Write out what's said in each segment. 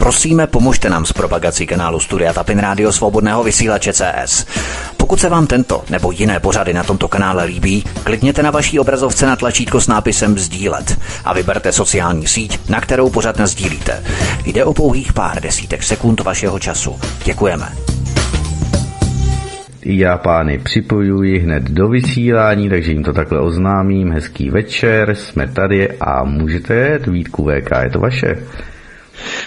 Prosíme, pomožte nám s propagací kanálu Studia Tapin Rádio Svobodného vysílače CS. Pokud se vám tento nebo jiné pořady na tomto kanále líbí, klikněte na vaší obrazovce na tlačítko s nápisem Sdílet a vyberte sociální síť, na kterou pořád sdílíte. Jde o pouhých pár desítek sekund vašeho času. Děkujeme. Já pány připojuji hned do vysílání, takže jim to takhle oznámím. Hezký večer, jsme tady a můžete jet, Vítku VK, je to vaše.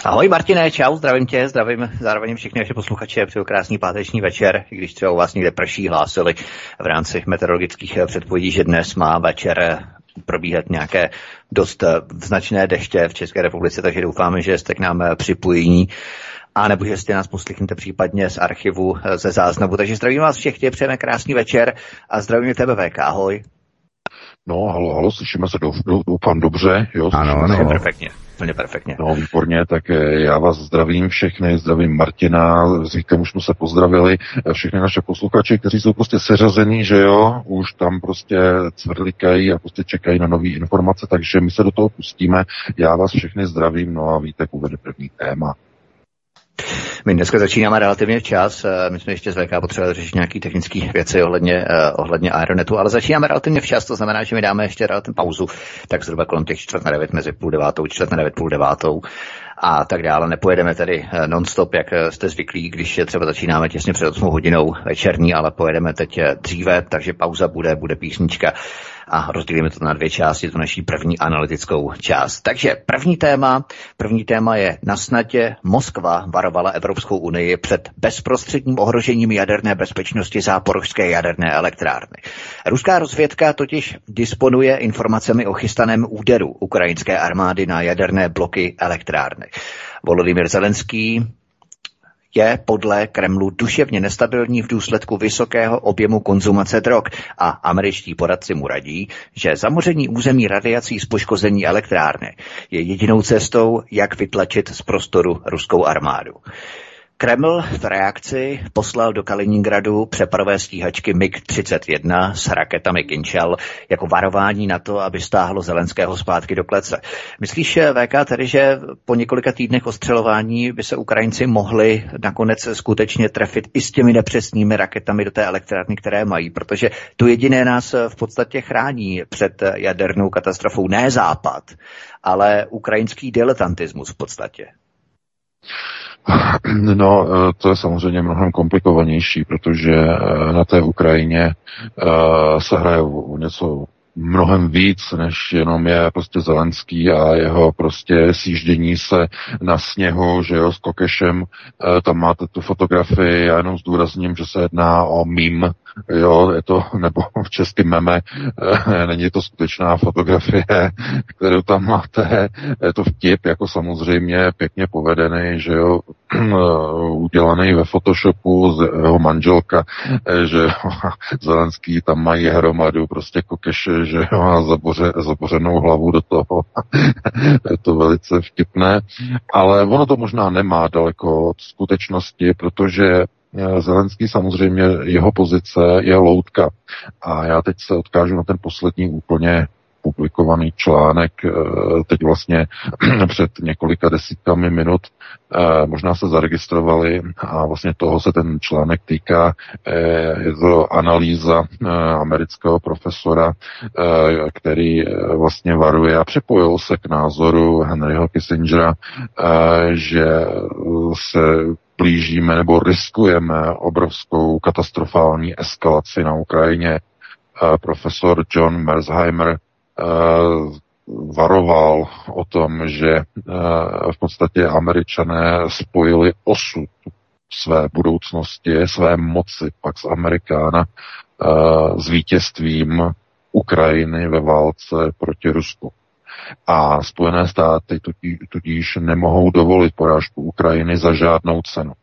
Ahoj Martine, čau, zdravím tě, zdravím zároveň všechny naše posluchače, přeju krásný páteční večer, i když třeba u vás někde prší hlásili v rámci meteorologických předpovědí, že dnes má večer probíhat nějaké dost značné deště v České republice, takže doufáme, že jste k nám připojení a nebo že jste nás poslechnete případně z archivu ze záznamu. Takže zdravím vás všechny, přejeme krásný večer a zdravím tebe VK, ahoj. No, halo, halo, slyšíme se, doufám dobře, jo? Ano, ano. Perfektně. Úplně perfektně. No, výborně, tak eh, já vás zdravím všechny, zdravím Martina, s Víkem už jsme se pozdravili, eh, všechny naše posluchači, kteří jsou prostě seřazení, že jo, už tam prostě cvrlikají a prostě čekají na nové informace, takže my se do toho pustíme. Já vás všechny zdravím, no a Vítek uvede první téma. My dneska začínáme relativně včas, eh, my jsme ještě z VK potřebovali řešit nějaké technické věci ohledně, uh, ohledně Aeronetu, ale začínáme relativně včas, to znamená, že my dáme ještě relativně pauzu, tak zhruba kolem těch čtvrt na devět, mezi půl devátou, čtvrt na devět, půl devátou a tak dále. Nepojedeme tedy eh, non-stop, jak jste zvyklí, když třeba začínáme těsně před 8 hodinou večerní, ale pojedeme teď dříve, takže pauza bude, bude písnička a rozdělíme to na dvě části, tu naší první analytickou část. Takže první téma, první téma je na snadě Moskva varovala Evropskou unii před bezprostředním ohrožením jaderné bezpečnosti záporožské jaderné elektrárny. Ruská rozvědka totiž disponuje informacemi o chystaném úderu ukrajinské armády na jaderné bloky elektrárny. Volodymyr Zelenský je podle Kremlu duševně nestabilní v důsledku vysokého objemu konzumace drog a američtí poradci mu radí, že zamoření území radiací z poškození elektrárny je jedinou cestou, jak vytlačit z prostoru ruskou armádu. Kreml v reakci poslal do Kaliningradu přepadové stíhačky MiG-31 s raketami Kinčel jako varování na to, aby stáhlo Zelenského zpátky do klece. Myslíš, VK, tedy, že po několika týdnech ostřelování by se Ukrajinci mohli nakonec skutečně trefit i s těmi nepřesnými raketami do té elektrárny, které mají, protože tu jediné nás v podstatě chrání před jadernou katastrofou, ne Západ, ale ukrajinský diletantismus v podstatě. No, eh, to je samozřejmě mnohem komplikovanější, protože eh, na té Ukrajině eh, se hraje něco mnohem víc, než jenom je prostě Zelenský a jeho prostě sjíždění se na sněhu, že jo, s kokešem. Tam máte tu fotografii, já jenom zdůrazním, že se jedná o mím, jo, je to, nebo v českém meme, eh, není to skutečná fotografie, kterou tam máte, je to vtip, jako samozřejmě pěkně povedený, že jo, udělaný ve Photoshopu z jeho manželka, eh, že Zelenský tam mají hromadu prostě kokeše, že jo, a zaboře, zabořenou hlavu do toho. je to velice vtipné, ale ono to možná nemá daleko od skutečnosti, protože Eh, Zelenský samozřejmě, jeho pozice je loutka. A já teď se odkážu na ten poslední úplně publikovaný článek eh, teď vlastně před několika desítkami minut. Eh, možná se zaregistrovali a vlastně toho se ten článek týká. Je to analýza amerického profesora, který vlastně varuje a připojil se k názoru Henryho Kissingera, že se blížíme nebo riskujeme obrovskou katastrofální eskalaci na Ukrajině. Eh, profesor John Mersheimer eh, varoval o tom, že eh, v podstatě američané spojili osud své budoucnosti, své moci pak z Amerikána s vítězstvím Ukrajiny ve válce proti Rusku. A Spojené státy tudíž nemohou dovolit porážku Ukrajiny za žádnou cenu.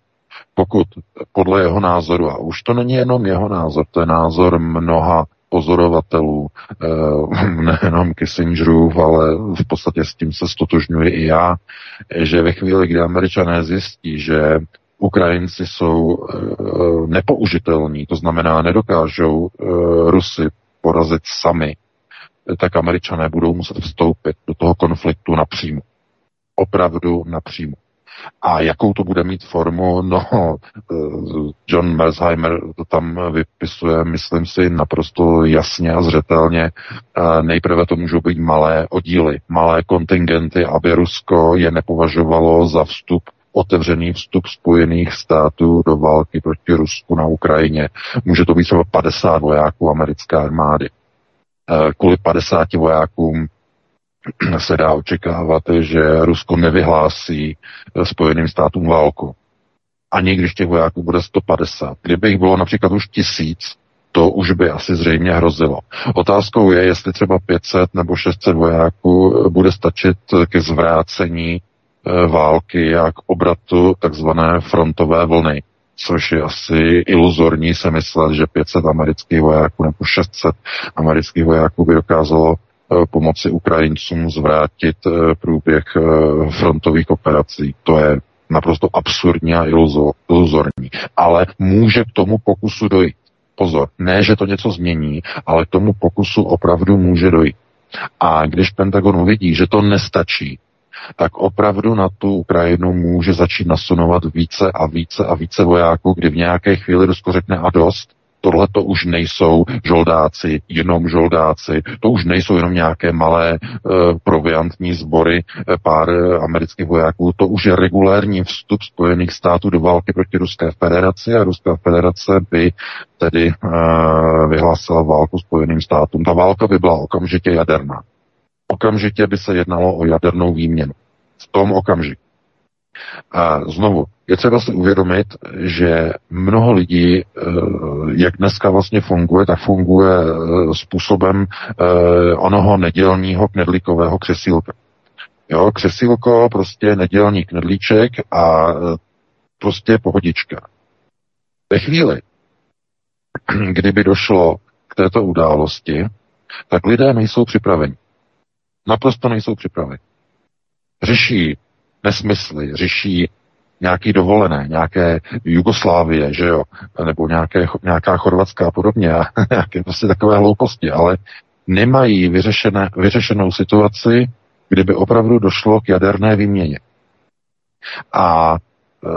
Pokud podle jeho názoru, a už to není jenom jeho názor, to je názor mnoha pozorovatelů, eh, nejenom Kissingerův, ale v podstatě s tím se stotožňuji i já, že ve chvíli, kdy američané zjistí, že Ukrajinci jsou eh, nepoužitelní, to znamená nedokážou eh, Rusy porazit sami, tak američané budou muset vstoupit do toho konfliktu napřímo. Opravdu napřímo. A jakou to bude mít formu? No, John Mersheimer to tam vypisuje, myslím si, naprosto jasně a zřetelně. Nejprve to můžou být malé oddíly, malé kontingenty, aby Rusko je nepovažovalo za vstup otevřený vstup Spojených států do války proti Rusku na Ukrajině. Může to být třeba 50 vojáků americké armády. Eh, kvůli 50 vojákům se dá očekávat, že Rusko nevyhlásí eh, Spojeným státům válku. Ani když těch vojáků bude 150. Kdyby jich bylo například už tisíc, to už by asi zřejmě hrozilo. Otázkou je, jestli třeba 500 nebo 600 vojáků bude stačit ke zvrácení Eh, války a k obratu takzvané frontové vlny, což je asi iluzorní se myslet, že 500 amerických vojáků nebo 600 amerických vojáků by dokázalo eh, pomoci Ukrajincům zvrátit eh, průběh frontových operací. To je naprosto absurdní a iluzorní. Ale může k tomu pokusu dojít. Pozor, ne, že to něco změní, ale k tomu pokusu opravdu může dojít. A když Pentagon uvidí, že to nestačí, tak opravdu na tu Ukrajinu může začít nasunovat více a více a více vojáků, kdy v nějaké chvíli Rusko řekne a dost, tohle to už nejsou žoldáci, jenom žoldáci, to už nejsou jenom nějaké malé e, proviantní sbory e, pár e, amerických vojáků, to už je regulérní vstup Spojených států do války proti Ruské federaci a Ruská federace by tedy e, vyhlásila válku Spojeným státům. Ta válka by byla okamžitě jaderná okamžitě by se jednalo o jadernou výměnu. V tom okamžiku. A znovu, je třeba si uvědomit, že mnoho lidí, eh, jak dneska vlastně funguje, tak funguje eh, způsobem eh, onoho nedělního knedlíkového křesílka. Jo, křesílko, prostě nedělní knedlíček a prostě pohodička. Ve chvíli, kdyby došlo k této události, tak lidé nejsou připraveni. Naprosto nejsou připraveni. Řeší nesmysly, řeší nějaký dovolené, nějaké Jugoslávie, že jo, nebo nějaké, nějaká Chorvatská a podobně, a nějaké prostě takové hlouposti, ale nemají vyřešené, vyřešenou situaci, kdyby opravdu došlo k jaderné výměně. A e,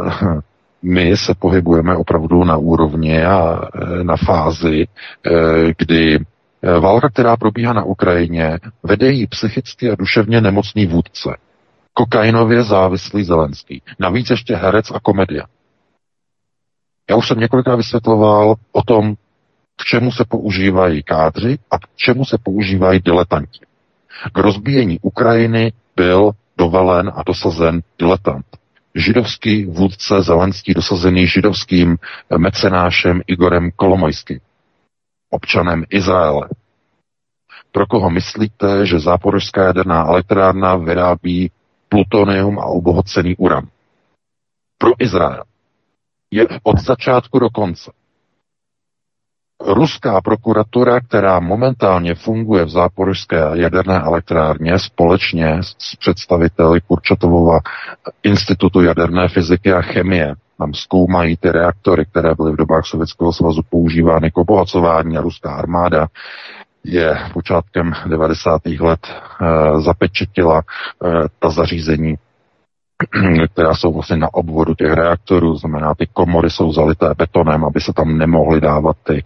my se pohybujeme opravdu na úrovni a e, na fázi, e, kdy Eh, válka, která probíhá na Ukrajině, vede jí psychicky a duševně nemocný vůdce. Kokainově závislý Zelenský. Navíc ještě herec a komedia. Já už jsem několikrát vysvětloval o tom, k čemu se používají kádři a k čemu se používají diletanti. K rozbíjení Ukrajiny byl dovelen a dosazen diletant. Židovský vůdce Zelenský dosazený židovským mecenášem Igorem Kolomojským občanem Izraele. Pro koho myslíte, že záporožská jaderná elektrárna vyrábí plutonium a obohocený uran? Pro Izrael. Je od začátku do konce. Ruská prokuratura, která momentálně funguje v záporožské jaderné elektrárně společně s představiteli Kurčatovova Institutu jaderné fyziky a chemie, tam zkoumají ty reaktory, které byly v dobách Sovětského svazu používány k obohacování a ruská armáda je počátkem 90. let e, zapečetila e, ta zařízení která jsou vlastně na obvodu těch reaktorů, znamená, ty komory jsou zalité betonem, aby se tam nemohly dávat ty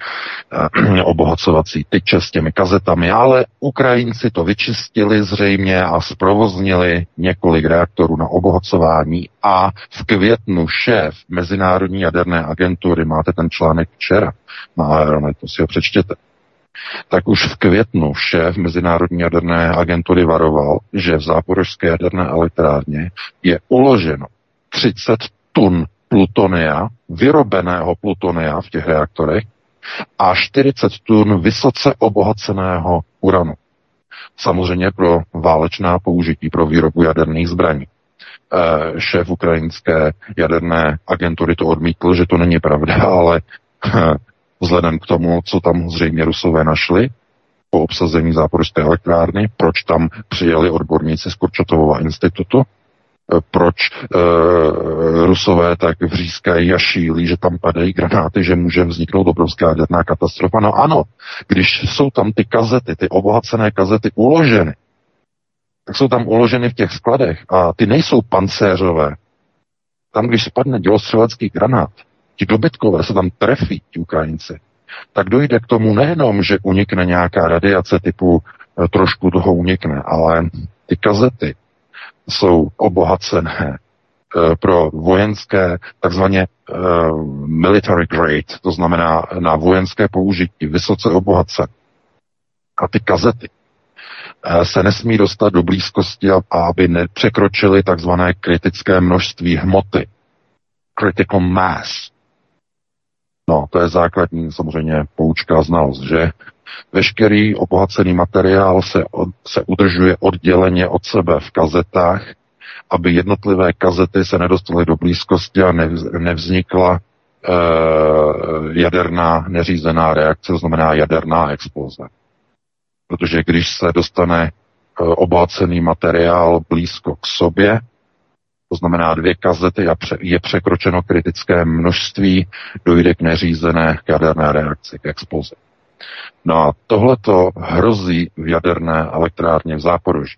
uh, obohacovací tyče s těmi kazetami, ale Ukrajinci to vyčistili zřejmě a zprovoznili několik reaktorů na obohacování a v květnu šéf Mezinárodní jaderné agentury, máte ten článek včera na Aeronetu, si ho přečtěte, tak už v květnu šéf Mezinárodní jaderné agentury varoval, že v záporožské jaderné elektrárně je uloženo 30 tun plutonia, vyrobeného plutonia v těch reaktorech a 40 tun vysoce obohaceného uranu. Samozřejmě pro válečná použití, pro výrobu jaderných zbraní. E, šéf ukrajinské jaderné agentury to odmítl, že to není pravda, ale vzhledem k tomu, co tam zřejmě Rusové našli po obsazení záporské elektrárny, proč tam přijeli odborníci z Kurčatovova institutu, eh, proč e, Rusové tak vřískají a šílí, že tam padají granáty, že může vzniknout obrovská jaderná katastrofa. No ano, když jsou tam ty kazety, ty obohacené kazety uloženy, tak jsou tam uloženy v těch skladech a ty nejsou pancéřové, tam, když spadne dělostřelecký granát, ti dobytkové se tam trefí, ti Ukrajinci, tak dojde k tomu nejenom, že unikne nějaká radiace typu e, trošku toho unikne, ale ty kazety jsou obohacené e, pro vojenské, takzvaně uh, military grade, to znamená na vojenské použití, vysoce obohacené. A ty kazety se nesmí dostat do blízkosti, aby nepřekročily takzvané kritické množství hmoty. Critical mass. No, to je základní samozřejmě poučka znalost, že veškerý obohacený materiál se, od, se udržuje odděleně od sebe v kazetách, aby jednotlivé kazety se nedostaly do blízkosti a nevz, nevznikla e, jaderná neřízená reakce, znamená jaderná exploze. Protože když se dostane e, obohacený materiál blízko k sobě, to znamená dvě kazety a je překročeno kritické množství, dojde k neřízené jaderné reakci, k explozi. No a tohleto hrozí v jaderné elektrárně v Záporoží.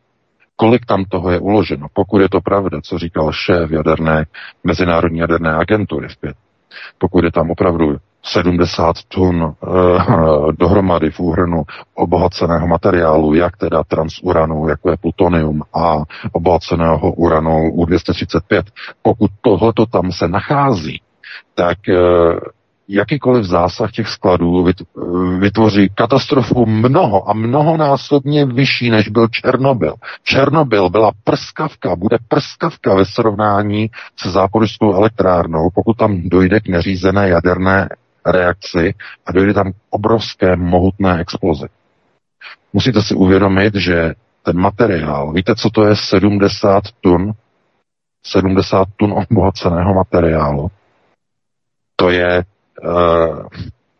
Kolik tam toho je uloženo? Pokud je to pravda, co říkal šéf jaderné, Mezinárodní jaderné agentury v pět, pokud je tam opravdu 70 tun uh, dohromady v úhrnu obohaceného materiálu, jak teda transuranu, jako je plutonium a obohaceného uranu U-235. Pokud tohoto tam se nachází, tak uh, jakýkoliv zásah těch skladů vytvoří katastrofu mnoho a mnohonásobně vyšší, než byl Černobyl. Černobyl byla prskavka, bude prskavka ve srovnání se záporskou elektrárnou, pokud tam dojde k neřízené jaderné reakci a dojde tam obrovské mohutné explozi. Musíte si uvědomit, že ten materiál, víte, co to je 70 tun? 70 tun obohaceného materiálu. To je, uh,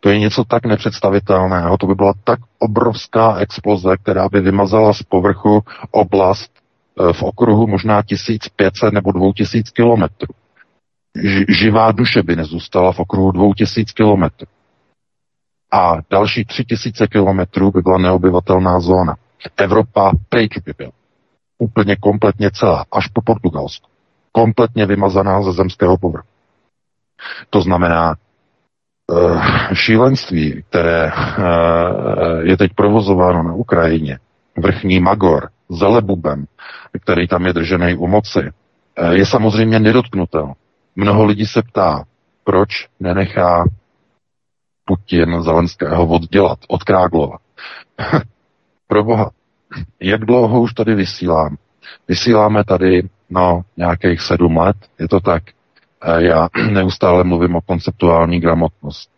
to je něco tak nepředstavitelného, to by byla tak obrovská exploze, která by vymazala z povrchu oblast uh, v okruhu možná 1500 nebo 2000 kilometrů živá duše by nezůstala v okruhu 2000 kilometrů. A další 3000 kilometrů by byla neobyvatelná zóna. Evropa pryč by byla. Úplně kompletně celá, až po Portugalsku. Kompletně vymazaná ze zemského povrchu. To znamená, uh, šílenství, které uh, je teď provozováno na Ukrajině, vrchní Magor, Zelebubem, který tam je držený u moci, uh, je samozřejmě nedotknutelný. Mnoho lidí se ptá, proč nenechá Putin Zelenského oddělat, odkráglovat. Pro boha, jak dlouho už tady vysílám? Vysíláme tady, no, nějakých sedm let, je to tak. Já neustále mluvím o konceptuální gramotnost.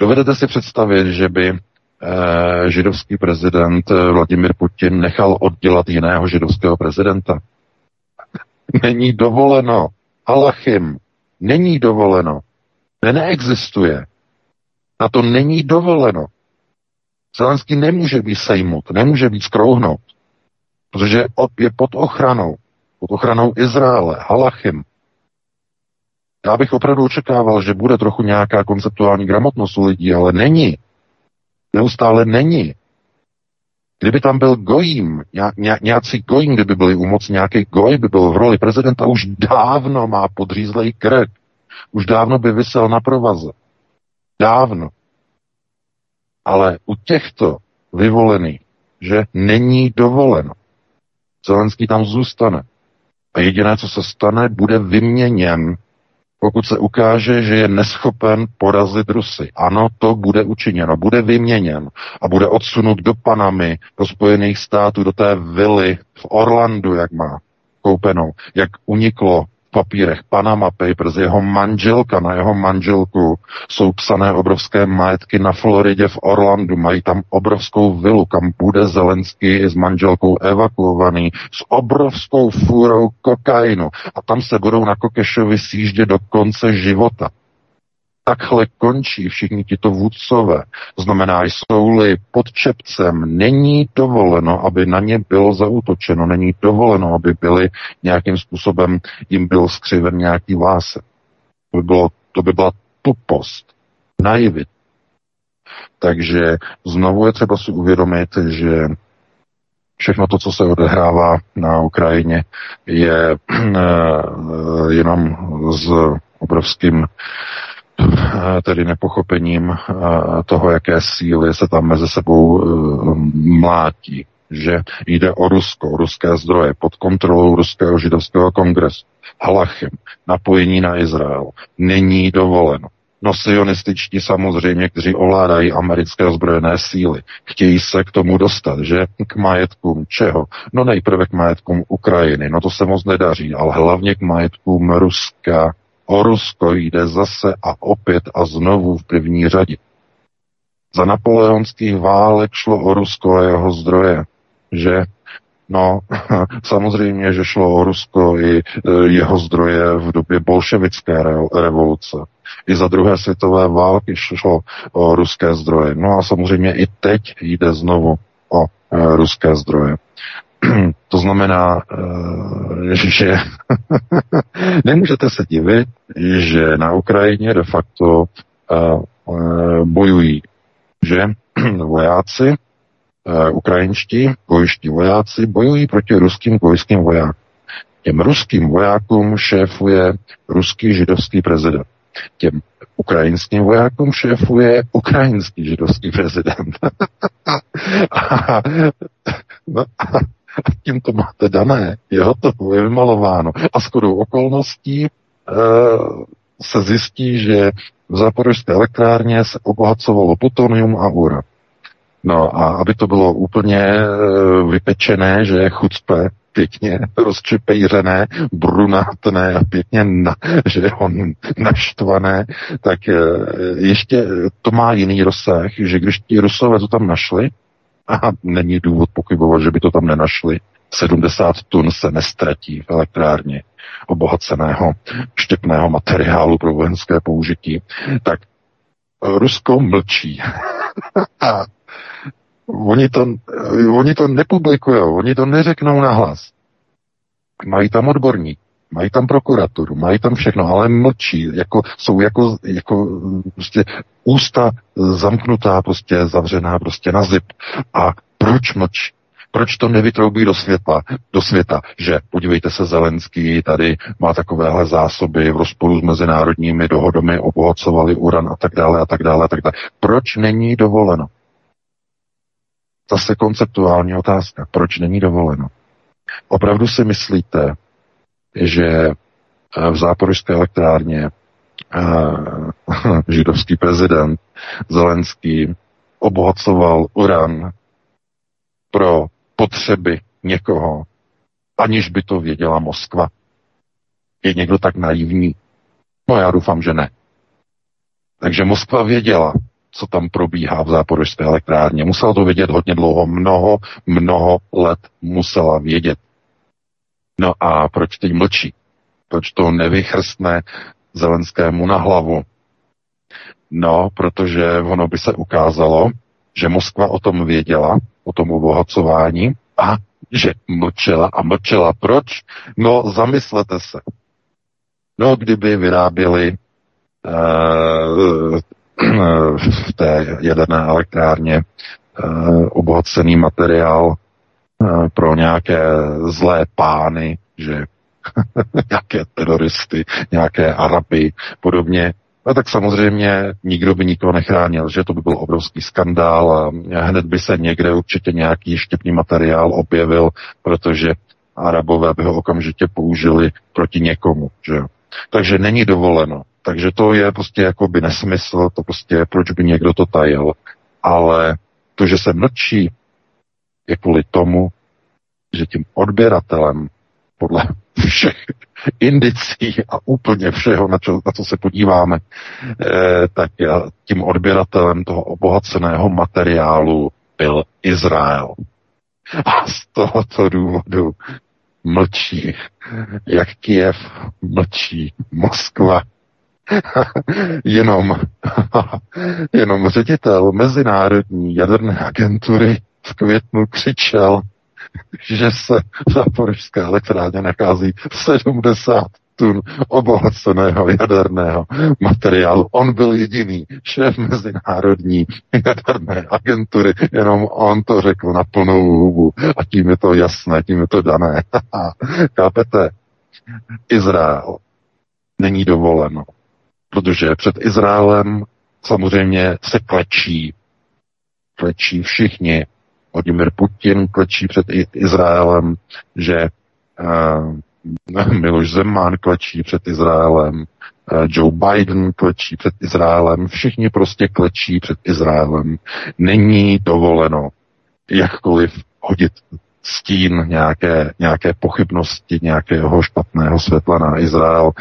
Dovedete si představit, že by eh, židovský prezident eh, Vladimir Putin nechal oddělat jiného židovského prezidenta? Není dovoleno. Alachim. Není dovoleno. Ne, neexistuje. Na to není dovoleno. Zelenský nemůže být sejmut, nemůže být skrouhnout, protože je pod ochranou, pod ochranou Izraele, Halachim. Já bych opravdu očekával, že bude trochu nějaká konceptuální gramotnost u lidí, ale není. Neustále není. Kdyby tam byl gojím, ně, nějací gojím, kdyby byli u moci, nějaký goj by byl v roli prezidenta, už dávno má podřízlej krk. Už dávno by vysel na provaze. Dávno. Ale u těchto vyvolených, že není dovoleno. Zelenský tam zůstane. A jediné, co se stane, bude vyměněn pokud se ukáže, že je neschopen porazit Rusy. Ano, to bude učiněno, bude vyměněn a bude odsunut do Panamy, do Spojených států, do té vily v Orlandu, jak má koupenou, jak uniklo papírech Panama Papers, jeho manželka, na jeho manželku jsou psané obrovské majetky na Floridě v Orlandu, mají tam obrovskou vilu, kam bude Zelensky s manželkou evakuovaný s obrovskou fůrou kokainu. A tam se budou na Kokešovi sjíždět do konce života takhle končí všichni tito vůdcové. Znamená, jsou-li pod čepcem, není dovoleno, aby na ně bylo zautočeno, není dovoleno, aby byli nějakým způsobem, jim byl skřiven nějaký lásek. To by, bylo, to by byla tupost, naivit. Takže znovu je třeba si uvědomit, že všechno to, co se odehrává na Ukrajině, je eh, jenom s obrovským tedy nepochopením toho, jaké síly se tam mezi sebou mlátí že jde o Rusko, o ruské zdroje pod kontrolou Ruského židovského kongresu, Halachem, napojení na Izrael. Není dovoleno. No sionističtí samozřejmě, kteří ovládají americké ozbrojené síly, chtějí se k tomu dostat, že k majetkům čeho? No nejprve k majetkům Ukrajiny, no to se moc nedaří, ale hlavně k majetkům Ruska. O Rusko jde zase a opět a znovu v první řadě. Za napoleonských válek šlo o Rusko a jeho zdroje že No, samozřejmě, že šlo o Rusko i e, jeho zdroje v době bolševické revoluce. I za druhé světové války šlo o ruské zdroje. No a samozřejmě i teď jde znovu o e, ruské zdroje. To znamená, e, že nemůžete se divit, že na Ukrajině de facto bojují, že vojáci uh, ukrajinští vojiští vojáci bojují proti ruským vojským vojákům. Těm ruským vojákům šéfuje ruský židovský prezident. Těm ukrajinským vojákům šéfuje ukrajinský židovský prezident. no, tím to máte dané, je hotovo, je vymalováno. A shodou okolností e, se zjistí, že v záporožské elektrárně se obohacovalo plutonium a uran. No a aby to bylo úplně e, vypečené, že je chucpe, pěkně rozčepejřené, brunátné a pěkně, na, že je on naštvané, tak e, ještě to má jiný rozsah, že když ti Rusové to tam našli, a není důvod pochybovat, že by to tam nenašli, 70 tun se nestratí v elektrárně obohaceného štěpného materiálu pro vojenské použití, tak Rusko mlčí. Oni to, oni to nepublikují, oni to neřeknou nahlas. Mají tam odborník, mají tam prokuraturu, mají tam všechno, ale mlčí, jako, jsou jako, jako prostě ústa zamknutá, prostě zavřená prostě na zip. A proč mlčí? Proč to nevytroubí do světla, do světa, že podívejte se, Zelenský tady má takovéhle zásoby v rozporu s mezinárodními dohodami, obohacovali uran a tak dále a tak dále a tak dále. Proč není dovoleno? Zase konceptuální otázka. Proč není dovoleno? Opravdu si myslíte, že eh, v záporožské elektrárně židovský prezident Zelenský obohacoval uran pro potřeby někoho, aniž by to věděla Moskva. Je někdo tak naivní? No já doufám, že ne. Takže Moskva věděla, co tam probíhá v záporožské elektrárně. Musela to vědět hodně dlouho, mnoho, mnoho let musela vědět. No a proč teď mlčí? Proč to nevychrstne Zelenskému na hlavu? No, protože ono by se ukázalo, že Moskva o tom věděla, o tom obohacování a že mlčela a mlčela. Proč? No, zamyslete se. No, kdyby vyráběli uh, v té jaderné elektrárně eh, obohacený materiál eh, pro nějaké zlé pány, že nějaké teroristy, nějaké Araby, podobně. A tak samozřejmě nikdo by nikoho nechránil, že to by byl obrovský skandál a hned by se někde určitě nějaký štěpný materiál objevil, protože Arabové by ho okamžitě použili proti někomu. Že? Takže není dovoleno takže to je prostě jako by nesmysl, to prostě proč by někdo to tajil. Ale to, že se mlčí, je kvůli tomu, že tím odběratelem podle všech indicí a úplně všeho, na, čo, na co se podíváme, eh, tak tím odběratelem toho obohaceného materiálu byl Izrael. A z tohoto důvodu mlčí, jak Kiev mlčí, Moskva jenom, jenom ředitel Mezinárodní jaderné agentury v květnu křičel, že se v Zaporižské elektrárně nachází 70 tun obohaceného jaderného materiálu. On byl jediný šéf Mezinárodní jaderné agentury, jenom on to řekl na plnou hubu a tím je to jasné, tím je to dané. Kápete? Izrael není dovoleno. Protože před Izraelem samozřejmě se klečí. Klečí všichni. Vladimir Putin klečí před Izraelem, že uh, Miloš Zeman klečí před Izraelem, uh, Joe Biden klečí před Izraelem, všichni prostě klečí před Izraelem. Není dovoleno jakkoliv hodit stín nějaké, nějaké pochybnosti, nějakého špatného světla na Izrael.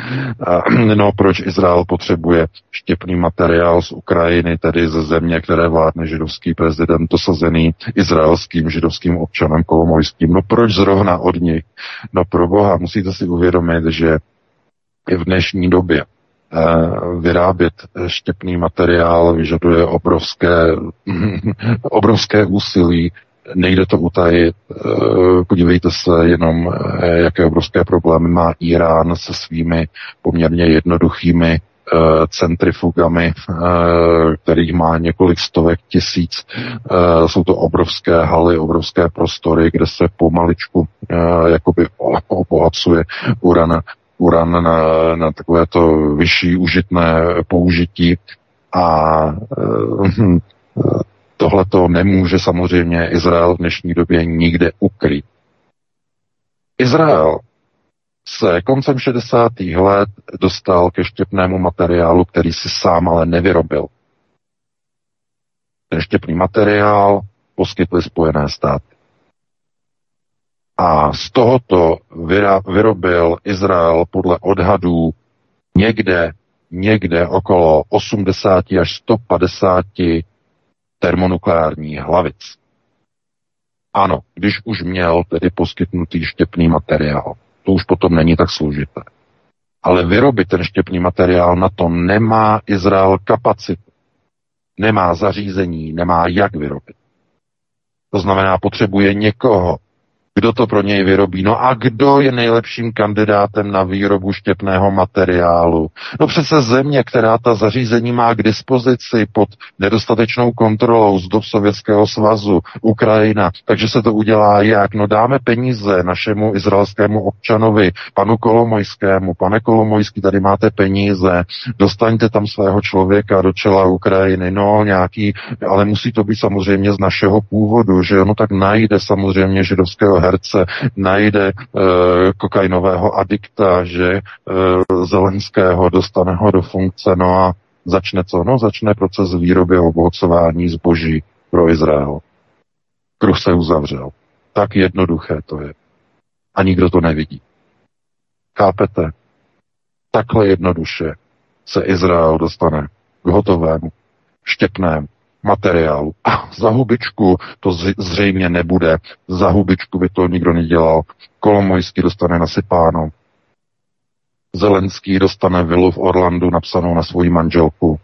No, proč Izrael potřebuje štěpný materiál z Ukrajiny, tedy ze země, které vládne židovský prezident, dosazený izraelským židovským občanem kolomojským. No proč zrovna od nich? No pro boha, musíte si uvědomit, že v dnešní době eh, vyrábět štěpný materiál vyžaduje obrovské, obrovské úsilí nejde to utajit. Eh, podívejte se jenom, eh, jaké obrovské problémy má Irán se svými poměrně jednoduchými eh, centrifugami, kterých má několik stovek tisíc. Jsou to obrovské haly, obrovské prostory, kde se pomaličku jakoby obohacuje uran, uran na, na takovéto vyšší užitné použití a Tohle to nemůže samozřejmě Izrael v dnešní době nikde ukryt. Izrael se koncem 60. let dostal ke štěpnému materiálu, který si sám ale nevyrobil. Ten štěpný materiál poskytly Spojené státy. A z tohoto vyrobil Izrael podle odhadů někde, někde okolo 80 až 150 termonukleární hlavic. Ano, když už měl tedy poskytnutý štěpný materiál, to už potom není tak složité. Ale vyrobit ten štěpný materiál na to nemá Izrael kapacitu. Nemá zařízení, nemá jak vyrobit. To znamená, potřebuje někoho, kdo to pro něj vyrobí? No a kdo je nejlepším kandidátem na výrobu štěpného materiálu? No přece země, která ta zařízení má k dispozici pod nedostatečnou kontrolou z dob Sovětského svazu, Ukrajina. Takže se to udělá jak? No dáme peníze našemu izraelskému občanovi, panu Kolomojskému. Pane Kolomojský, tady máte peníze, dostaňte tam svého člověka do čela Ukrajiny. No nějaký, ale musí to být samozřejmě z našeho původu, že ono tak najde samozřejmě židovského herce najde e, kokainového adikta, že e, Zelenského dostane ho do funkce, no a začne co? No začne proces výroby a zboží pro Izrael. Kruh se uzavřel. Tak jednoduché to je. A nikdo to nevidí. Chápete? Takhle jednoduše se Izrael dostane k hotovému, štěpnému, materiálu. A za hubičku to zřejmě nebude. Za hubičku by to nikdo nedělal. Kolomojský dostane nasypáno. Zelenský dostane vilu v Orlandu napsanou na svoji manželku.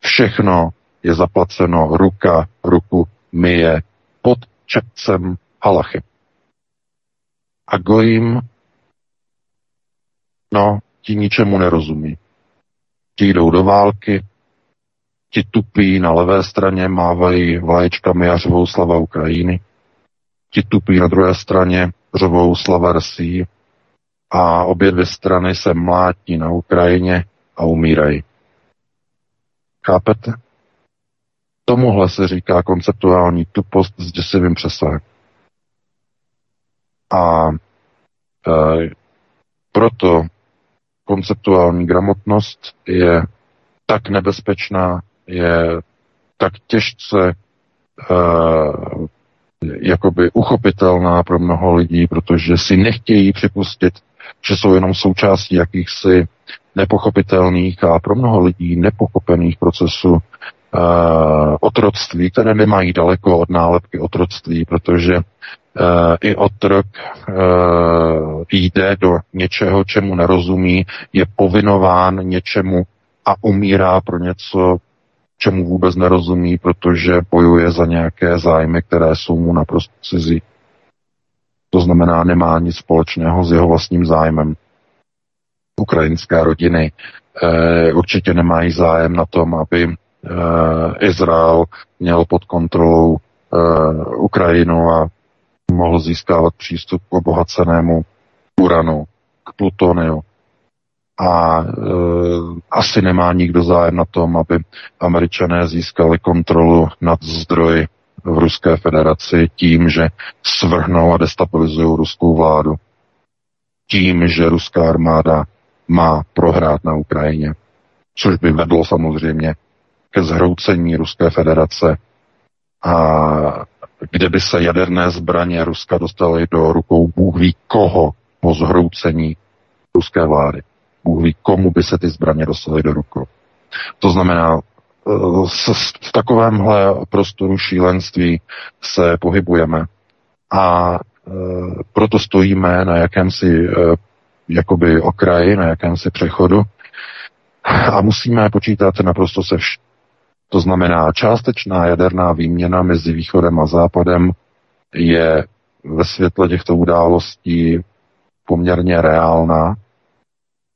Všechno je zaplaceno ruka ruku myje pod čepcem halachy. A Gojim, no, ti ničemu nerozumí. Ti jdou do války, Ti tupí na levé straně mávají vlaječkami a řvou slava Ukrajiny. Ti tupí na druhé straně řvou slava Rusí. A obě dvě strany se mlátí na Ukrajině a umírají. Chápete? Tomuhle se říká konceptuální tupost s děsivým přesahem. A e, proto konceptuální gramotnost je tak nebezpečná, je tak těžce uh, jakoby uchopitelná pro mnoho lidí, protože si nechtějí připustit, že jsou jenom součástí jakýchsi nepochopitelných a pro mnoho lidí nepochopených procesů uh, otroctví, které nemají daleko od nálepky otroctví, protože uh, i otrok uh, jde do něčeho, čemu nerozumí, je povinován něčemu a umírá pro něco, čemu vůbec nerozumí, protože bojuje za nějaké zájmy, které jsou mu naprosto cizí. To znamená, nemá nic společného s jeho vlastním zájmem. Ukrajinské rodiny eh, určitě nemají zájem na tom, aby eh, Izrael měl pod kontrolou eh, Ukrajinu a mohl získávat přístup k obohacenému uranu, k plutoniu a e, asi nemá nikdo zájem na tom, aby američané získali kontrolu nad zdroji v Ruské federaci tím, že svrhnou a destabilizují ruskou vládu. Tím, že ruská armáda má prohrát na Ukrajině. Což by vedlo samozřejmě ke zhroucení Ruské federace a kde by se jaderné zbraně Ruska dostaly do rukou Bůh ví koho po zhroucení ruské vlády. Bůh ví, komu by se ty zbraně dostaly do rukou. To znamená, v takovémhle prostoru šílenství se pohybujeme a e, proto stojíme na jakémsi e, jakoby okraji, na jakémsi přechodu a musíme počítat naprosto se vším. To znamená, částečná jaderná výměna mezi východem a západem je ve světle těchto událostí poměrně reálná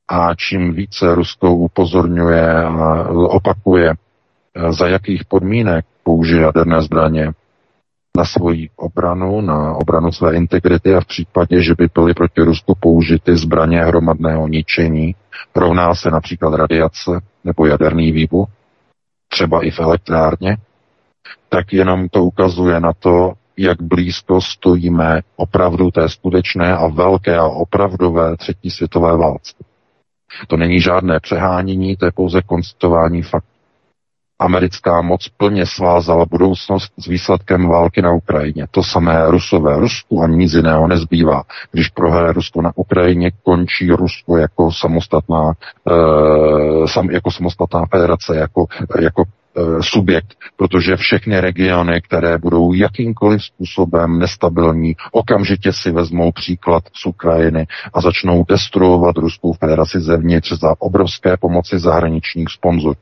a čím více Rusko upozorňuje a opakuje, za jakých podmínek použije jaderné zbraně na svoji obranu, na obranu své integrity a v případě, že by byly proti Rusku použity zbraně hromadného ničení, rovná se například radiace nebo jaderný výbuch, třeba i v elektrárně, tak jenom to ukazuje na to, jak blízko stojíme opravdu té skutečné a velké a opravdové třetí světové válce. To není žádné přehánění, to je pouze konstatování faktů. Americká moc plně svázala budoucnost s výsledkem války na Ukrajině. To samé Rusové. Rusku ani nic jiného nezbývá. Když prohraje Rusko na Ukrajině, končí Rusko jako samostatná, e, sam, jako samostatná federace, jako, jako subjekt, protože všechny regiony, které budou jakýmkoliv způsobem nestabilní, okamžitě si vezmou příklad z Ukrajiny a začnou destruovat Ruskou federaci zevnitř za obrovské pomoci zahraničních sponzorů.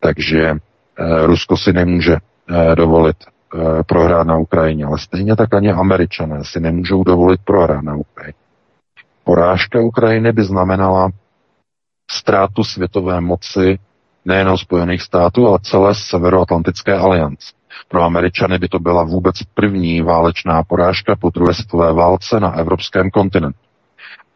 Takže eh, Rusko si nemůže eh, dovolit eh, prohrát na Ukrajině, ale stejně tak ani američané si nemůžou dovolit prohrát na Ukrajině. Porážka Ukrajiny by znamenala ztrátu světové moci nejen Spojených států, ale celé Severoatlantické aliance. Pro Američany by to byla vůbec první válečná porážka po druhé světové válce na evropském kontinentu.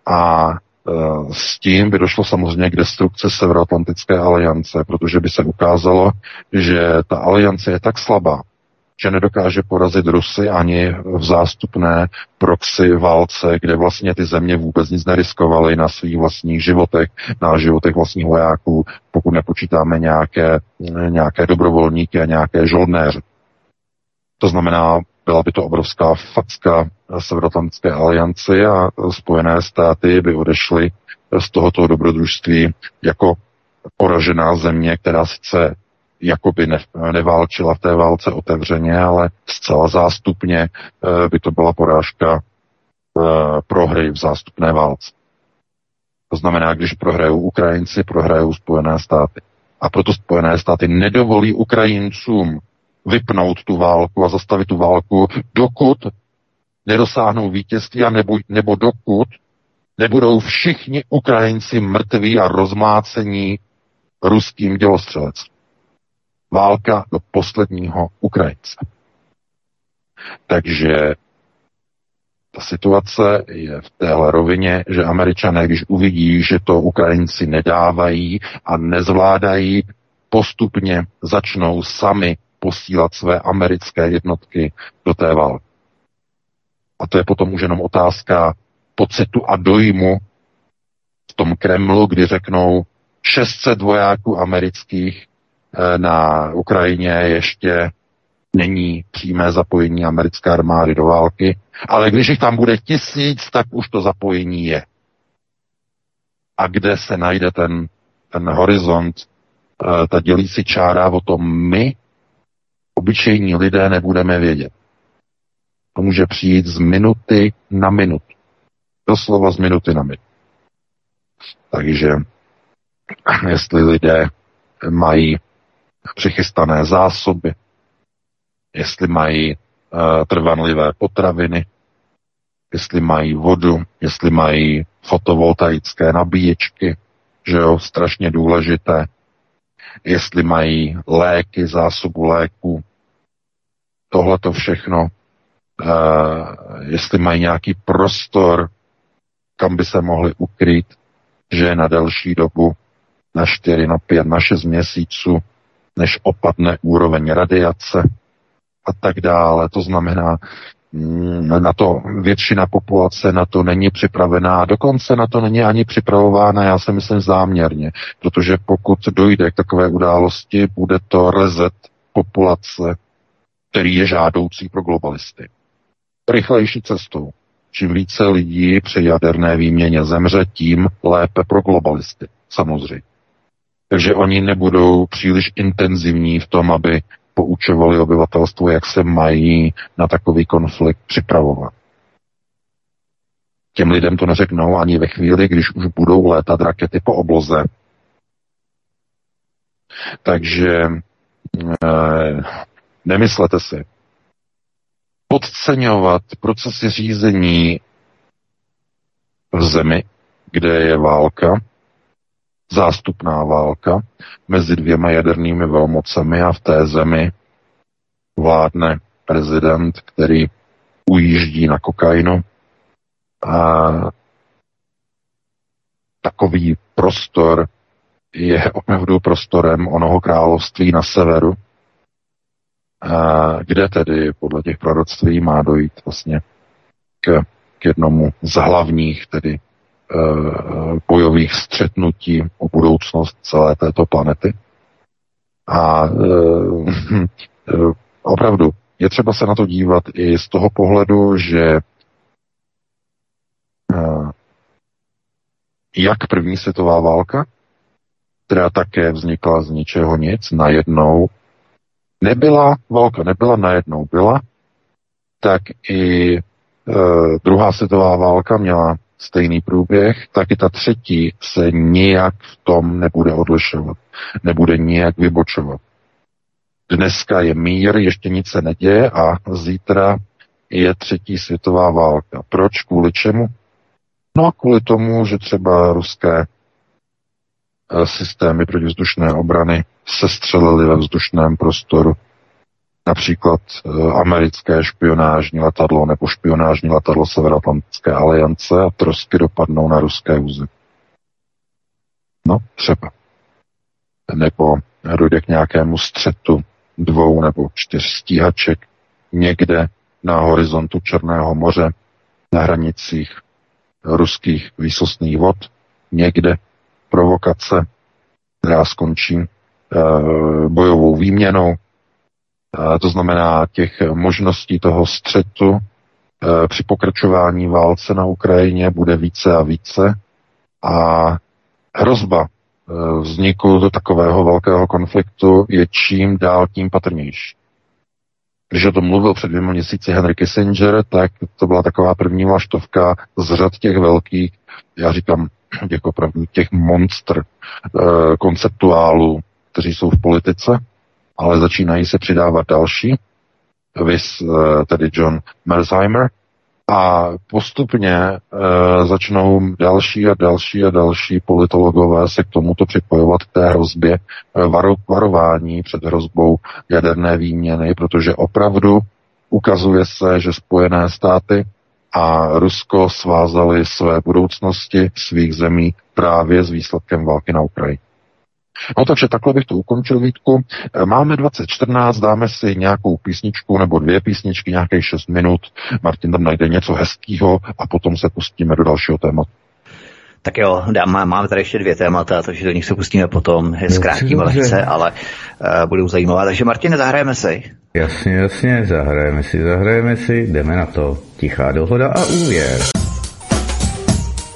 A Eh, s tím by došlo samozřejmě k destrukci Severoatlantické aliance, protože by se ukázalo, že ta aliance je tak slabá, že nedokáže porazit Rusy ani v zástupné proxy válce, kde vlastně ty země vůbec nic neriskovaly na svých vlastních životech, na životech vlastních vojáků, pokud nepočítáme nějaké, nějaké dobrovolníky a nějaké žoldnéře. To znamená, byla by to obrovská facka Severoatlantické alianci a Spojené státy by odešly z tohoto dobrodružství jako poražená země, která sice jakoby ne, neválčila v té válce otevřeně, ale zcela zástupně eh, by to byla porážka eh, prohry v zástupné válce. To znamená, když prohrajou Ukrajinci, prohrajou Spojené státy. A proto Spojené státy nedovolí Ukrajincům vypnout tu válku a zastavit tu válku, dokud nedosáhnou vítězství a nebo, nebo dokud nebudou všichni Ukrajinci mrtví a rozmácení ruským dělostřelectvím. Válka do posledního Ukrajince. Takže ta situace je v téhle rovině, že američané, když uvidí, že to Ukrajinci nedávají a nezvládají, postupně začnou sami posílat své americké jednotky do té války. A to je potom už jenom otázka pocitu a dojmu v tom Kremlu, kdy řeknou 600 vojáků amerických na Ukrajině ještě není přímé zapojení americké armády do války, ale když jich tam bude tisíc, tak už to zapojení je. A kde se najde ten, ten horizont, eh, ta dělící čára o tom my obyčejní lidé nebudeme vědět. To může přijít z minuty na minutu. Doslova z minuty na minutu. Takže jestli lidé mají přichystané zásoby, jestli mají uh, trvanlivé potraviny, jestli mají vodu, jestli mají fotovoltaické nabíječky, že jo, strašně důležité, jestli mají léky, zásobu léků, tohle to všechno, uh, jestli mají nějaký prostor kam by se mohli ukryt, že na delší dobu, na 4, na 5, na 6 měsíců, než opadne úroveň radiace a tak dále. To znamená, mm, na to většina populace na to není připravená, dokonce na to není ani připravována, já si myslím záměrně, protože pokud dojde k takové události, bude to rezet populace, který je žádoucí pro globalisty. Rychlejší cestou. Čím více lidí při jaderné výměně zemře, tím lépe pro globalisty, samozřejmě. Takže oni nebudou příliš intenzivní v tom, aby poučovali obyvatelstvo, jak se mají na takový konflikt připravovat. Těm lidem to neřeknou ani ve chvíli, když už budou létat rakety po obloze. Takže eh, nemyslete si, podceňovat procesy řízení v zemi, kde je válka, zástupná válka mezi dvěma jadernými velmocemi a v té zemi vládne prezident, který ujíždí na kokainu. A takový prostor je opravdu prostorem onoho království na severu, kde tedy podle těch proroctví má dojít vlastně k, k jednomu z hlavních tedy bojových střetnutí o budoucnost celé této planety. A uh, opravdu je třeba se na to dívat i z toho pohledu, že uh, jak první světová válka, která také vznikla z ničeho nic, najednou nebyla, válka nebyla, najednou byla, tak i e, druhá světová válka měla stejný průběh, tak i ta třetí se nijak v tom nebude odlišovat, nebude nijak vybočovat. Dneska je mír, ještě nic se neděje a zítra je třetí světová válka. Proč? Kvůli čemu? No a kvůli tomu, že třeba ruské e, systémy protivzdušné obrany se střelili ve vzdušném prostoru. Například e, americké špionážní letadlo nebo špionážní letadlo Severoatlantické aliance a trosky dopadnou na ruské území. No, třeba. Nebo dojde k nějakému střetu dvou nebo čtyř stíhaček někde na horizontu Černého moře, na hranicích ruských výsostných vod, někde provokace, která skončí Eh, bojovou výměnou. Eh, to znamená těch možností toho střetu eh, při pokračování válce na Ukrajině bude více a více a hrozba vzniku do takového velkého konfliktu je čím dál tím patrnější. Když o tom mluvil před dvěma měsíci Henry Kissinger, tak to byla taková první vlaštovka z řad těch velkých, já říkám, těch opravdu těch monstr konceptuálů, kteří jsou v politice, ale začínají se přidávat další, vys eh, tedy John Merzheimer, a postupně e, začnou další a další a další politologové se k tomuto připojovat k té hrozbě e, varo, varování před hrozbou jaderné výměny, protože opravdu ukazuje se, že Spojené státy a Rusko svázali své budoucnosti svých zemí právě s výsledkem války na Ukrajině. No takže takhle bych to ukončil, Vítku. E, máme 2014, dáme si nějakou písničku nebo dvě písničky, nějakých 6 minut. Martin tam najde něco hezkého a potom se pustíme do dalšího tématu. Tak jo, dám, máme tady ještě dvě témata, takže do nich se pustíme potom, je zkrátíme lehce, ale uh, budou zajímavé. Takže Martine, zahrajeme si. Jasně, jasně, zahrajeme si, zahrajeme si, jdeme na to. Tichá dohoda a úvěr.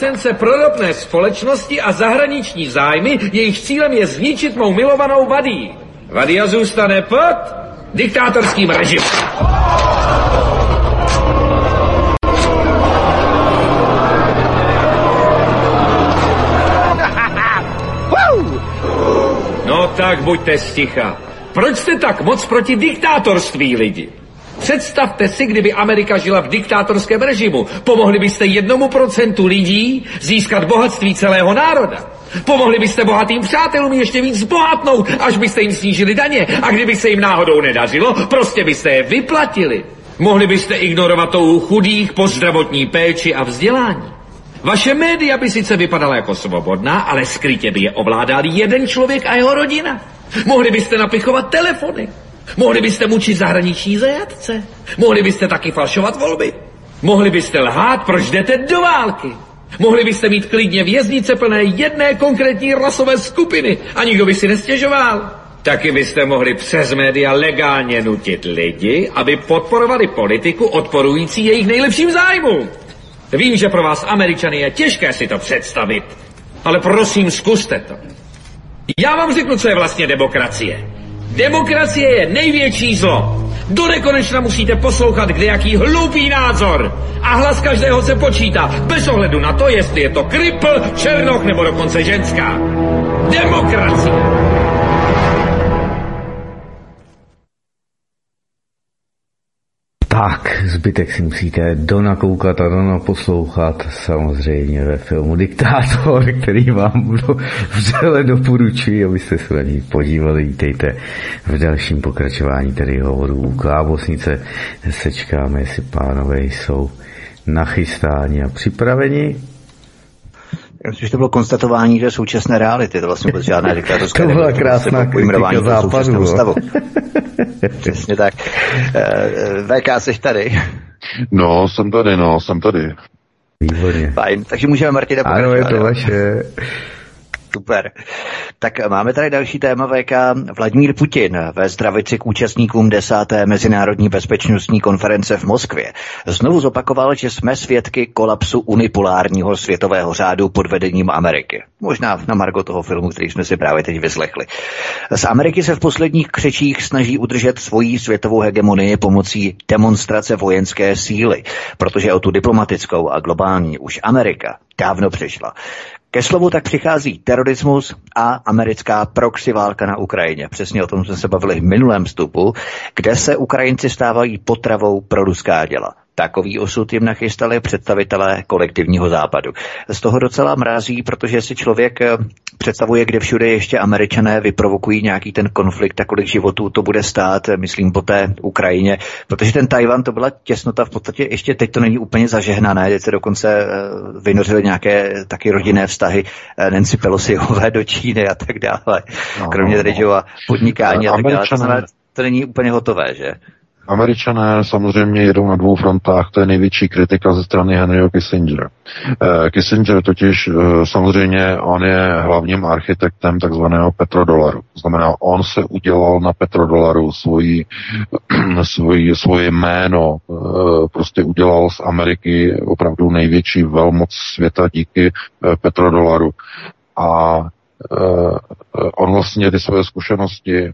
Licence pro ropné společnosti a zahraniční zájmy, jejich cílem je zničit mou milovanou Vadí. Vadia zůstane pod diktátorským režimem. No tak buďte sticha. Proč jste tak moc proti diktátorství lidi? Představte si, kdyby Amerika žila v diktátorském režimu. Pomohli byste jednomu procentu lidí získat bohatství celého národa. Pomohli byste bohatým přátelům ještě víc zbohatnout, až byste jim snížili daně. A kdyby se jim náhodou nedařilo, prostě byste je vyplatili. Mohli byste ignorovat tou chudých po zdravotní péči a vzdělání. Vaše média by sice vypadala jako svobodná, ale skrytě by je ovládal jeden člověk a jeho rodina. Mohli byste napichovat telefony. Mohli byste mučit zahraniční zajatce. Mohli byste taky falšovat volby. Mohli byste lhát, proč jdete do války. Mohli byste mít klidně věznice plné jedné konkrétní rasové skupiny a nikdo by si nestěžoval. Taky byste mohli přes média legálně nutit lidi, aby podporovali politiku odporující jejich nejlepším zájmům. Vím, že pro vás Američany je těžké si to představit, ale prosím, zkuste to. Já vám řeknu, co je vlastně demokracie. Demokracie je největší zlo. Do nekonečna musíte poslouchat kdejaký hloupý názor. A hlas každého se počítá, bez ohledu na to, jestli je to kripl, černoch nebo dokonce ženská. Demokracie. Tak, zbytek si musíte donakoukat a donaposlouchat samozřejmě ve filmu Diktátor, který vám vřele doporučuji, abyste se na něj podívali. Vítejte v dalším pokračování tedy hovoru u Klábosnice. Sečkáme, jestli pánové jsou nachystáni a připraveni. Já myslím, že to bylo konstatování že současné reality, to vlastně vůbec žádná diktátorská To byla krásná kritika západu. Přesně tak. Eh, VK, jsi tady? No, jsem tady, no, jsem tady. Výborně. Fajn, takže můžeme Martina Ano, pokračovat. je to vaše. Super. Tak máme tady další téma VK. Vladimír Putin ve zdravici k účastníkům desáté Mezinárodní bezpečnostní konference v Moskvě znovu zopakoval, že jsme svědky kolapsu unipolárního světového řádu pod vedením Ameriky. Možná na margo toho filmu, který jsme si právě teď vyslechli. Z Ameriky se v posledních křečích snaží udržet svoji světovou hegemonii pomocí demonstrace vojenské síly, protože o tu diplomatickou a globální už Amerika dávno přišla. Ke slovu tak přichází terorismus a americká proxy válka na Ukrajině. Přesně o tom jsme se bavili v minulém vstupu, kde se Ukrajinci stávají potravou pro ruská děla. Takový osud jim nachystali představitelé kolektivního západu. Z toho docela mrazí, protože si člověk eh, představuje, kde všude ještě američané vyprovokují nějaký ten konflikt a kolik životů to bude stát, eh, myslím po té Ukrajině, protože ten Tajvan to byla těsnota, v podstatě ještě teď to není úplně zažehnané, teď se dokonce eh, vynořily nějaké taky rodinné vztahy Nancy Pelosiové do Číny a tak dále, no, kromě no, no. a podnikání a tak dále. To není úplně hotové, že? Američané samozřejmě jedou na dvou frontách, to je největší kritika ze strany Henryho Kissingera. Eh, Kissinger totiž eh, samozřejmě, on je hlavním architektem takzvaného petrodolaru. Znamená, on se udělal na petrodolaru svoji, svoji, svoje jméno, eh, prostě udělal z Ameriky opravdu největší velmoc světa díky petrodolaru. A on vlastně ty své zkušenosti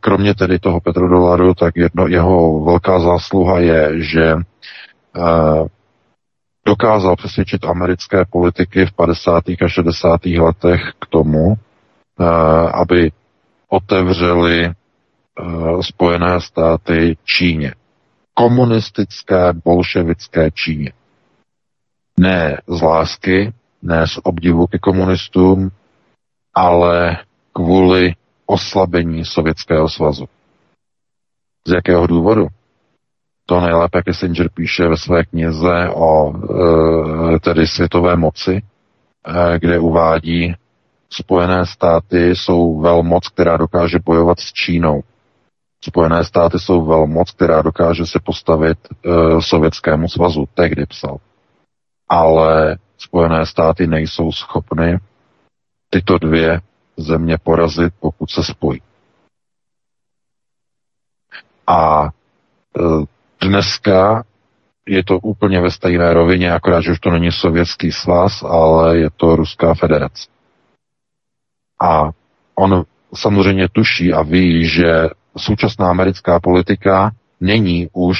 kromě tedy toho petrodolaru, tak jedno, jeho velká zásluha je, že uh, dokázal přesvědčit americké politiky v 50. a 60. letech k tomu, uh, aby otevřeli uh, Spojené státy Číně. Komunistické, bolševické Číně. Ne z lásky, ne z obdivu ke komunistům, ale kvůli oslabení Sovětského svazu. Z jakého důvodu? To nejlépe Kissinger píše ve své knize o e, tedy světové moci, e, kde uvádí, Spojené státy jsou velmoc, která dokáže bojovat s Čínou. Spojené státy jsou velmoc, která dokáže se postavit e, Sovětskému svazu. Tehdy psal. Ale Spojené státy nejsou schopny tyto dvě země porazit, pokud se spojí. A e, dneska je to úplně ve stejné rovině, akorát, že už to není sovětský svaz, ale je to Ruská federace. A on samozřejmě tuší a ví, že současná americká politika není už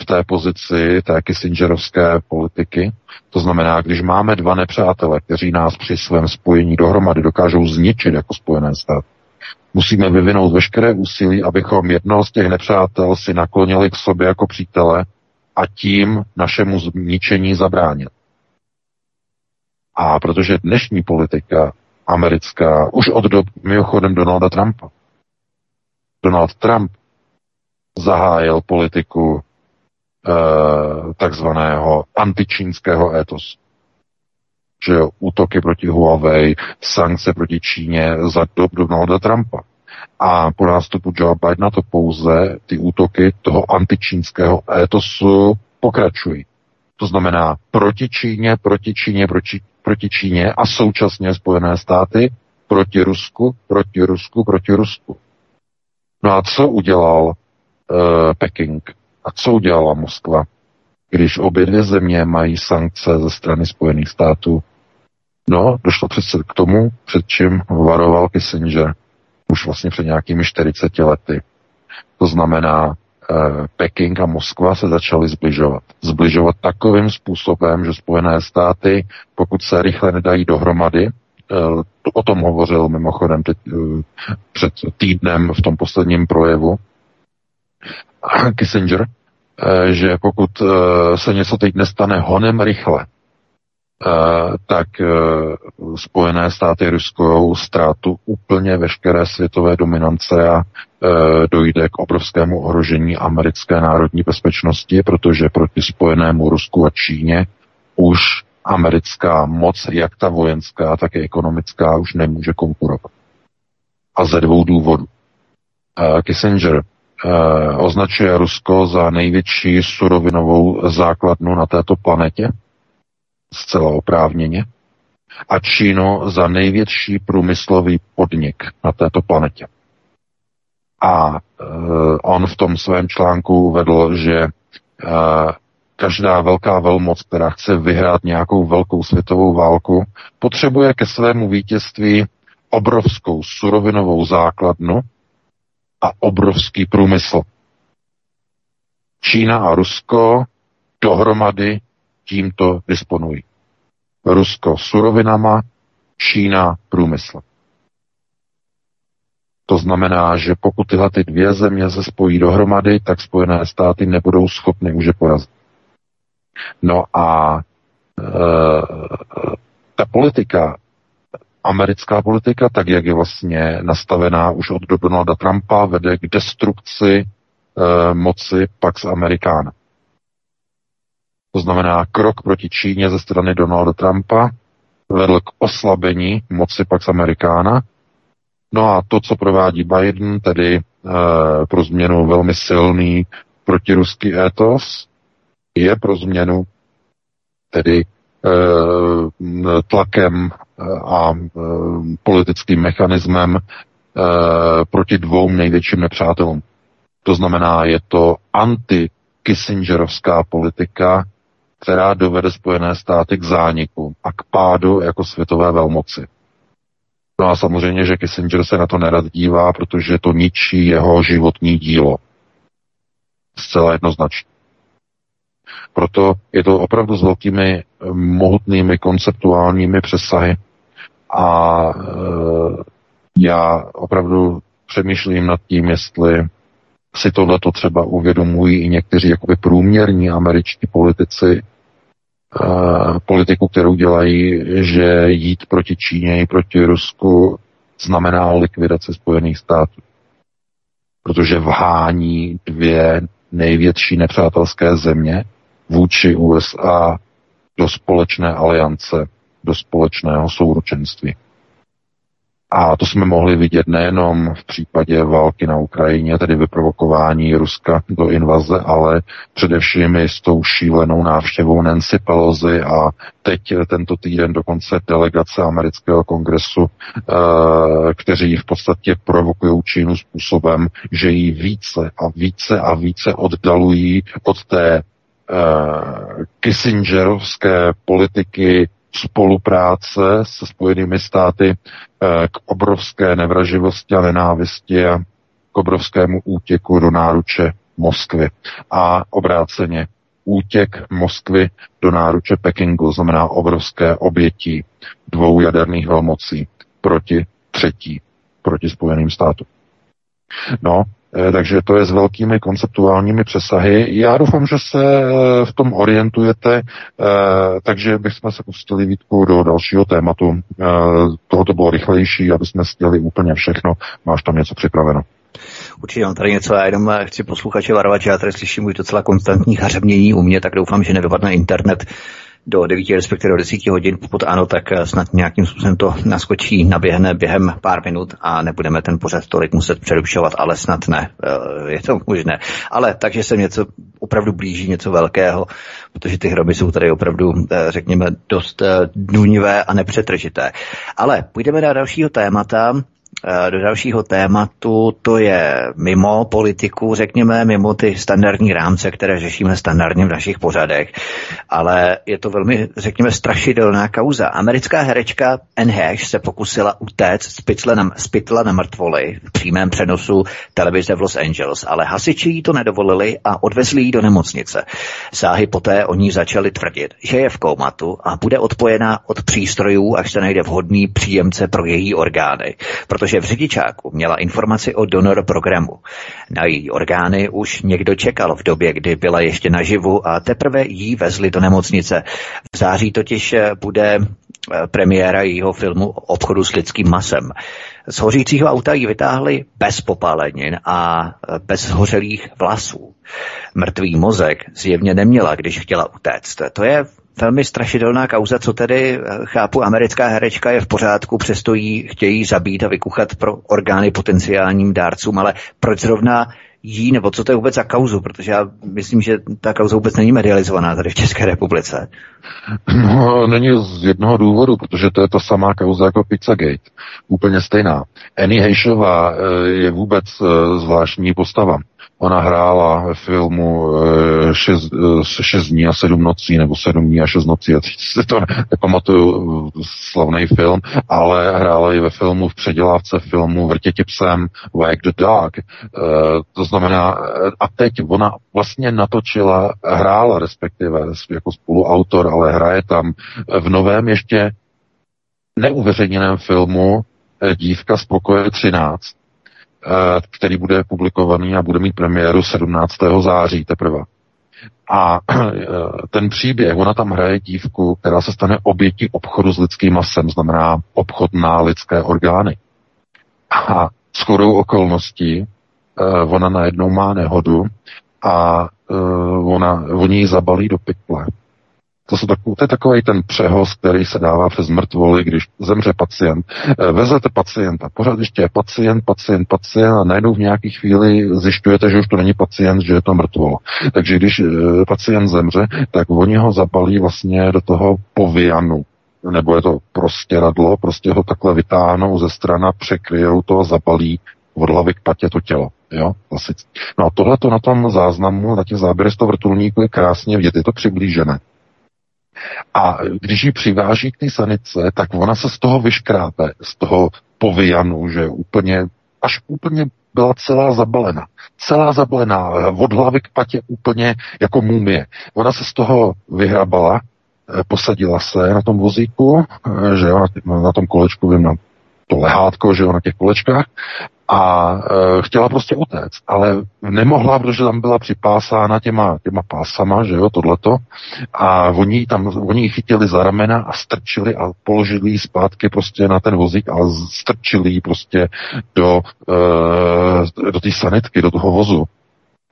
v té pozici té Kissingerovské politiky. To znamená, když máme dva nepřátele, kteří nás při svém spojení dohromady dokážou zničit jako Spojené státy, musíme vyvinout veškeré úsilí, abychom jednoho z těch nepřátel si naklonili k sobě jako přítele a tím našemu zničení zabránit. A protože dnešní politika americká, už od dob mimochodem Donalda Trumpa, Donald Trump zahájil politiku takzvaného antičínského etosu. Že jo, útoky proti Huawei, sankce proti Číně za dob Donalda Trumpa. A po nástupu Joe Bidena to pouze ty útoky toho antičínského etosu pokračují. To znamená proti Číně, proti Číně, proti, proti Číně a současně Spojené státy proti Rusku, proti Rusku, proti Rusku. No a co udělal uh, Peking? A co udělala Moskva, když obě dvě země mají sankce ze strany Spojených států? No, došlo přece k tomu, před čím varoval Kissinger už vlastně před nějakými 40 lety. To znamená, eh, Peking a Moskva se začaly zbližovat. Zbližovat takovým způsobem, že Spojené státy, pokud se rychle nedají dohromady, eh, o tom hovořil mimochodem teď, eh, před týdnem v tom posledním projevu Kissinger, Eh, že pokud eh, se něco teď nestane honem rychle, eh, tak Spojené státy riskují ztrátu úplně veškeré světové dominance a dojde k obrovskému ohrožení americké národní bezpečnosti, protože proti Spojenému Rusku a Číně už americká moc, jak ta vojenská, tak i ekonomická, už nemůže konkurovat. A ze dvou důvodů. Kissinger označuje Rusko za největší surovinovou základnu na této planetě, zcela oprávněně, a Čínu za největší průmyslový podnik na této planetě. A uh, on v tom svém článku vedl, že uh, každá velká velmoc, která chce vyhrát nějakou velkou světovou válku, potřebuje ke svému vítězství obrovskou surovinovou základnu a obrovský průmysl. Čína a Rusko dohromady tímto disponují. Rusko surovinama, Čína průmysl. To znamená, že pokud tyhle ty dvě země se spojí dohromady, tak Spojené státy nebudou schopny už je porazit. No a e, ta politika, americká politika, tak jak je vlastně nastavená už od Donalda Trumpa, vede k destrukci e, moci Pax Americana. To znamená krok proti Číně ze strany Donalda Trumpa vedl k oslabení moci Pax Americana. No a to, co provádí Biden, tedy e, pro změnu velmi silný protiruský étos, je pro změnu tedy tlakem a e, politickým mechanismem proti dvou největším nepřátelům. To znamená, je to anti-Kissingerovská politika, která dovede Spojené státy k zániku a k pádu jako světové velmoci. No a samozřejmě, že Kissinger se na to nerad dívá, protože to ničí jeho životní dílo. Zcela jednoznačně. Proto je to opravdu s velkými mohutnými konceptuálními přesahy a e, já opravdu přemýšlím nad tím, jestli si tohleto třeba uvědomují i někteří jakoby průměrní američtí politici, uh, politiku, kterou dělají, že jít proti Číně i proti Rusku znamená likvidaci Spojených států. Protože vhání dvě největší nepřátelské země vůči USA do společné aliance, do společného souručenství. A to jsme mohli vidět nejenom v případě války na Ukrajině, tedy vyprovokování Ruska do invaze, ale především i s tou šílenou návštěvou Nancy Pelosi a teď tento týden dokonce delegace amerického kongresu, eh, kteří v podstatě provokují Čínu způsobem, že ji více a více a více oddalují od té Kissingerovské politiky spolupráce se Spojenými státy eh, k obrovské nevraživosti a nenávisti a k obrovskému útěku do náruče Moskvy. A obráceně útěk Moskvy do náruče Pekingu znamená obrovské obětí dvou jaderných velmocí proti třetí, proti Spojeným státům. No, Eh, takže to je s velkými konceptuálními přesahy. Já doufám, že se eh, v tom orientujete, eh, takže bychom se pustili Vítku do dalšího tématu. Tohoto bylo rychlejší, aby jsme stěli úplně všechno. Máš tam něco připraveno? Určitě mám tady něco, já jenom chci posluchače varovat, že já tady slyším už docela konstantní hařebnění u mě, tak doufám, že nedopadne internet do 9, respektive do 10 hodin. Pokud ano, tak eh, snad nějakým způsobem to naskočí, naběhne během pár minut a nebudeme ten pořad tolik muset přerušovat, ale snad ne. Eh, je to možné. Ale takže se něco opravdu blíží, něco velkého, protože ty hroby jsou tady opravdu, eh, řekněme, dost důnivé a nepřetržité. Ale půjdeme na dalšího témata, do dalšího tématu, to je mimo politiku, řekněme, mimo ty standardní rámce, které řešíme standardně v našich pořadech, ale je to velmi, řekněme, strašidelná kauza. Americká herečka Anne Hash se pokusila utéct z pytle na, z pytla na mrtvoli v přímém přenosu televize v Los Angeles, ale hasiči jí to nedovolili a odvezli ji do nemocnice. Sáhy poté o ní začali tvrdit, že je v koumatu a bude odpojená od přístrojů, až se najde vhodný příjemce pro její orgány, protože protože v řidičáku měla informaci o donor programu. Na její orgány už někdo čekal v době, kdy byla ještě naživu a teprve jí vezli do nemocnice. V září totiž eh, bude eh, premiéra jejího filmu Obchodu s lidským masem. Z hořícího auta ji vytáhli bez popálenin a eh, bez hořelých vlasů. Mrtvý mozek zjevně neměla, když chtěla utéct. To je velmi strašidelná kauza, co tedy, eh, chápu, americká herečka je v pořádku, přesto jí chtějí zabít a vykuchat pro orgány potenciálním dárcům, ale proč zrovna jí, nebo co to je vůbec za kauzu, protože já myslím, že ta kauza vůbec není medializovaná tady v České republice. No, není z jednoho důvodu, protože to je ta samá kauza jako Pizzagate. Úplně stejná. Annie Hejšová eh, je vůbec eh, zvláštní postava. Ona hrála ve filmu eh, šest, eh, šest dní a sedm nocí, nebo sedm dní a šest nocí, já si to nepamatuju, slavný film, ale hrála i ve filmu v předělávce filmu Vrtěti psem, Wag the Dog. To znamená, a teď ona vlastně natočila, hrála respektive jako spoluautor, ale hraje tam v novém ještě neuveřejněném filmu Dívka z pokoje 13, Eh, který bude publikovaný a bude mít premiéru 17. září teprve. A eh, ten příběh, ona tam hraje dívku, která se stane obětí obchodu s lidským masem, znamená obchod na lidské orgány. A s chodou okolností eh, ona najednou má nehodu a ona, oni ji zabalí do pytle. To, jsou takový, to je takový ten přehoz, který se dává přes mrtvoly, když zemře pacient. Eh, vezete pacienta, pořád ještě je pacient, pacient, pacient a najednou v nějaké chvíli zjišťujete, že už to není pacient, že je to mrtvol. Takže když eh, pacient zemře, tak oni ho zapalí vlastně do toho povianu, nebo je to prostě radlo, prostě ho takhle vytáhnou ze strana, překryjou to a zapalí od hlavy k patě to tělo. Jo, klasicky. No a tohle to na tom záznamu, na těch záběrech z toho vrtulníku je krásně vidět, je to přiblížené. A když ji přiváží k té sanice, tak ona se z toho vyškrápe, z toho povyjanu, že úplně, až úplně byla celá zabalena. Celá zabalená, od hlavy k patě úplně jako mumie. Ona se z toho vyhrabala, eh, posadila se na tom vozíku, eh, že jo, na tom kolečku, vím, na to lehátko, že jo, na těch kolečkách a e, chtěla prostě utéct, ale nemohla, protože tam byla připásána těma, těma pásama, že jo, tohleto, a oni tam, oni ji chytili za ramena a strčili a položili ji zpátky prostě na ten vozík a strčili ji prostě do, e, do té sanitky, do toho vozu.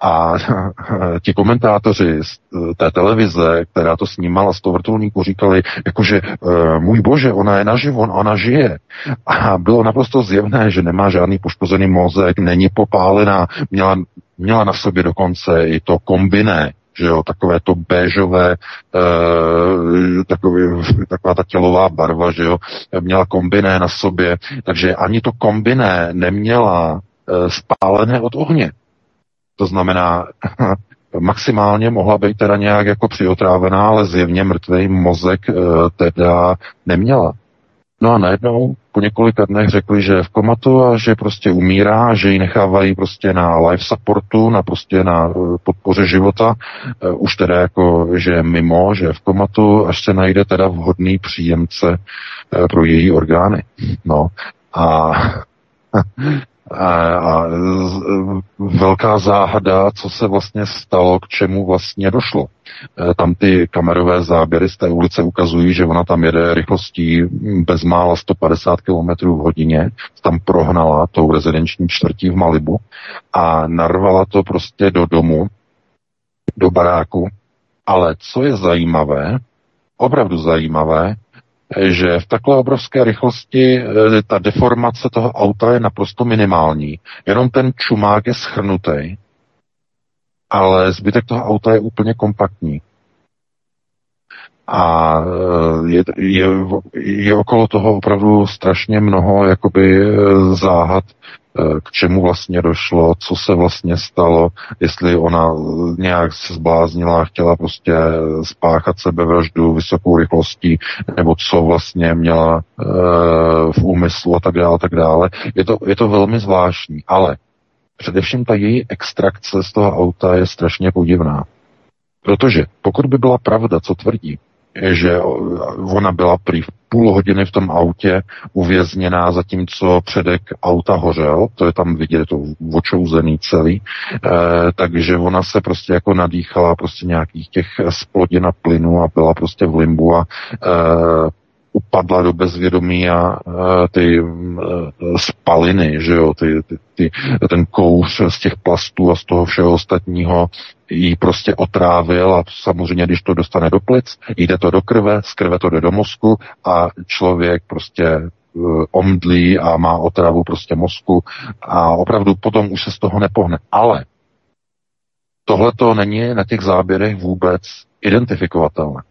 A ti komentátoři z eh, té televize, která to snímala z toho vrtulníku, říkali, jakože eh, můj bože, ona je naživo, ona žije. A bylo naprosto zjevné, že nemá žádný poškozený mozek, není popálená, měla, měla na sobě dokonce i to kombiné, že jo, takové to béžové, e, takový, taková ta tělová barva, že jo, měla kombiné na sobě, takže ani to kombiné neměla spálené od ohně. To znamená, maximálně mohla být teda nějak jako přiotrávená, ale zjevně mrtvý mozek e, teda neměla. No a najednou po několika dnech řekli, že je v komatu a že prostě umírá, že ji nechávají prostě na life supportu, na prostě na e, podpoře života, e, už teda jako, že je mimo, že je v komatu, až se najde teda vhodný příjemce pro její orgány. No a a, velká záhada, co se vlastně stalo, k čemu vlastně došlo. E, tam ty kamerové záběry z té ulice ukazují, že ona tam jede rychlostí bezmála 150 km v hodině, tam prohnala tou rezidenční čtvrtí v Malibu a narvala to prostě do domu, do baráku. Ale co je zajímavé, opravdu zajímavé, že v takhle obrovské rychlosti eh, ta deformace toho auta je naprosto minimální. Jenom ten čumák je schrnutý, ale zbytek toho auta je úplně kompaktní. A eh, je, je, je okolo toho opravdu strašně mnoho jakoby eh, záhad, Eh, k čemu vlastně došlo, co se vlastně stalo, jestli ona nějak se zbláznila a chtěla prostě spáchat sebevraždu vysokou rychlostí, nebo co vlastně měla v úmyslu a tak dále, tak dále. Je to, je to velmi zvláštní, ale především ta její extrakce z toho auta je strašně podivná. Protože pokud by byla pravda, co tvrdí, že ona byla prý v půl hodiny v tom autě uvězněná, zatímco předek auta hořel, to je tam vidět, je to očouzený celý, e, takže ona se prostě jako nadýchala prostě nějakých těch splodin a plynů a byla prostě v limbu a e, upadla do bezvědomí a ty e, spaliny, že jo, ty, ty, ty, ten kouř z těch plastů a z toho všeho ostatního jí prostě otrávil a samozřejmě, když to dostane do plic, jde to do krve, z krve to jde do mozku a člověk prostě e, omdlí a má otravu prostě mozku a opravdu potom už se z toho nepohne. Ale tohle to není na těch záběrech vůbec identifikovatelné.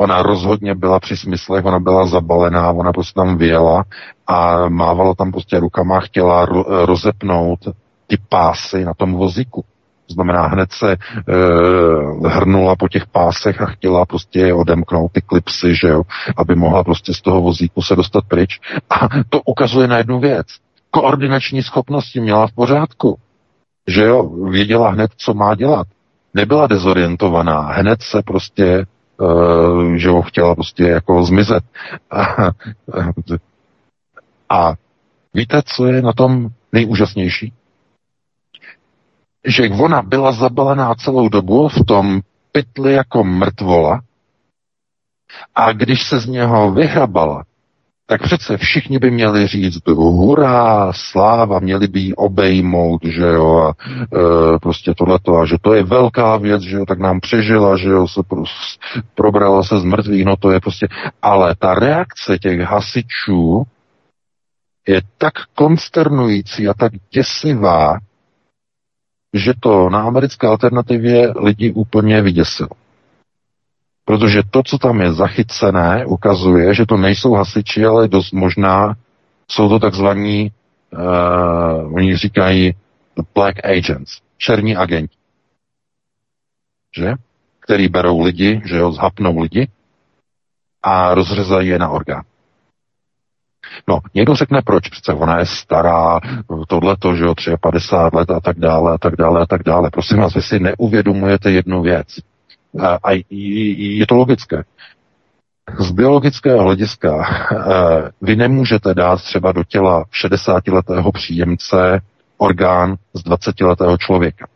Ona rozhodně byla při smyslech, ona byla zabalená, ona prostě tam vyjela a mávala tam prostě rukama, chtěla rozepnout ty pásy na tom vozíku. To znamená, hned se e, hrnula po těch pásech a chtěla prostě odemknout ty klipsy, že jo, aby mohla prostě z toho vozíku se dostat pryč. A to ukazuje na jednu věc. Koordinační schopnosti měla v pořádku. Že jo, věděla hned, co má dělat. Nebyla dezorientovaná, hned se prostě že ho chtěla prostě jako zmizet. A víte, co je na tom nejúžasnější? Že ona byla zabalená celou dobu v tom pytli jako mrtvola a když se z něho vyhrabala, tak přece všichni by měli říct hurá, sláva, měli by jí obejmout, že jo, a e, prostě tohleto, a že to je velká věc, že jo, tak nám přežila, že jo, se pro, probrala se z mrtvých, no to je prostě, ale ta reakce těch hasičů je tak konsternující a tak děsivá, že to na americké alternativě lidi úplně vyděsilo. Protože to, co tam je zachycené, ukazuje, že to nejsou hasiči, ale dost možná jsou to takzvaní, uh, oni říkají black agents, černí agenti. Že? Který berou lidi, že jo, zhapnou lidi a rozřezají je na orgán. No, někdo řekne, proč, přece ona je stará, tohleto, že jo, 53 let a tak dále, a tak dále, a tak dále. Prosím vás, vy si neuvědomujete jednu věc. A je to logické. Z biologického hlediska vy nemůžete dát třeba do těla 60-letého příjemce orgán z 20-letého člověka.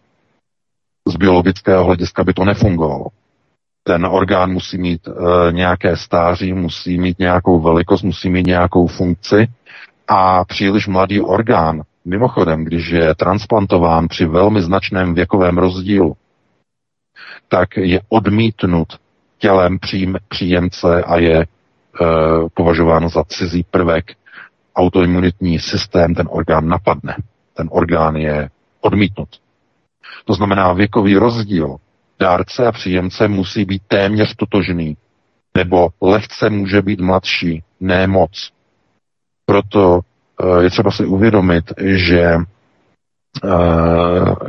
Z biologického hlediska by to nefungovalo. Ten orgán musí mít e, nějaké stáří, musí mít nějakou velikost, musí mít nějakou funkci a příliš mladý orgán, mimochodem, když je transplantován při velmi značném věkovém rozdílu, tak je odmítnut tělem příjemce a je e, považován za cizí prvek. Autoimunitní systém ten orgán napadne. Ten orgán je odmítnut. To znamená, věkový rozdíl dárce a příjemce musí být téměř totožný, nebo lehce může být mladší, ne moc. Proto e, je třeba si uvědomit, že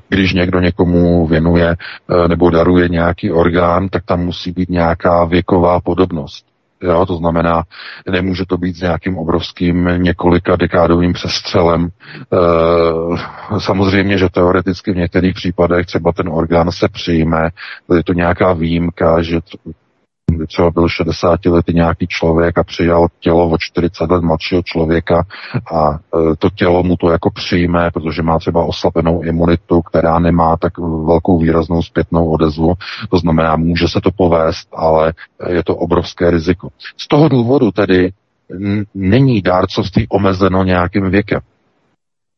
když někdo někomu věnuje eh, nebo daruje nějaký orgán, tak tam musí být nějaká věková podobnost. Jo, to znamená, nemůže to být s nějakým obrovským několika dekádovým přestřelem. E, samozřejmě, že teoreticky v některých případech třeba ten orgán se přijme, je to nějaká výjimka, že kdy třeba byl 60 lety nějaký člověk a přijal tělo o 40 let mladšího člověka a e, to tělo mu to jako přijme, protože má třeba oslabenou imunitu, která nemá tak velkou výraznou zpětnou odezvu. To znamená, může se to povést, ale je to obrovské riziko. Z toho důvodu tedy není dárcovství omezeno nějakým věkem.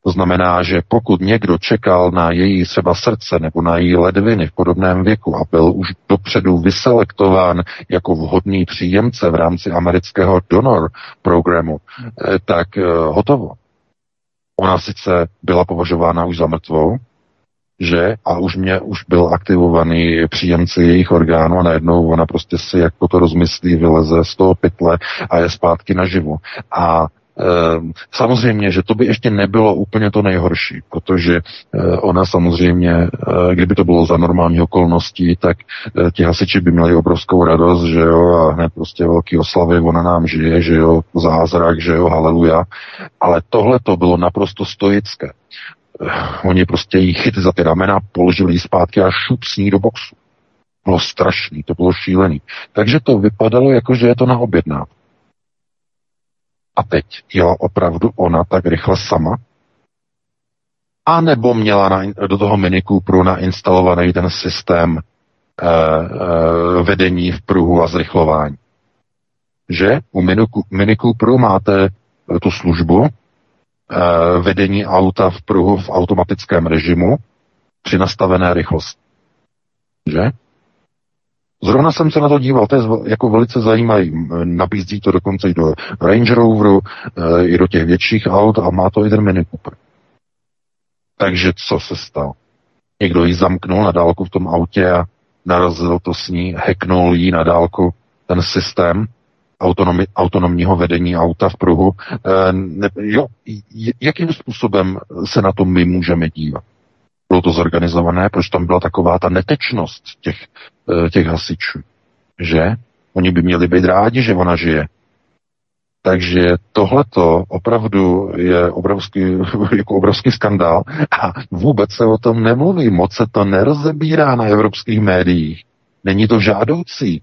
To znamená, že pokud někdo čekal na její třeba srdce nebo na její ledviny v podobném věku a byl už dopředu vyselektován jako vhodný příjemce v rámci amerického donor programu, eh, tak eh, hotovo. Ona sice byla považována už za mrtvou, že a už mě už byl aktivovaný příjemce jejich orgánů a najednou ona prostě si jako to rozmyslí, vyleze z toho pytle a je zpátky naživu. A samozřejmě, že to by ještě nebylo úplně to nejhorší, protože eh, ona samozřejmě, eh, kdyby to bylo za normální okolností, tak eh, ti hasiči by měli obrovskou radost, že jo, a hned prostě velký oslavy, ona nám žije, že jo, zázrak, že jo, haleluja. Ale tohle to bylo naprosto stoické. Oni prostě jí chytli za ty ramena, položili ji zpátky a šup s ní do boxu. Bylo strašný, to bylo šílený. Takže to vypadalo jako, že je to na objednávku. A teď jela opravdu ona tak rychle sama? A nebo měla na, do toho Mini Cooperu nainstalovaný ten systém eh, eh, vedení v pruhu a zrychlování? Že u Mini, Mini Cooperu máte eh, tu službu eh, vedení auta v pruhu v automatickém režimu při nastavené rychlosti. Že? Zrovna jsem se na to díval, to je jako velice zajímavý. Nabízí to dokonce i do Range Roveru, eh, i do těch větších aut a má to i ten Mini Cooper. Takže co se stalo? Někdo ji zamknul na dálku v tom autě a narazil to s ní, hacknul jí na dálku ten systém autonomi, autonomního vedení auta v pruhu. E, ne, jo, jakým způsobem se na to my můžeme dívat? Bylo to zorganizované, proč tam byla taková ta netečnost těch, těch hasičů, že? Oni by měli být rádi, že ona žije. Takže tohleto opravdu je obrovský, jako obrovský skandál a vůbec se o tom nemluví, moc se to nerozebírá na evropských médiích. Není to žádoucí.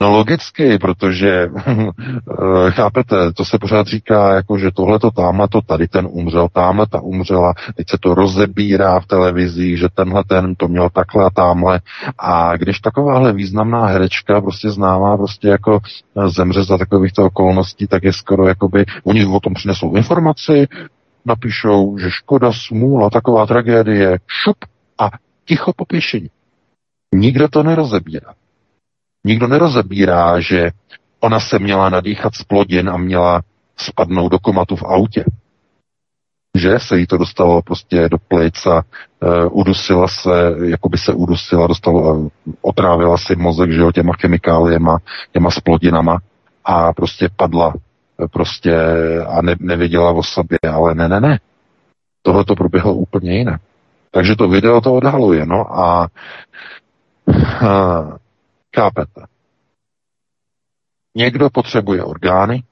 No logicky, protože chápete, to se pořád říká, jako že tohle to tamhle to tady ten umřel, tamhle ta umřela, teď se to rozebírá v televizi, že tenhle ten to měl takhle a tamhle. A když takováhle významná herečka, prostě známá, prostě jako eh, zemře za takovýchto okolností, tak je skoro jakoby, oni o tom přinesou informaci, napíšou, že škoda, smůla, taková tragédie, šup a ticho popěšení. Nikdo to nerozebírá. Nikdo nerozebírá, že ona se měla nadýchat z plodin a měla spadnout do komatu v autě. Že se jí to dostalo prostě do plic a uh, udusila se, jako by se udusila, dostalo, uh, otrávila si mozek, že jo, těma chemikáliema, těma splodinama a prostě padla uh, prostě a ne, nevěděla o sobě, ale ne, ne, ne. Tohle to proběhlo úplně jinak. Takže to video to odhaluje, no a uh, Chápete? Někdo potřebuje orgány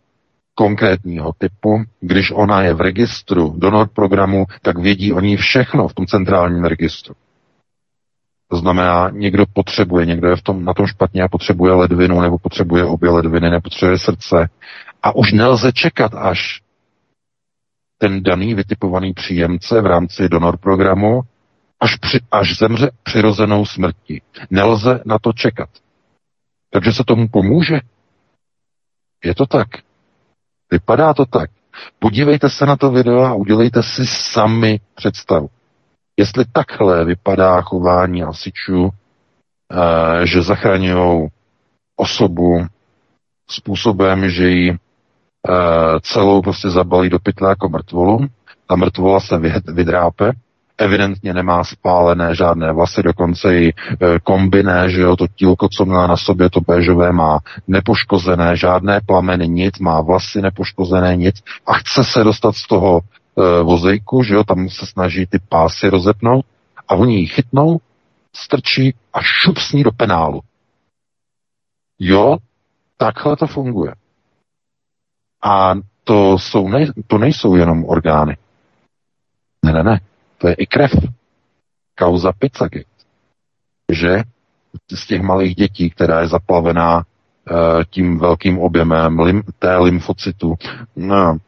konkrétního typu, když ona je v registru donor programu, tak vědí o ní všechno v tom centrálním registru. To znamená, někdo potřebuje, někdo je v tom, na tom špatně a potřebuje ledvinu, nebo potřebuje obě ledviny, nebo potřebuje srdce. A už nelze čekat, až ten daný vytipovaný příjemce v rámci donor programu až, při, až zemře přirozenou smrtí. Nelze na to čekat. Takže se tomu pomůže. Je to tak. Vypadá to tak. Podívejte se na to video a udělejte si sami představu. Jestli takhle vypadá chování asičů, eh, že zachraňují osobu způsobem, že ji eh, celou prostě zabalí do pytle jako mrtvolu, ta mrtvola se vydrápe, evidentně nemá spálené žádné vlasy, dokonce i e, kombiné, že jo, to tílko, co má na sobě, to béžové má nepoškozené, žádné plameny, nic, má vlasy nepoškozené, nic a chce se dostat z toho e, vozejku, že jo, tam se snaží ty pásy rozepnout a oni ji chytnou, strčí a šup s ní do penálu. Jo, takhle to funguje. A to, jsou, ne, to nejsou jenom orgány. Ne, ne, ne. To je i krev. Kauza Pizzagate. Že z těch malých dětí, která je zaplavená e, tím velkým objemem lim, té lymfocytu, no,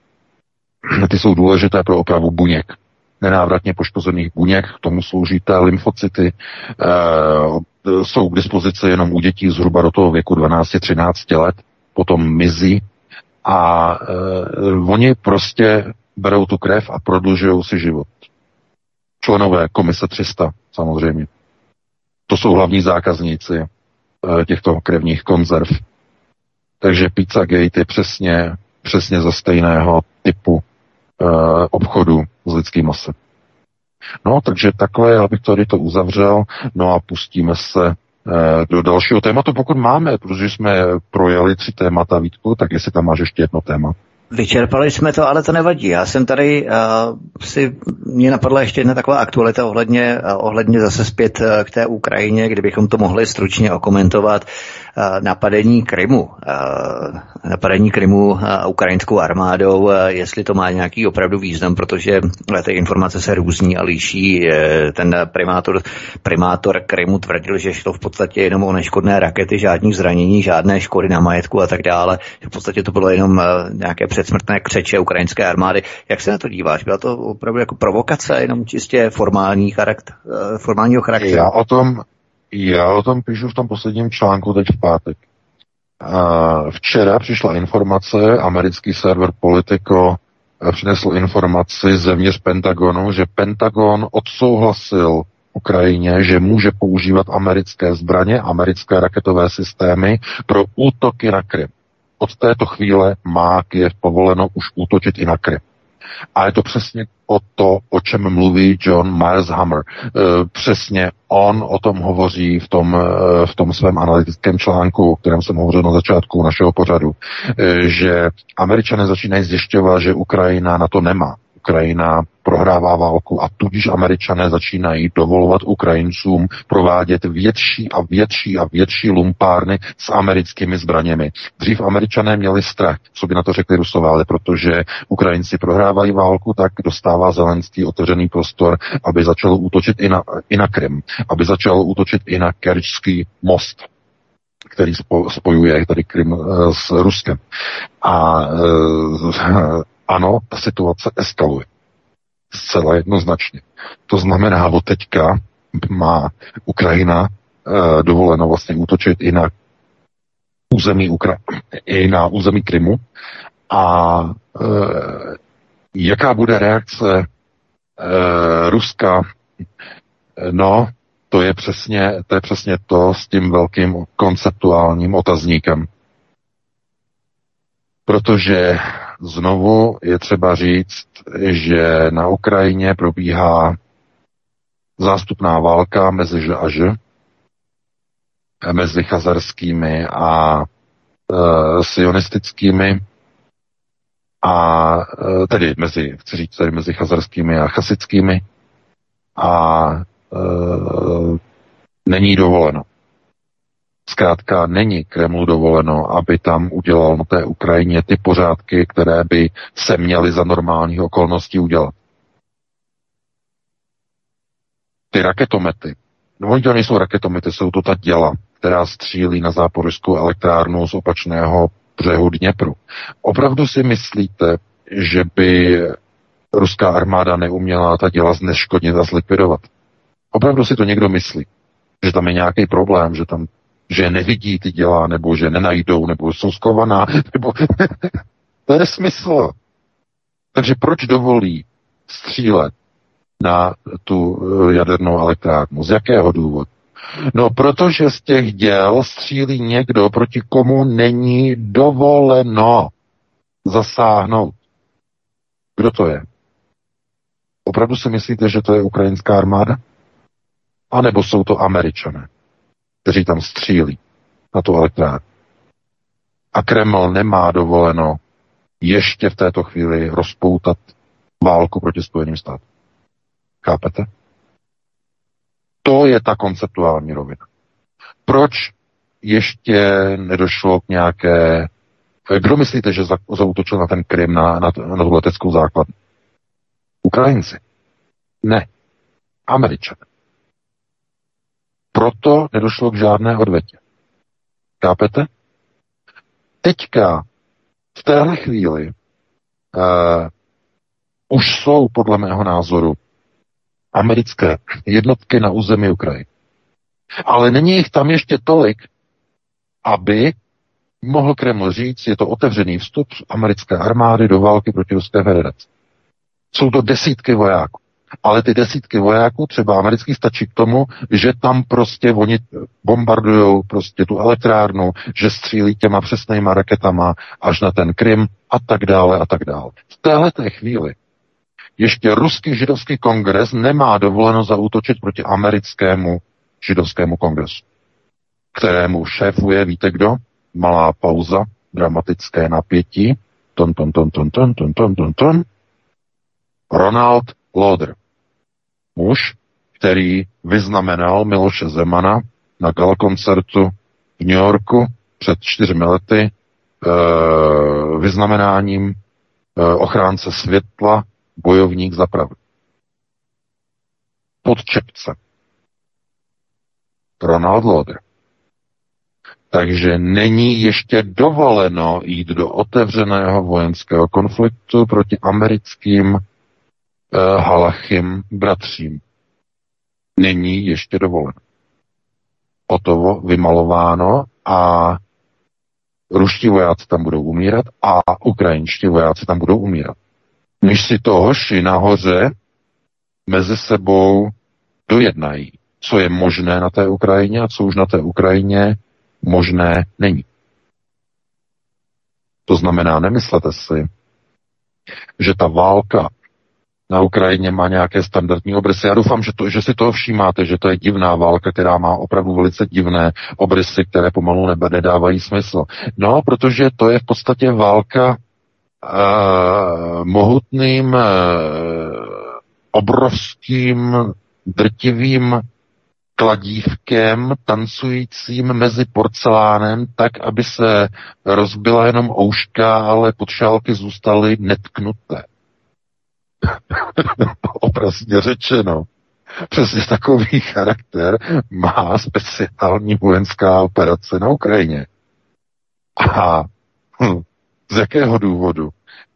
ty jsou důležité pro opravu buněk nenávratně poškozených buněk, k tomu slouží té lymfocyty, e, jsou k dispozici jenom u dětí zhruba do toho věku 12-13 let, potom mizí a e, oni prostě berou tu krev a prodlužují si život členové komise 300 samozřejmě. To jsou hlavní zákazníci eh, těchto krevních konzerv. Takže Pizzagate je přesně, přesně ze stejného typu uh, obchodu s lidským masem. No, takže takhle, já bych tady to uzavřel, no a pustíme se uh, do dalšího tématu, pokud máme, protože jsme projeli tři témata, Vítku, tak jestli tam máš ještě jedno téma. Vyčerpali jsme to, ale to nevadí. Já jsem tady uh, si, mě napadla ještě jedna taková aktualita ohledně, uh, ohledně zase zpět uh, k té Ukrajině, kdybychom to mohli stručně okomentovat. Uh, napadení Krymu. Uh, napadení Krymu uh, ukrajinskou armádou, jestli to má nějaký opravdu význam, protože ty informace se různí a líší. Uh, ten primátor, primátor Krymu tvrdil, že šlo v podstatě jenom o neškodné rakety, žádných zranění, žádné škody na majetku a tak dále. V podstatě to bylo jenom nějaké předsmrtné křeče ukrajinské armády. Jak se na to díváš? Byla to opravdu jako provokace, jenom čistě formální charakter, eh, formálního charakteru? Já o tom, já o tom píšu v tom posledním článku teď v pátek. Včera přišla informace, americký server Politico eh, přinesl informaci zevnitř Pentagonu, že Pentagon odsouhlasil Ukrajině, že může používat americké zbraně, americké raketové systémy pro útoky na Krym od této chvíle má Kiev povoleno už útočit i na Krym. A je to přesně o to, o čem mluví John Miles Hammer. E, přesně on o tom hovoří v tom, e, v tom svém analytickém článku, o kterém jsem hovořil na začátku našeho pořadu, e, že američané začínají zjišťovat, že Ukrajina na to nemá. Ukrajina prohrává válku a tudíž američané začínají dovolovat Ukrajincům provádět větší a větší a větší lumpárny s americkými zbraněmi. Dřív američané měli strach, co by na to řekli rusové, ale protože Ukrajinci prohrávají válku, tak dostává Zelenský otevřený prostor, aby začal útočit i na, i na Krym, aby začal útočit i na Kerčský most který spojuje tady Krym eh, s Ruskem. A eh, ano, ta situace eskaluje. Zcela jednoznačně. To znamená, od teďka má Ukrajina e, dovoleno vlastně útočit i na území Ukra- i na území Krymu a e, jaká bude reakce e, Ruska, no, to je přesně, to je přesně to s tím velkým konceptuálním otazníkem. Protože znovu je třeba říct, že na Ukrajině probíhá zástupná válka mezi Ž a Ž, mezi chazarskými a e, sionistickými a e, tedy mezi, chci říct tedy mezi chazarskými a chasickými a e, není dovoleno Zkrátka není Kremlu dovoleno, aby tam udělal na té Ukrajině ty pořádky, které by se měly za normálních okolností udělat. Ty raketomety, no oni to nejsou raketomety, jsou to ta děla, která střílí na záporskou elektrárnu z opačného břehu Dněpru. Opravdu si myslíte, že by ruská armáda neuměla ta děla zneškodnit a zlikvidovat? Opravdu si to někdo myslí, že tam je nějaký problém, že tam že nevidí ty děla, nebo že nenajdou, nebo jsou skovaná, nebo to je smysl. Takže proč dovolí střílet na tu eh, jadernou elektrárnu? Z jakého důvodu? No, protože z těch děl střílí někdo, proti komu není dovoleno zasáhnout. Kdo to je? Opravdu si myslíte, že to je ukrajinská armáda? A nebo jsou to američané? Kteří tam střílí na tu elektrárnu. A Kreml nemá dovoleno ještě v této chvíli rozpoutat válku proti Spojeným státům. Chápete? To je ta konceptuální rovina. Proč ještě nedošlo k nějaké... Kdo myslíte, že zautočil na ten Krym, na, na, na tu leteckou základnu? Ukrajinci. Ne. Američané. Proto nedošlo k žádné odvetě. Kápete? Teďka, v téhle chvíli, uh, už jsou podle mého názoru americké jednotky na území Ukrajiny. Ale není jich tam ještě tolik, aby mohl Kreml říct, je to otevřený vstup americké armády do války proti Ruské federaci. Jsou to desítky vojáků ale ty desítky vojáků, třeba amerických, stačí k tomu, že tam prostě oni bombardují prostě tu elektrárnu, že střílí těma přesnýma raketama až na ten Krym a tak dále a tak dále. V téhle té chvíli ještě ruský židovský kongres nemá dovoleno zaútočit proti americkému židovskému kongresu, kterému šéfuje, víte kdo? Malá pauza, dramatické napětí, ton, ton, ton, ton, ton, ton, ton, ton, ton, Ronald Loder. Muž, který vyznamenal Miloše Zemana na koncertu v New Yorku před čtyřmi lety e, vyznamenáním e, ochránce světla, bojovník za pravdu. Podčepce. Ronald Loder. Takže není ještě dovoleno jít do otevřeného vojenského konfliktu proti americkým Halachim bratřím. Není ještě dovoleno. Otovo vymalováno a ruští vojáci tam budou umírat a ukrajinští vojáci tam budou umírat. Když si to hoši nahoře mezi sebou dojednají, co je možné na té Ukrajině a co už na té Ukrajině možné není. To znamená, nemyslete si, že ta válka na Ukrajině má nějaké standardní obrysy. Já doufám, že, to, že si toho všímáte, že to je divná válka, která má opravdu velice divné obrysy, které pomalu nebe nedávají smysl. No, protože to je v podstatě válka uh, mohutným, uh, obrovským, drtivým kladívkem tancujícím mezi porcelánem, tak, aby se rozbila jenom ouška, ale podšálky zůstaly netknuté. Obrazně řečeno. Přesně takový charakter má speciální vojenská operace na Ukrajině. A hm, z jakého důvodu?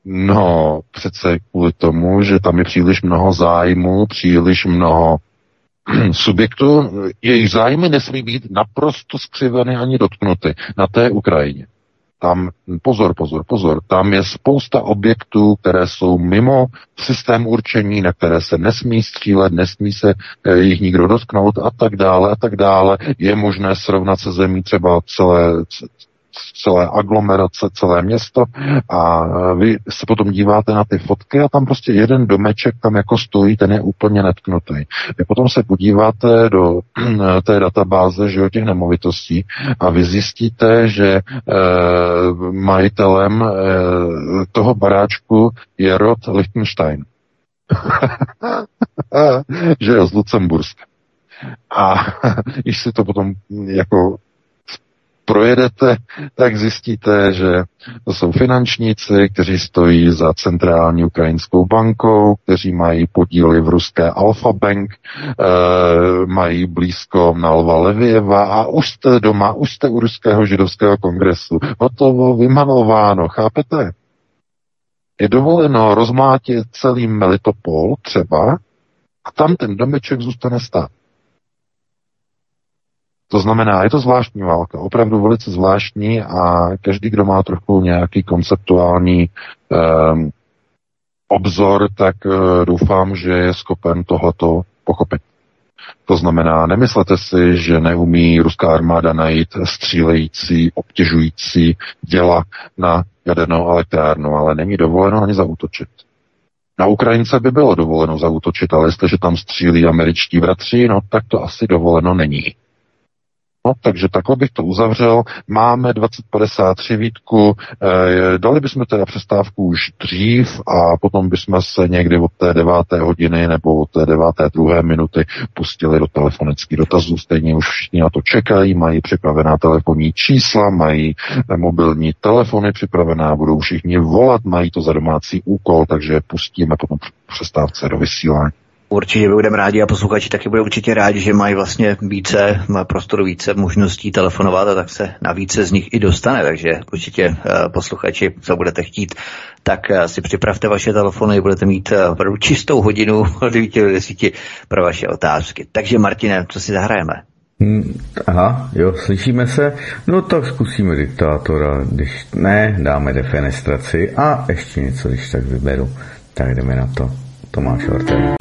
No, přece kvůli tomu, že tam je příliš mnoho zájmu, příliš mnoho subjektů, jejich zájmy nesmí být naprosto skřiveny ani dotknuty na té Ukrajině. Tam, pozor, pozor, pozor, tam je spousta objektů, které jsou mimo systém určení, na které se nesmí střílet, nesmí se eh, jich nikdo dotknout a tak dále a tak dále. Je možné srovnat se zemí třeba celé, celé aglomerace, celé město a vy se potom díváte na ty fotky a tam prostě jeden domeček tam jako stojí, ten je úplně netknutý. Vy potom se podíváte do té databáze že, těch nemovitostí a vy zjistíte, že e, majitelem e, toho baráčku je rod Liechtenstein. že jo, z Lucemburska. A když si to potom jako projedete, tak zjistíte, že to jsou finančníci, kteří stojí za centrální ukrajinskou bankou, kteří mají podíly v ruské Alfa Bank, e, mají blízko na Lva Levieva a už jste doma, už jste u ruského židovského kongresu. Hotovo, vymalováno, chápete? Je dovoleno rozmlátit celý Melitopol třeba a tam ten domeček zůstane stát. To znamená, je to zvláštní válka, opravdu velice zvláštní a každý, kdo má trochu nějaký konceptuální um, obzor, tak uh, doufám, že je schopen tohleto pochopit. To znamená, nemyslete si, že neumí ruská armáda najít střílející, obtěžující děla na jadernou elektrárnu, ale není dovoleno ani zautočit. Na Ukrajince by bylo dovoleno zautočit, ale jestliže tam střílí američtí bratři, no tak to asi dovoleno není. No, takže takhle bych to uzavřel. Máme 2053 výtku, e, dali bychom teda přestávku už dřív a potom bychom se někdy od té deváté hodiny nebo od té deváté druhé minuty pustili do telefonických dotazů. Stejně už všichni na to čekají, mají připravená telefonní čísla, mají mobilní telefony připravená, budou všichni volat, mají to za domácí úkol, takže pustíme potom přestávce do vysílání. Určitě budeme rádi a posluchači taky budou určitě rádi, že mají vlastně více prostoru, více možností telefonovat a tak se na více z nich i dostane. Takže určitě eh, posluchači, co budete chtít, tak eh, si připravte vaše telefony, budete mít eh, opravdu čistou hodinu od 9 do 10 pro vaše otázky. Takže Martine, co si zahrajeme? Hmm, aha, jo, slyšíme se? No tak zkusíme diktátora, když ne, dáme defenestraci a ještě něco, když tak vyberu. Tak jdeme na to. Tomáš Ortega.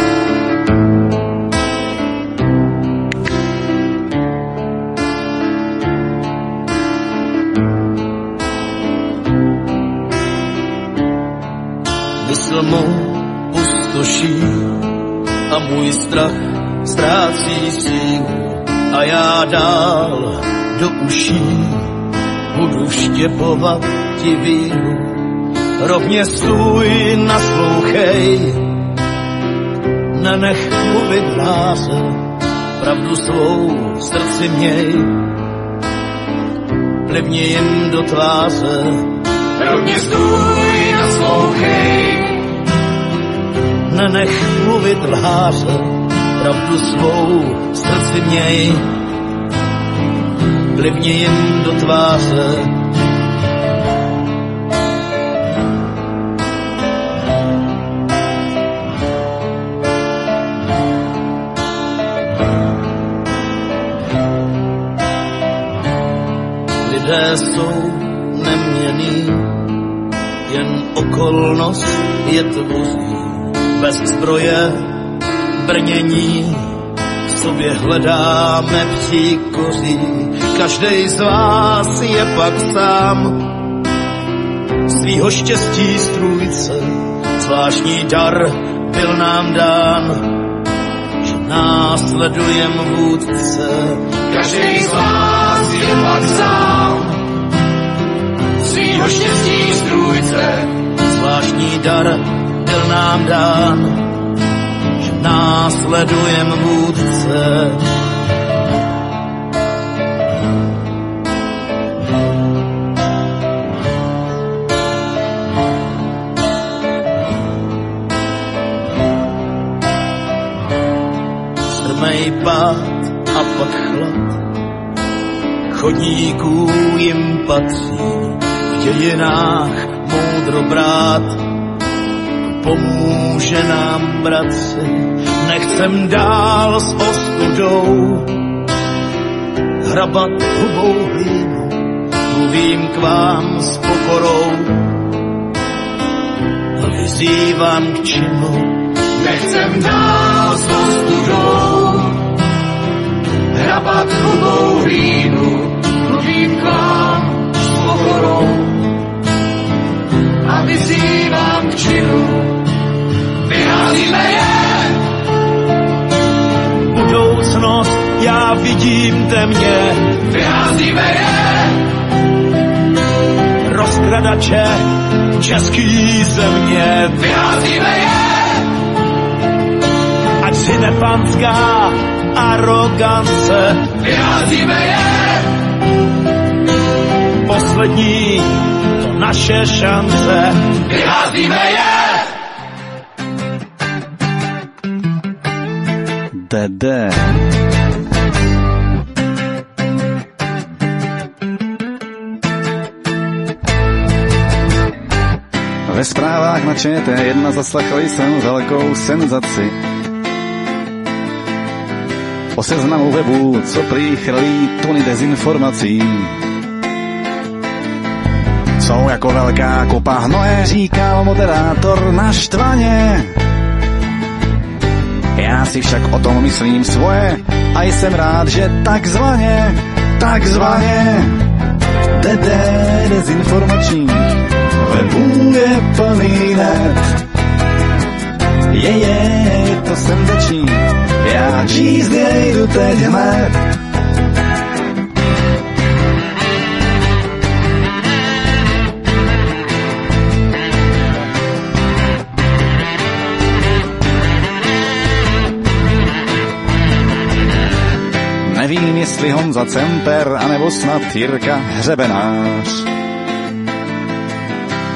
můj strach ztrácí sílu a já dál do uší budu štěpovat ti víru. Rovně stůj, naslouchej, nenech mluvit hláse, pravdu svou srdci měj, plivni jim do tváře. Rovně stůj, naslouchej, nenech mluvit lháře, pravdu svou srdci měj, plivni jim do tváře. které jsou neměný, jen okolnost je tvoří, bez zbroje, brnění, v sobě hledáme příkoří, každý z vás je pak sám, svýho štěstí strůjce, zvláštní dar byl nám dán, následujem vůdce. Každý z vás je pak sám, svýho štěstí strůjce. Zvláštní dar nám dán, že následujem vůdce. Strmej pád a pak chlad, chodníků jim patří, v dějinách moudro brát, pomůže nám, bratři, nechcem dál s ostudou hrabat hubou hlínu, mluvím k vám s pokorou a vyzývám k činu. Nechcem dál s ostudou hrabat hrubou hlínu, vidím temně, vyházíme je, rozkradače český země, vyházíme je, ať si nepanská arogance, vyházíme je, poslední to naše šance. vyházíme je. DD. T1 zaslechl jsem velkou senzaci. O seznamu webu, co prý chrlí tuny dezinformací. Jsou jako velká kopa hnoje, říkal moderátor naštvaně. Já si však o tom myslím svoje a jsem rád, že takzvaně, takzvaně, dede dezinformační webů je plný net. Je, je, je to senzační, já číst jej jdu teď hned. Nevím, jestli Honza Cemper, anebo snad Jirka Hřebenář.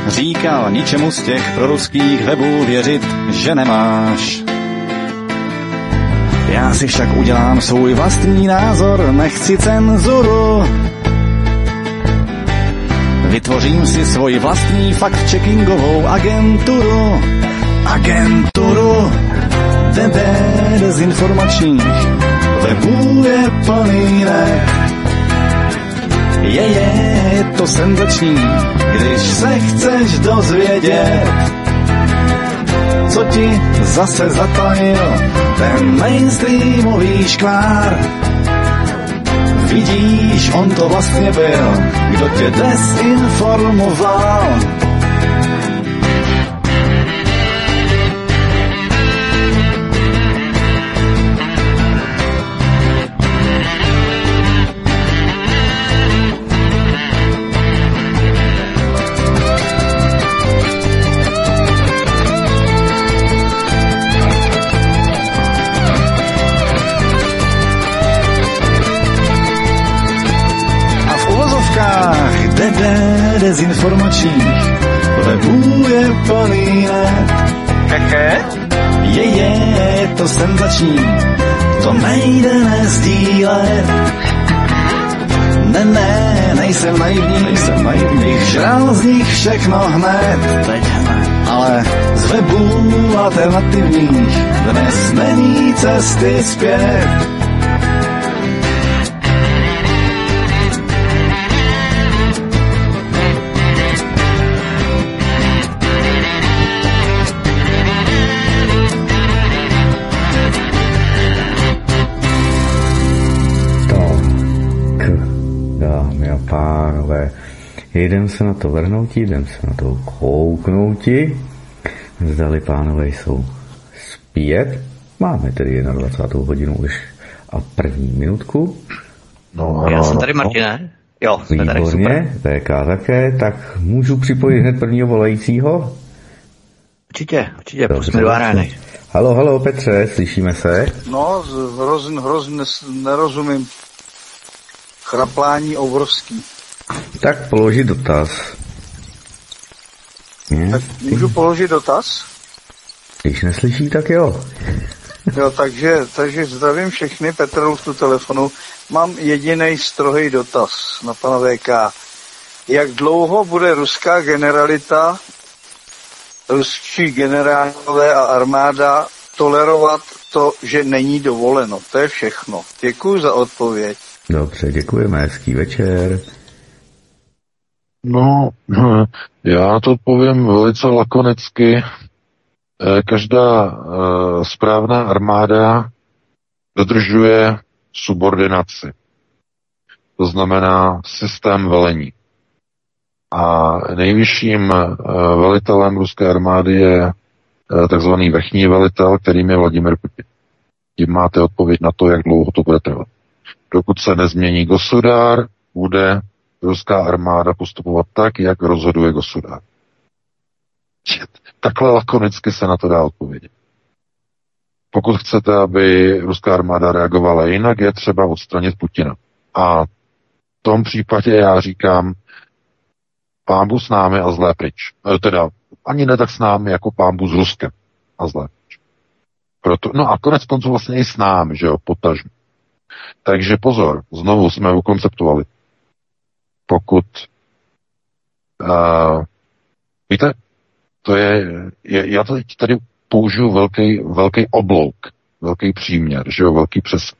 Říkal, ničemu z těch proruských webů věřit, že nemáš. Já si však udělám svůj vlastní názor, nechci cenzuru. Vytvořím si svoji vlastní fact-checkingovou agenturu. Agenturu DD dezinformačních webů je plný. Je, je, je to senzační, když se chceš dozvědět, co ti zase zatajil ten mainstreamový škvár. Vidíš, on to vlastně byl, kdo tě desinformoval. Senzační, to nejde nezdílet. Ne, ne, nejsem naivní, nejsem naivní, bych žral z nich všechno hned. Teď hned. Ale z webů alternativních dnes není cesty zpět. Jdem se na to vrhnouti, jdem se na to kouknouti. Zdali pánové jsou zpět. Máme tedy 21. hodinu už a první minutku. No, Já jsem tady, Martine. Jo, jsme Výborně, tady super. VK také, tak můžu připojit hned prvního volajícího? Určitě, určitě, pusťme do arény. Halo, halo Petře, slyšíme se? No, z- hroz, hroz nes- nerozumím. Chraplání obrovský. Tak položit dotaz. Ne? Tak můžu položit dotaz? Když neslyší, tak jo. Jo, takže, takže zdravím všechny, Petr tu telefonu. Mám jediný strohý dotaz na pana VK. Jak dlouho bude ruská generalita, ruští generálové a armáda tolerovat to, že není dovoleno? To je všechno. Děkuji za odpověď. Dobře, děkujeme, hezký večer. No, já to povím velice lakonicky. Eh, Každá eh, správná armáda dodržuje subordinaci. To znamená systém velení. A nejvyšším eh, velitelem ruské armády je takzvaný vrchní velitel, kterým je Vladimir Putin. Tím máte odpověď na to, jak dlouho to bude trvat. Dokud se nezmění gosudár, bude ruská armáda postupovat tak, jak rozhoduje gosudár. Takhle lakonicky se na to dá odpovědět. Pokud chcete, aby ruská armáda reagovala jinak, je třeba odstranit Putina. A v tom případě já říkám, pámbu s námi a zlé pryč. E, Teda ani ne tak s námi, jako pámbu s Ruskem a zlé pryč. Proto, no a konec konců vlastně i s námi, že jo, potažmo. Takže pozor, znovu jsme ukonceptovali. Pokud uh, víte, to je, je já teď tady použiju velký, velký oblouk, velký příměr, že jo, velký přes.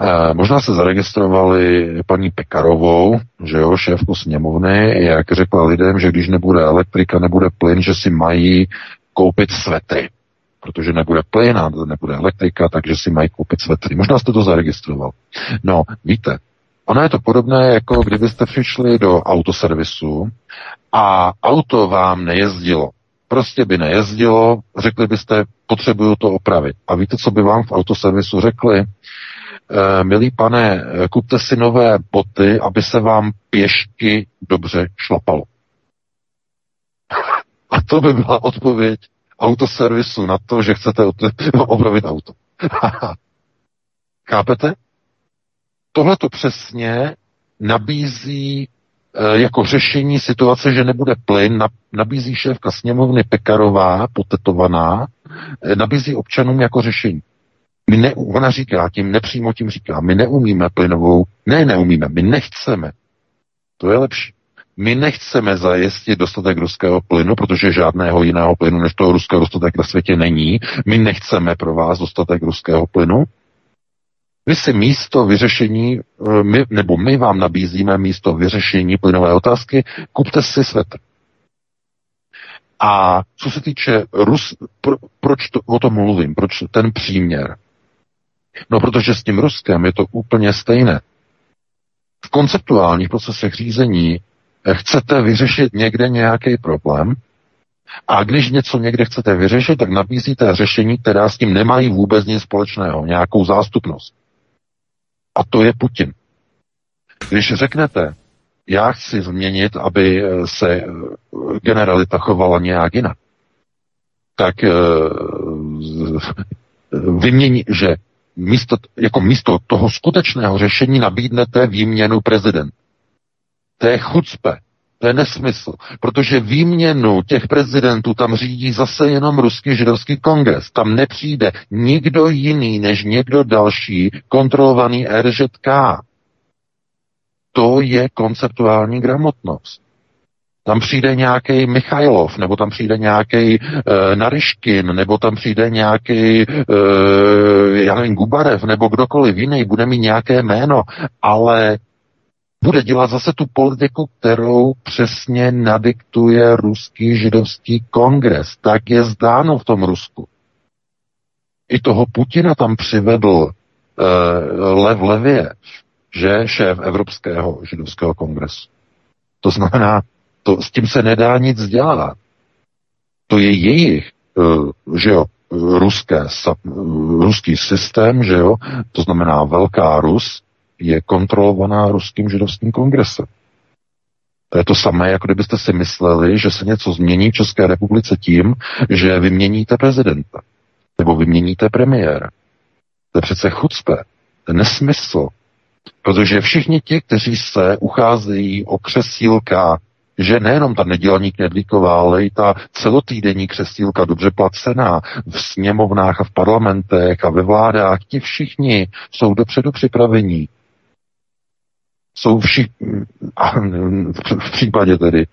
Uh, možná se zaregistrovali paní Pekarovou, že jo, šéfku sněmovny, jak řekla lidem, že když nebude elektrika, nebude plyn, že si mají koupit svetry protože nebude plyn a nebude elektrika, takže si mají koupit svetry. Možná jste to zaregistroval. No, víte, ono je to podobné, jako kdybyste přišli do autoservisu a auto vám nejezdilo. Prostě by nejezdilo, řekli byste, potřebuju to opravit. A víte, co by vám v autoservisu řekli? E, milý pane, kupte si nové boty, aby se vám pěšky dobře šlapalo. A to by byla odpověď autoservisu na to, že chcete opravit auto. Chápete? Tohle to přesně nabízí e, jako řešení situace, že nebude plyn, nabízí šéfka sněmovny Pekarová, potetovaná, e, nabízí občanům jako řešení. My ne, ona říká, tím nepřímo tím říká, my neumíme plynovou, ne, neumíme, my nechceme. To je lepší. My nechceme zajistit dostatek ruského plynu, protože žádného jiného plynu než toho ruského dostatek na světě není. My nechceme pro vás dostatek ruského plynu. Vy si místo vyřešení, my, nebo my vám nabízíme místo vyřešení plynové otázky, kupte si svetr. A co se týče Rus, pro, proč to, o tom mluvím, proč ten příměr? No, protože s tím Ruskem je to úplně stejné. V konceptuálních procesech řízení chcete vyřešit někde nějaký problém a když něco někde chcete vyřešit, tak nabízíte řešení, která s tím nemají vůbec nic společného, nějakou zástupnost. A to je Putin. Když řeknete, já chci změnit, aby se generalita chovala nějak jinak, tak vymění, že místo, jako místo toho skutečného řešení nabídnete výměnu prezident. To je chucpe, to je nesmysl, protože výměnu těch prezidentů tam řídí zase jenom ruský židovský kongres. Tam nepřijde nikdo jiný než někdo další kontrolovaný RŽK. To je konceptuální gramotnost. Tam přijde nějaký Michailov, nebo tam přijde nějaký e, Nariškin, nebo tam přijde nějaký, e, já nevím, Gubarev, nebo kdokoliv jiný, bude mít nějaké jméno, ale bude dělat zase tu politiku, kterou přesně nadiktuje ruský židovský kongres. Tak je zdáno v tom Rusku. I toho Putina tam přivedl uh, Lev Levě, že šéf Evropského židovského kongresu. To znamená, to, s tím se nedá nic dělat. To je jejich, uh, že jo, ruské, ruský systém, že jo, to znamená Velká Rus, je kontrolovaná ruským židovským kongresem. To je to samé, jako kdybyste si mysleli, že se něco změní v České republice tím, že vyměníte prezidenta nebo vyměníte premiéra. To je přece chucpe, to je nesmysl. Protože všichni ti, kteří se ucházejí o křesílka, že nejenom ta nedělník Nedlíková, ale i ta celotýdenní křesílka dobře placená v sněmovnách a v parlamentech a ve vládách, ti všichni jsou dopředu připravení jsou všichni, v případě tedy,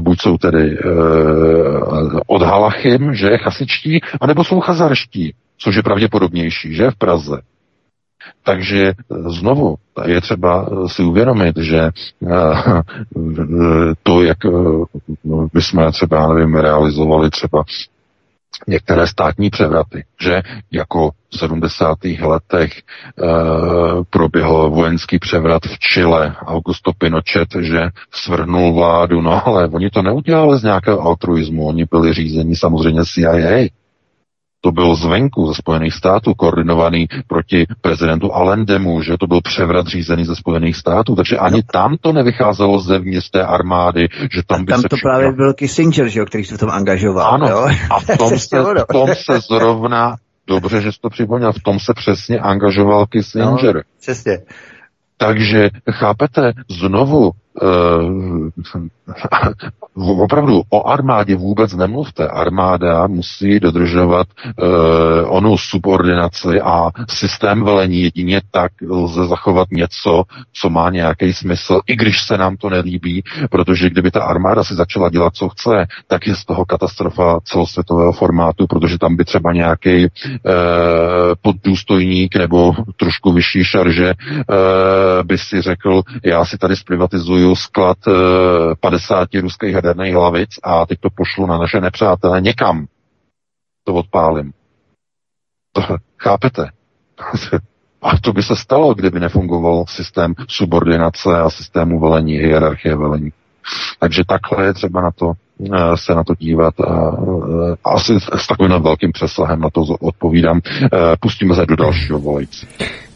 buď jsou tedy e, od Halachim, že chasičtí, anebo jsou chazarští, což je pravděpodobnější, že v Praze. Takže znovu je třeba si uvědomit, že e, to, jak bychom třeba, nevím, realizovali třeba některé státní převraty, že jako v 70. letech e, proběhl vojenský převrat v Chile, Augusto Pinochet, že svrhnul vládu, no ale oni to neudělali z nějakého altruismu, oni byli řízeni samozřejmě CIA, to byl zvenku ze Spojených států, koordinovaný proti prezidentu Allendemu, že to byl převrat řízený ze Spojených států, takže ani no. tam to nevycházelo zevnitř té armády, že tam by tam se to všechno... právě byl Kissinger, že jo, který se v tom angažoval. Ano, jo? a v tom, se, v tom se zrovna, dobře, že jsi to připomněl, v tom se přesně angažoval Kissinger. No, přesně. Takže chápete, znovu uh, opravdu o armádě vůbec nemluvte. Armáda musí dodržovat uh, onu subordinaci a systém velení. Jedině tak lze zachovat něco, co má nějaký smysl, i když se nám to nelíbí, protože kdyby ta armáda si začala dělat, co chce, tak je z toho katastrofa celosvětového formátu, protože tam by třeba nějaký uh, poddůstojník nebo trošku vyšší šarže uh, by si řekl, já si tady zprivatizuju sklad 50 eh, ruských jaderných hlavic a teď to pošlu na naše nepřátele někam. To odpálím. To, chápete? A to by se stalo, kdyby nefungoval systém subordinace a systému velení, hierarchie velení. Takže takhle je třeba na to eh, se na to dívat a, eh, a asi s takovým velkým přesahem na to odpovídám. Pustíme se do dalšího volající.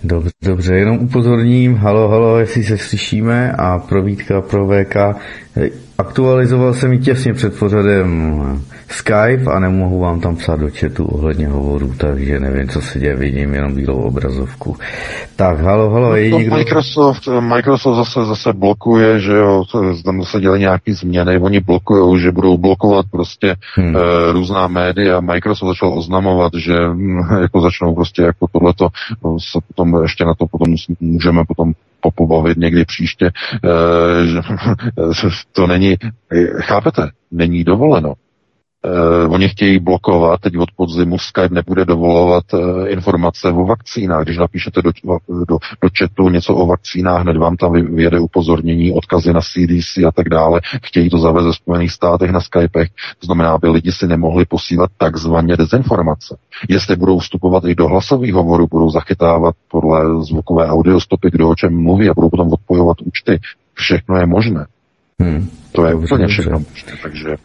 Dobře, dobře, jenom upozorním, halo, halo, jestli se slyšíme a pro Vítka, pro VK, aktualizoval jsem mi těsně před pořadem Skype a nemohu vám tam psát do chatu ohledně hovoru, takže nevím, co se děje, vidím jenom bílou obrazovku. Tak, halo, halo, je no, někdo... Microsoft, Microsoft zase, zase blokuje, že jo, tam zase dělají nějaký změny, oni blokují, že budou blokovat prostě hmm. e, různá média. Microsoft začal oznamovat, že hm, jako začnou prostě jako tohleto, no, se potom ještě na to potom můžeme potom popobavit někdy příště, e, že to není, chápete, není dovoleno. Uh, oni chtějí blokovat, teď od podzimu Skype nebude dovolovat uh, informace o vakcínách. Když napíšete do, do, do chatu něco o vakcínách, hned vám tam vyjede upozornění, odkazy na CDC a tak dále. Chtějí to zavést ve Spojených státech na Skypech. To znamená, aby lidi si nemohli posílat takzvaně dezinformace. Jestli budou vstupovat i do hlasových hovorů, budou zachytávat podle zvukové audiostopy, kdo o čem mluví a budou potom odpojovat účty. Všechno je možné. Hmm. To je úplně všechno možné. Takže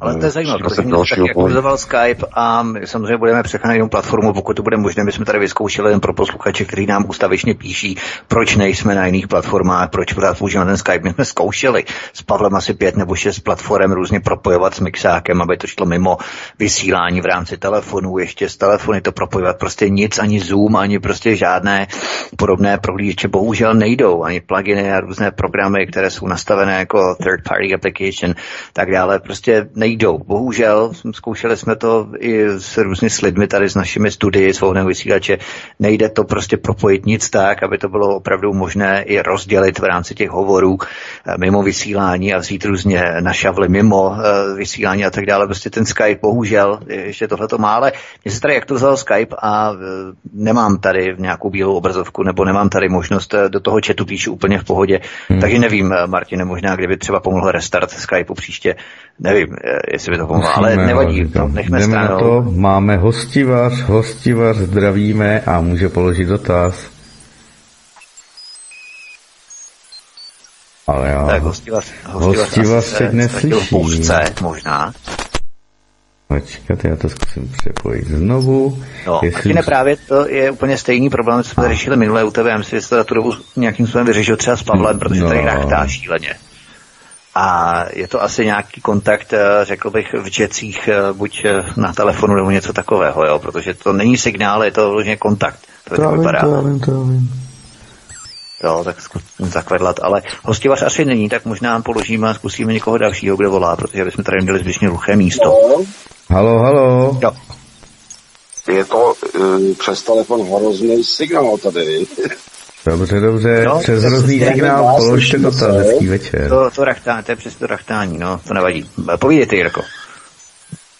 ale to je zajímavé, protože mě taky aktualizoval Skype a my samozřejmě budeme přecházet jenom platformu, pokud to bude možné. My jsme tady vyzkoušeli jen pro posluchače, kteří nám ustavičně píší, proč nejsme na jiných platformách, proč používáme ten Skype. My jsme zkoušeli s Pavlem asi pět nebo šest platform různě propojovat s mixákem, aby to šlo mimo vysílání v rámci telefonu, ještě z telefony to propojovat. Prostě nic, ani Zoom, ani prostě žádné podobné prohlížeče bohužel nejdou, ani pluginy a různé programy, které jsou nastavené jako third party application, tak dále. Prostě nejdou. Bohužel, zkoušeli jsme to i s různými s lidmi tady s našimi studii svobodného vysílače, nejde to prostě propojit nic tak, aby to bylo opravdu možné i rozdělit v rámci těch hovorů eh, mimo vysílání a vzít různě na šavly mimo eh, vysílání a tak dále. Prostě ten Skype, bohužel, ještě tohle to má, ale mě se tady aktualizoval Skype a eh, nemám tady nějakou bílou obrazovku nebo nemám tady možnost do toho chatu píšu úplně v pohodě. Hmm. Takže nevím, Martine, možná kdyby třeba pomohl restart Skypeu příště, nevím, jestli by to pomohlo, ale nevadí, to nechme Jdeme stranou. na to, máme hostivař, hostivař, zdravíme a může položit dotaz. Ale já... Tak hostiva, Hostiva hostiva se teď neslyší. Poušce, možná. Počkat, já to zkusím přepojit znovu. No, Jestli ne právě to je úplně stejný problém, co jsme řešili minule u tebe. Já myslím, že jsi to za tu dobu nějakým způsobem vyřešil třeba s Pavlem, protože No. tady rachtá šíleně. A je to asi nějaký kontakt, eh, řekl bych, v džecích, eh, buď eh, na telefonu nebo něco takového, jo? protože to není signál, je to vložně kontakt. To, To já vím, vypadá. to já vím, to já vím. Jo, tak zkus zakvedlat, ale hostivař asi není, tak možná položíme a zkusíme někoho dalšího, kdo volá, protože bychom tady měli zbytečně hluché místo. Halo, halo. Jo. Je to uh, přes telefon hrozný signál tady. Dobře, dobře, No, přes hrozný se signál, vás položte dotaz, se. hezký večer. To, to rachtání, to je přes to rachtání, no, to nevadí. Povídejte, Jirko.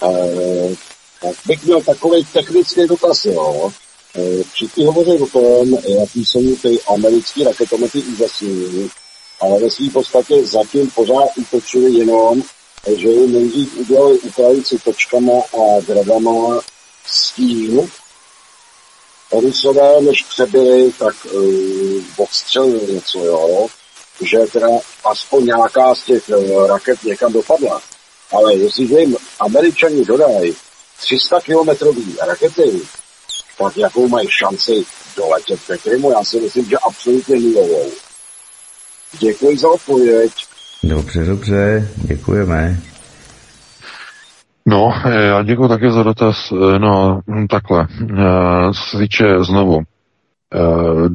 Uh, tak bych měl takový technický dotaz, jo. Uh, všichni hovoří o tom, jaký jsou ty americké raketomety úžasný, ale ve své podstatě zatím pořád útočili jenom, že jim nejdřív udělali Ukrajinci točkama a gradama s tím, Rusové, než přebyli, tak uh, odstřelili něco, jo. Že teda aspoň nějaká z těch uh, raket někam dopadla. Ale jestliže jim američani dodají 300 kilometrový rakety, tak jakou mají šanci doletět ke Krymu? Já si myslím, že absolutně nulovou. Děkuji za odpověď. Dobře, dobře, děkujeme. No, eh, já děkuji také za dotaz. Eh, No, hm, takhle. Eh, Co se týče znovu. eh,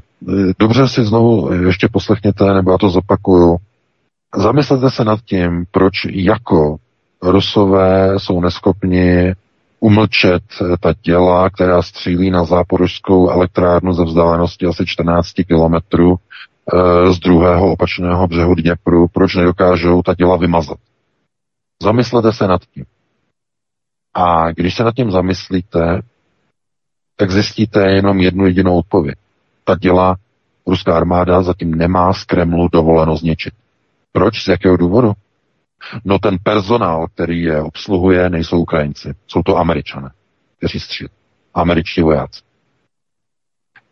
Dobře si znovu ještě poslechněte, nebo já to zopakuju. Zamyslete se nad tím, proč jako Rusové jsou neschopni umlčet eh, ta těla, která střílí na záporožskou elektrárnu ze vzdálenosti asi 14 kilometrů eh, z druhého opačného břehu Dněpru, proč nedokážou ta těla vymazat. Zamyslete se nad tím. A když se nad tím zamyslíte, tak zjistíte jenom jednu jedinou odpověď. Ta děla ruská armáda zatím nemá z Kremlu dovoleno zničit. Proč? Z jakého důvodu? No ten personál, který je obsluhuje, nejsou Ukrajinci. Jsou to američané, kteří střílí. Američtí vojáci.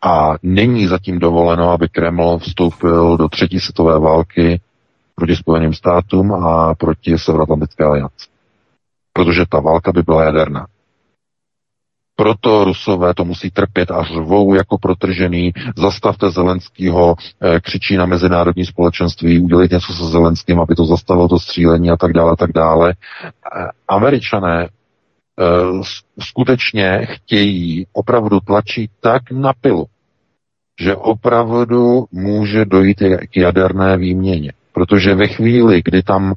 A není zatím dovoleno, aby Kreml vstoupil do třetí světové války proti Spojeným státům a proti Severoatlantické alianci protože ta válka by byla jaderná. Proto Rusové to musí trpět a řvou jako protržený. Zastavte Zelenskýho, eh, křičí na mezinárodní společenství, udělejte něco se Zelenským, aby to zastavilo to střílení a tak dále, tak dále. Eh, Američané eh, skutečně chtějí, opravdu tlačí tak na pilu, že opravdu může dojít k jaderné výměně. Protože ve chvíli, kdy tam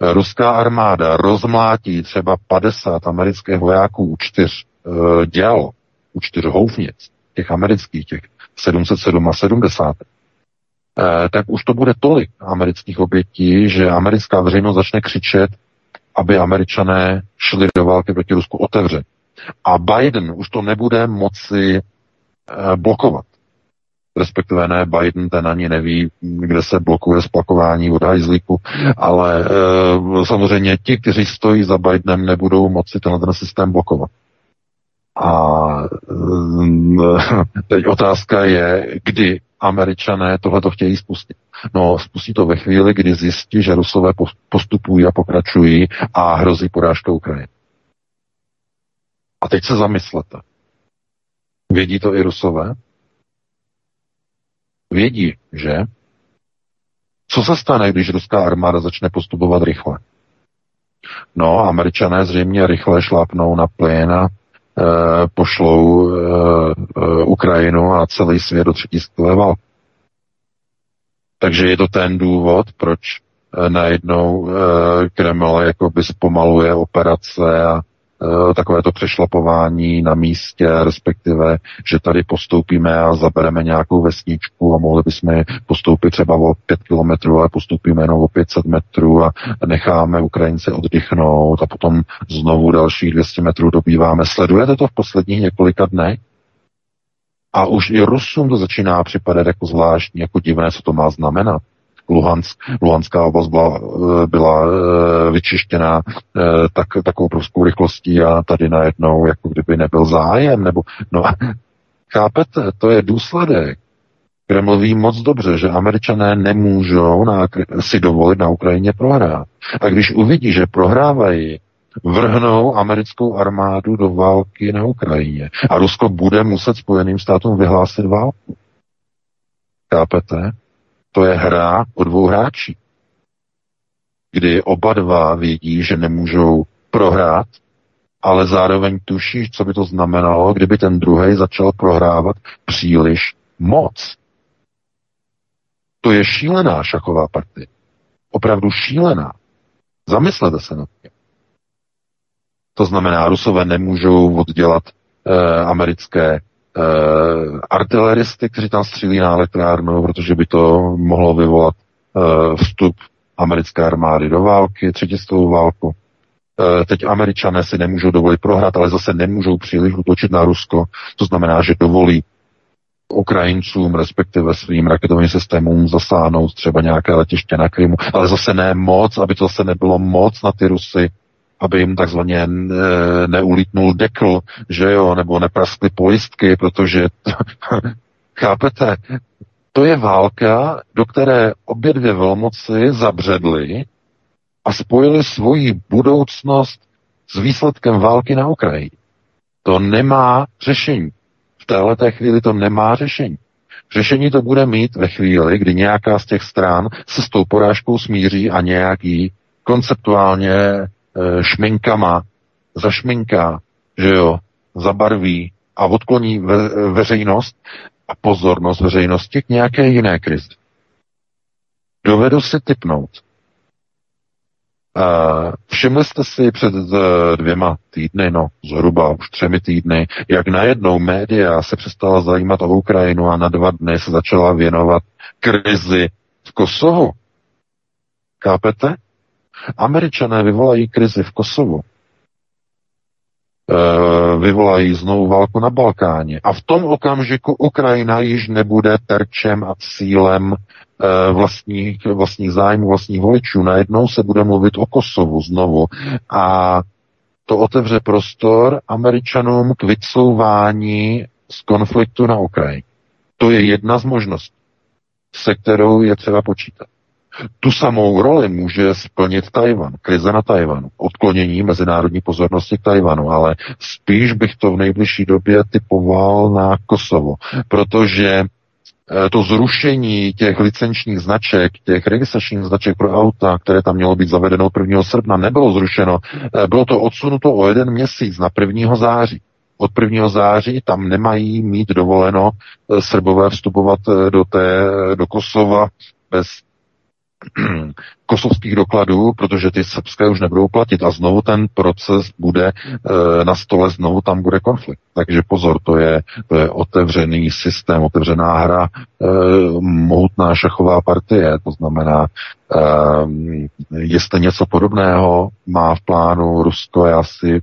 ruská armáda rozmlátí třeba 50 amerických vojáků u čtyř uh, děl, u čtyř houfnic, těch amerických, těch 707 a 70, eh, tak už to bude tolik amerických obětí, že americká veřejnost začne křičet, aby američané šli do války proti Rusku otevře. A Biden už to nebude moci eh, blokovat respektive ne, Biden ten ani neví, kde se blokuje splakování od hajzlíku, ale e, samozřejmě ti, kteří stojí za Bidenem, nebudou moci tenhle ten systém blokovat. A e, teď otázka je, kdy američané tohle to chtějí spustit. No, spustí to ve chvíli, kdy zjistí, že Rusové postupují a pokračují a hrozí porážka Ukrajiny. A teď se zamyslete. Vědí to i Rusové? Vědí, že? Co se stane, když ruská armáda začne postupovat rychle? No, američané zřejmě rychle šlápnou na plyn a e, pošlou e, e, Ukrajinu a celý svět do třetí světové války. Takže je to ten důvod, proč e, najednou e, Kreml jakoby zpomaluje operace a takové to přešlapování na místě, respektive, že tady postoupíme a zabereme nějakou vesničku a mohli bychom postoupit třeba o pět kilometrů, ale postupíme jenom o 500 metrů a necháme Ukrajince oddychnout a potom znovu dalších 200 metrů dobýváme. Sledujete to v posledních několika dnech? A už i Rusům to začíná připadat jako zvláštní, jako divné, co to má znamenat. Luhansk, Luhanská oblast byla, byla vyčištěna tak, takovou obrovskou rychlostí a tady najednou jako kdyby nebyl zájem, nebo no chápete, to je důsledek Kreml ví moc dobře, že američané nemůžou na, si dovolit na Ukrajině prohrát. A když uvidí, že prohrávají, vrhnou americkou armádu do války na Ukrajině. A Rusko bude muset Spojeným státům vyhlásit válku. Chápete? To je hra o dvou hráči. Kdy oba dva vědí, že nemůžou prohrát, ale zároveň tuší, co by to znamenalo, kdyby ten druhý začal prohrávat příliš moc. To je šílená šachová partie. Opravdu šílená. Zamyslete se nad tím. To znamená, Rusové nemůžou oddělat eh, americké eh, artileristy, kteří tam střílí na elektrárnu, protože by to mohlo vyvolat eh, vstup americké armády do války, třetistovou válku. Eh, teď američané si nemůžou dovolit prohrát, ale zase nemůžou příliš utočit na Rusko. To znamená, že dovolí Ukrajincům, respektive svým raketovým systémům zasáhnout třeba nějaké letiště na Krymu, ale zase ne moc, aby to zase nebylo moc na ty Rusy, aby jim takzvaně neulítnul dekl, že jo, nebo nepraskly pojistky, protože chápete, to je válka, do které obě dvě velmoci zabředly a spojili svoji budoucnost s výsledkem války na Ukrajině. To nemá řešení. V této chvíli to nemá řešení. Řešení to bude mít ve chvíli, kdy nějaká z těch stran se s tou porážkou smíří a nějaký konceptuálně šminkama zašminká, že jo, zabarví a odkloní ve, veřejnost a pozornost veřejnosti k nějaké jiné krizi. Dovedu si typnout, Všimli jste si před eh, dvěma týdny, no zhruba už třemi týdny, jak najednou média se přestala zajímat o Ukrajinu a na dva dny se začala věnovat krizi v Kosovu. Kápete? Američané vyvolají krizi v Kosovu. E, vyvolají znovu válku na Balkáně. A v tom okamžiku Ukrajina již nebude terčem a cílem Eh, vlastních, vlastních zájmů, vlastních voličů. Najednou se bude mluvit o Kosovu znovu a to otevře prostor Američanům k vycouvání z konfliktu na Ukrajině. To je jedna z možností, se kterou je třeba počítat. Tu samou roli může splnit Tajvan, krize na Tajvanu, odklonění mezinárodní pozornosti k Tajvanu, ale spíš bych to v nejbližší době typoval na Kosovo, protože Eh, to zrušení těch licenčních značek, těch registračních značek pro auta, které tam mělo být zavedeno 1. srpna, nebylo zrušeno. Eh, bylo to odsunuto o jeden měsíc na 1. září. Od 1. září tam nemají mít dovoleno eh, Srbové vstupovat do, té, do Kosova bez kosovských dokladů, protože ty srbské už nebudou platit a znovu ten proces bude e, na stole, znovu tam bude konflikt. Takže pozor, to je, to je otevřený systém, otevřená hra, e, mohutná šachová partie, to znamená, e, jestli něco podobného má v plánu Rusko, já si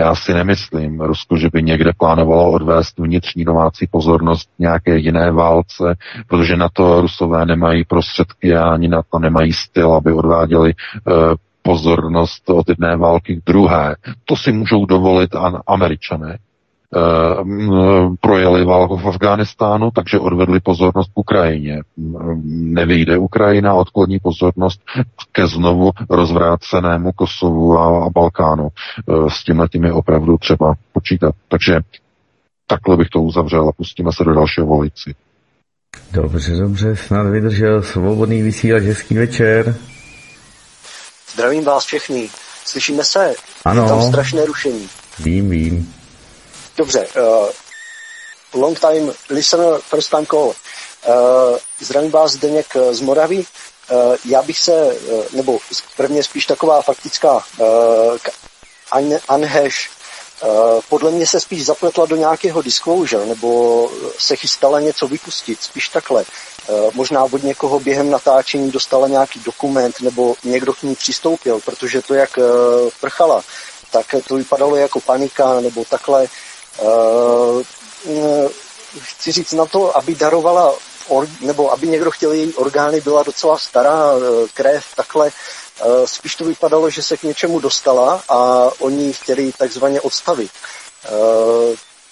já si nemyslím, Rusko, že by někde plánovalo odvést vnitřní domácí pozornost nějaké jiné válce, protože na to Rusové nemají prostředky a ani na to nemají styl, aby odváděli uh, pozornost od jedné války k druhé. To si můžou dovolit an- američané. Eh, projeli válku v Afghánistánu, takže odvedli pozornost k Ukrajině. Nevyjde Ukrajina, odkloní pozornost ke znovu rozvrácenému Kosovu a, a Balkánu. Eh, s tím tím je opravdu třeba počítat. Takže takhle bych to uzavřel a pustíme se do dalšího volici. Dobře, dobře, snad vydržel svobodný vysílač, hezký večer. Zdravím vás všechny. Slyšíme se? Ano. Je tam strašné rušení. Vím, vím. Dobře, uh, long time listener, first time call. Uh, zdravím vás Zdeněk z Moravy. Uh, já bych se, uh, nebo prvně spíš taková faktická uh, Anheš, uh, podle mě se spíš zapletla do nějakého disclosure, nebo se chystala něco vypustit, spíš takhle. Uh, možná od někoho během natáčení dostala nějaký dokument, nebo někdo k ní přistoupil, protože to, jak uh, prchala, tak to vypadalo jako panika, nebo takhle. Uh, chci říct na to, aby darovala, or, nebo aby někdo chtěl její orgány, byla docela stará eh, krev, takhle. Spíš to vypadalo, že se k něčemu dostala a oni chtěli takzvaně odstavit.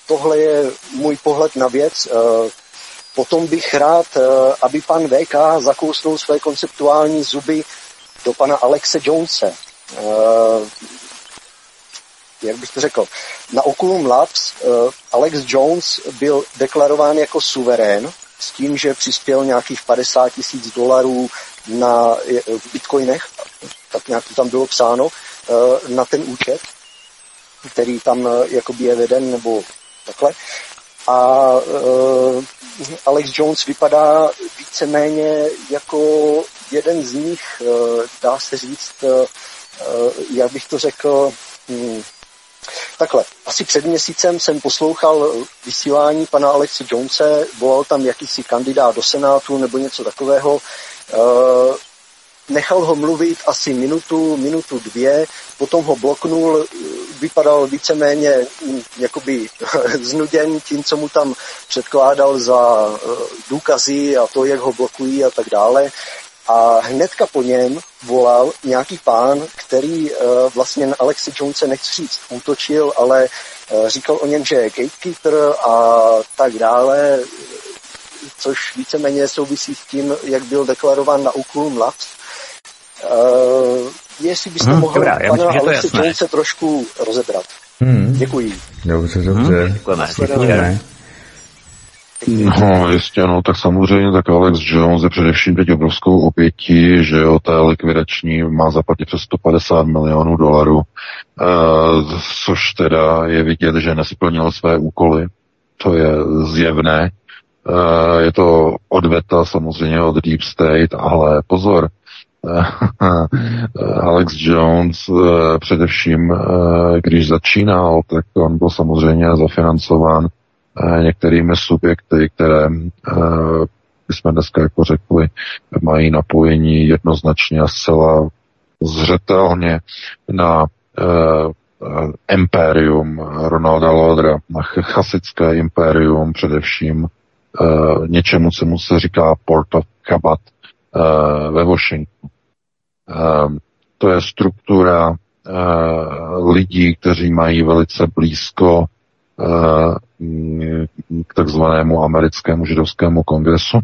Tohle je můj pohled na věc. Potom bych rád, eh, aby pan VK zakousnul své konceptuální zuby do pana Alexe Jonese. Eh, jak bych to řekl, na Oculum Labs Alex Jones byl deklarován jako suverén s tím, že přispěl nějakých 50 tisíc dolarů na, v bitcoinech, tak nějak to tam bylo psáno, na ten účet, který tam jakoby je veden, nebo takhle. A Alex Jones vypadá víceméně jako jeden z nich, dá se říct, jak bych to řekl, hmm, Takhle, asi před měsícem jsem poslouchal vysílání pana Alexe Jonese, volal tam jakýsi kandidát do Senátu nebo něco takového nechal ho mluvit asi minutu, minutu dvě, potom ho bloknul, vypadal víceméně mm, jakoby znuděn tím, co mu tam předkládal za eh, důkazy a to, jak ho blokují a tak dále. A hnedka po něm volal nějaký pán, který uh, vlastně na Alexi Jonese nechci říct útočil, ale uh, říkal o něm, že je gatekeeper a tak dále, což víceméně souvisí s tím, jak byl deklarován na Oculum Labs. Uh, jestli byste hmm, mohli dobrá, pana Alexe Jonese trošku rozebrat. Hmm. Děkuji. Dobře, dobře. Hmm, děkujeme. děkujeme. No, jistě, no, tak samozřejmě, tak Alex Jones je především teď obrovskou obětí, že jo, té likvidační má zaplatit přes 150 milionů dolarů, uh, což teda je vidět, že nesplnil své úkoly, to je zjevné, uh, je to odveta samozřejmě od Deep State, ale pozor, Alex Jones eh, především, eh, když začínal, tak on byl samozřejmě zafinancován eh, některými subjekty, které jsme dneska jako řekli, mají napojení jednoznačně a zcela zřetelně na impérium Ronalda Lodra, na chasické impérium především, něčemu, co mu se říká Port of Kabat, Eh, ve Washingtonu. Eh, to je struktura eh, lidí, kteří mají velice blízko k takzvanému americkému židovskému kongresu.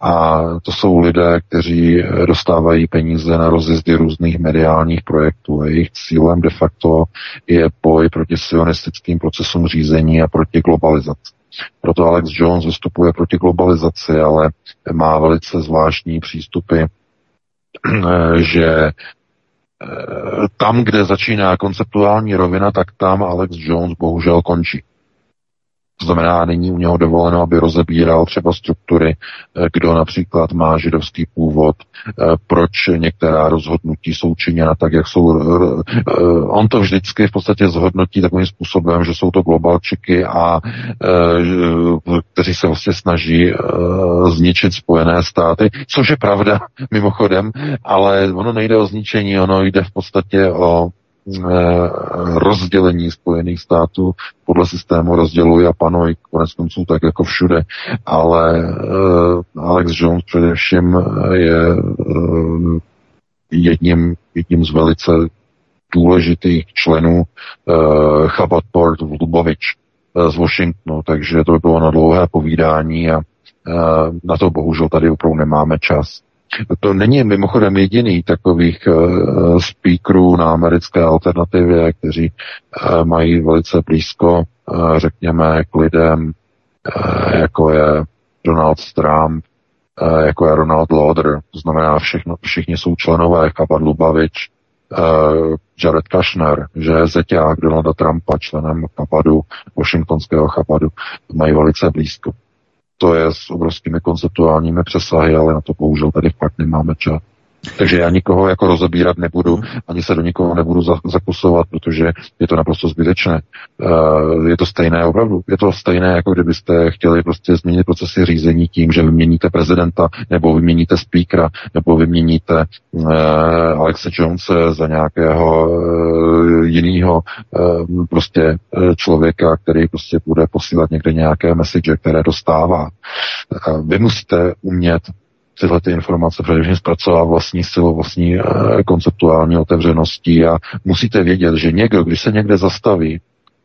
A to jsou lidé, kteří dostávají peníze na rozjezdy různých mediálních projektů. A jejich cílem de facto je boj proti sionistickým procesům řízení a proti globalizaci. Proto Alex Jones vystupuje proti globalizaci, ale má velice zvláštní přístupy, že eh, tam, kde začíná konceptuální rovina, tak tam Alex Jones bohužel končí. To znamená, není u něho dovoleno, aby rozebíral třeba struktury, eh, kdo například má židovský původ, eh, proč některá rozhodnutí jsou činěna tak, jak jsou. Eh, on to vždycky v podstatě zhodnotí takovým způsobem, že jsou to globalčiky a kteří se vlastně snaží zničit Spojené státy, což je pravda mimochodem, ale ono nejde o zničení, ono jde v podstatě o rozdělení Spojených států podle systému rozdělují a panují konec konců tak jako všude, ale eh, Alex Jones především je eh, jedním, jedním z velice důležitých členů Chabad Port v Lubovič z Washingtonu, takže to by bylo na dlouhé povídání a na to bohužel tady opravdu nemáme čas. To není mimochodem jediný takových uh, speakerů na americké alternativě, kteří uh, mají velice blízko, uh, řekněme, k lidem, uh, jako je Donald Trump, uh, jako je Ronald Lauder, to znamená všechno, všichni jsou členové Chabad Lubavič, uh, Jared Kushner, že je zeťák Donalda Trumpa, členem Chabadu, Washingtonského Chabadu, mají velice blízko to je s obrovskými konceptuálními přesahy, ale na to bohužel tady fakt nemáme čas. Takže já nikoho jako rozebírat nebudu, ani se do nikoho nebudu zakusovat, protože je to naprosto zbytečné. Uh, je to stejné opravdu. Je to stejné, jako kdybyste chtěli prostě změnit procesy řízení tím, že vyměníte prezidenta, nebo vyměníte speakera, nebo vyměníte uh, Alexe Jonese za nějakého uh, jiného prostě člověka, který prostě bude posílat někde nějaké message, které dostává. Vy musíte umět tyhle ty informace především zpracovat vlastní silou, vlastní e, konceptuální otevřeností a musíte vědět, že někdo, když se někde zastaví,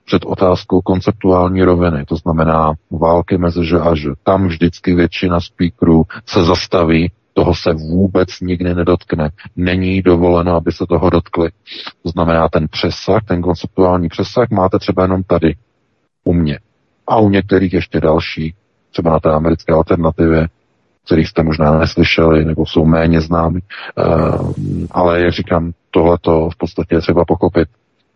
před otázkou konceptuální roviny, to znamená války mezi že a že. Tam vždycky většina speakerů se zastaví, toho se vůbec nikdy nedotkne. Není dovoleno, aby se toho dotkli. To znamená, ten přesah, ten konceptuální přesah máte třeba jenom tady, u mě. A u některých ještě další, třeba na té americké alternativě, kterých jste možná neslyšeli, nebo jsou méně známy. Uh, ale jak říkám, tohle to v podstatě je třeba pochopit.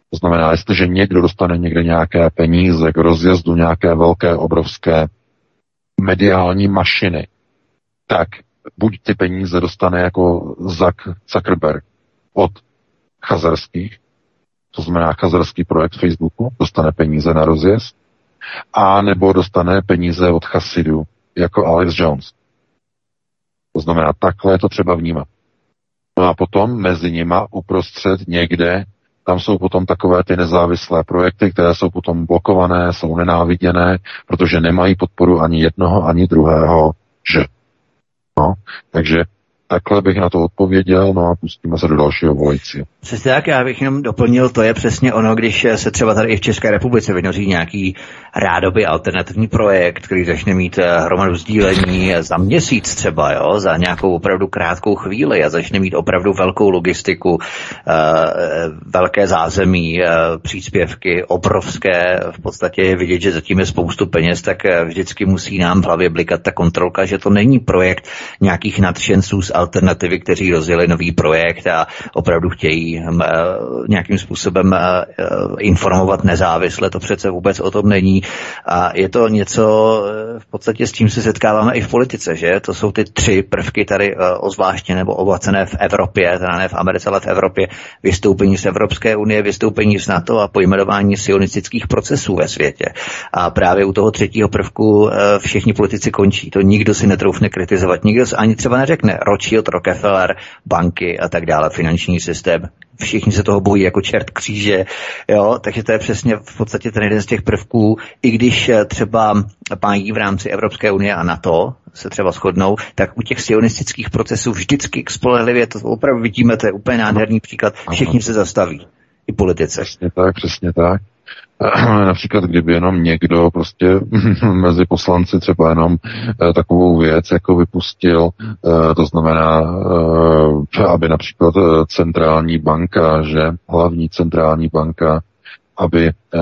To znamená, jestliže někdo dostane někde nějaké peníze k rozjezdu nějaké velké, obrovské mediální mašiny, tak buď ty peníze dostane jako Zak Zuckerberg od chazarských, to znamená chazarský projekt Facebooku, dostane peníze na rozjezd, a nebo dostane peníze od chasidů, jako Alex Jones. To znamená, takhle je to třeba vnímat. No a potom mezi nima uprostřed někde, tam jsou potom takové ty nezávislé projekty, které jsou potom blokované, jsou nenáviděné, protože nemají podporu ani jednoho, ani druhého, že. No, takže Takhle bych na to odpověděl, no a pustíme se do dalšího volajícího. Přesně tak, já bych jenom doplnil, to je přesně ono, když se třeba tady i v České republice vynoří nějaký rádoby alternativní projekt, který začne mít eh, hromadu sdílení za měsíc třeba, jo, za nějakou opravdu krátkou chvíli a začne mít opravdu velkou logistiku, eh, velké zázemí, eh, příspěvky, obrovské, v podstatě je vidět, že zatím je spoustu peněz, tak vždycky musí nám v hlavě blikat ta kontrolka, že to není projekt nějakých nadšenců z alternativy, kteří rozjeli nový projekt a opravdu chtějí hm, nějakým způsobem informovat nezávisle, to přece vůbec o tom není. A je to něco eh, v podstatě s čím se setkáváme i v politice, že? To jsou ty tři prvky tady eh, ozvláště nebo obohacené v Evropě, teda ne v Americe, ale v Evropě, vystoupení z Evropské unie, vystoupení z NATO a pojmenování sionistických procesů ve světě. A právě u toho třetího prvku eh, všichni politici končí. To nikdo si netroufne kritizovat. Nikdo ani třeba neřekne Rothschild, Rockefeller, banky a tak dále, finanční systém všichni se toho bojí jako čert kříže, jo, takže to je přesně v podstatě ten jeden z těch prvků, i když eh, třeba pájí v rámci Evropské unie a NATO se třeba shodnou, tak u těch sionistických procesů vždycky spolehlivě, to opravdu vidíme, to je úplně nádherný příklad, všichni se zastaví, i politice. Přesně tak, přesně tak. například kdyby jenom někdo prostě mezi poslanci třeba jenom eh, takovou věc jako vypustil, eh, to znamená, eh, aby například centrální banka, že? Hlavní centrální banka aby eh,